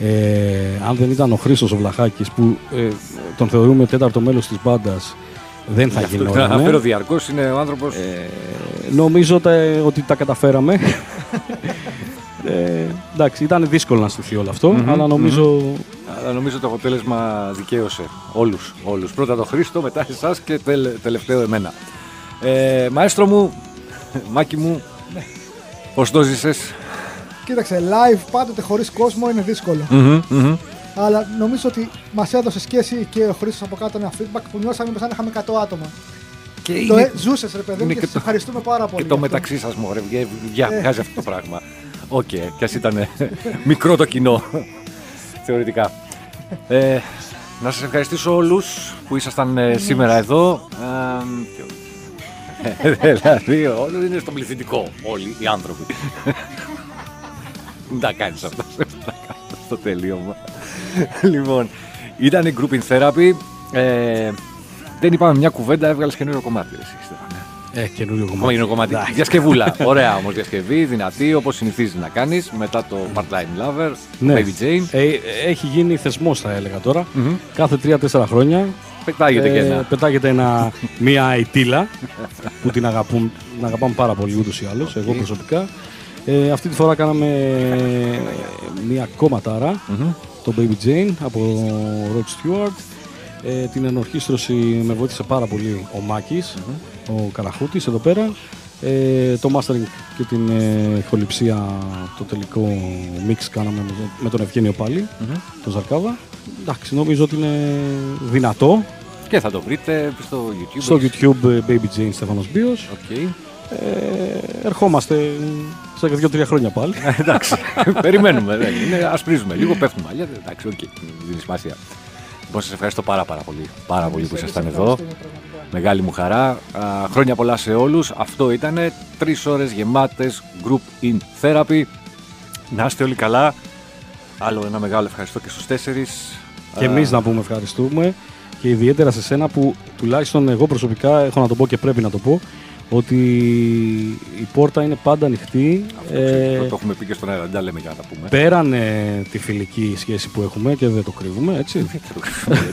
Ε, αν δεν ήταν ο Χρήστος ο Βλαχάκης που ε, τον θεωρούμε τέταρτο μέλος της μπάντας δεν θα Γι' αυτό και γινόταν. να αναφέρω διαρκώς, είναι ο άνθρωπος... Ε, νομίζω τα- ότι τα καταφέραμε. (laughs) ε, εντάξει, ήταν δύσκολο να στηθεί όλο αυτό, αλλά νομίζω Αλλά νομίζω το αποτέλεσμα δικαίωσε όλους, όλους. Πρώτα το Χρήστο, μετά εσάς και τελε- τελευταίο εμένα. Ε, μαέστρο μου, Μάκη μου, πώς το ζήσες; Κοίταξε, live πάντοτε χωρίς κόσμο είναι δύσκολο. Αλλά νομίζω ότι μας έδωσε σχέση και ο Χρήστος από κάτω ένα feedback που νιώσαμε σαν να είχαμε 100 άτομα. Και Το είναι ε, ζούσες, ρε παιδί μου, είναι και και σε το- ευχαριστούμε πάρα πολύ. και το γι' αυτό. μεταξύ σας μωρέ, βγα- βγα- βγάζει αυτό το πράγμα. Οκ, κι ας ήταν μικρό το κοινό, θεωρητικά. Ε, να σας ευχαριστήσω όλους που ήσασταν ε, σήμερα εδώ. Ε, ε, δηλαδή, όλοι είναι στο πληθυντικό, όλοι οι άνθρωποι. Δεν τα κάνεις αυτά, δεν τα κάνεις στο τελείωμα. λοιπόν, ήταν η Grouping Therapy. Ε, δεν είπαμε μια κουβέντα, έβγαλες καινούριο κομμάτι. Εσύ, Στέφανε. Ε, καινούριο κομμάτι. Ακόμα είναι κομμάτι. Εντάξει. Διασκευούλα. Ωραία όμως διασκευή, δυνατή όπως συνηθίζεις να κάνεις μετά το Part-Time Lover, το Ναι. Baby Jane. Ε, έχει γίνει θεσμός θα έλεγα τώρα. Κάθε 3-4 χρόνια Πετάγεται και Ε, ένα. πετάγεται ένα, μία αιτήλα που την, αγαπούν, την αγαπάμε πάρα πολύ ούτως ή άλλως, εγώ προσωπικά. Ε, αυτή τη φορά κάναμε μία κομματάρα, το Baby Jane από Rod Stewart. Ε, την ενορχίστρωση με βοήθησε πάρα πολύ ο Μάκης ο Καραχούτης εδώ πέρα. Ε, το mastering και την ε, ηχοληψία, το τελικό mix κάναμε με, με τον Ευγένιο πάλι, τον Ζαρκάβα. Εντάξει, νομίζω ότι είναι δυνατό. Και θα το βρείτε στο YouTube. Στο YouTube ε, Baby Jane Στέφανος Μπίος. Οκ. Ε, ερχόμαστε σε δύο-τρία χρόνια πάλι. Εντάξει, (laughs) περιμένουμε. Δεν είναι, ασπρίζουμε λίγο, πέφτουν μαλλιά. Εντάξει, οκ, δίνει σημασία. Λοιπόν, σας ευχαριστώ πάρα, πάρα πολύ. Πάρα πολύ που ήσασταν εδώ. Μεγάλη μου χαρά. Α, χρόνια πολλά σε όλους. Αυτό ήταν τρεις ώρες γεμάτες Group In Therapy. Να είστε όλοι καλά. Άλλο ένα μεγάλο ευχαριστώ και στους τέσσερις. Και εμείς να πούμε ευχαριστούμε και ιδιαίτερα σε σένα που τουλάχιστον εγώ προσωπικά έχω να το πω και πρέπει να το πω ότι η πόρτα είναι πάντα ανοιχτή. Ε, το έχουμε πει και στον αέρα, δεν τα λέμε για να τα πούμε. πέραν ε, τη φιλική σχέση που έχουμε και δεν το κρύβουμε, έτσι.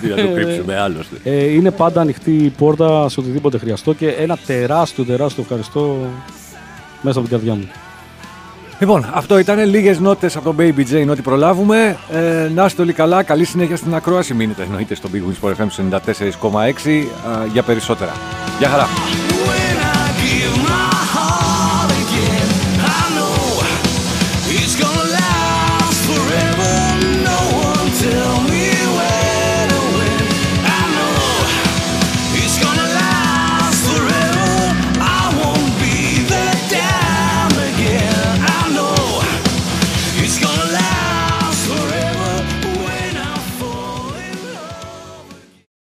Γιατί να το κρύψουμε άλλωστε. Ε, είναι πάντα ανοιχτή η πόρτα σε οτιδήποτε χρειαστώ και ένα τεράστιο τεράστιο ευχαριστώ μέσα από την καρδιά μου. Λοιπόν, αυτό ήταν λίγες νότες από τον Baby Jane, ό,τι προλάβουμε. Ε, να είστε όλοι καλά. Καλή συνέχεια στην ακρόαση. Μείνετε εννοείται στο Big Wings for FM 94,6 α, για περισσότερα. Γεια χαρά.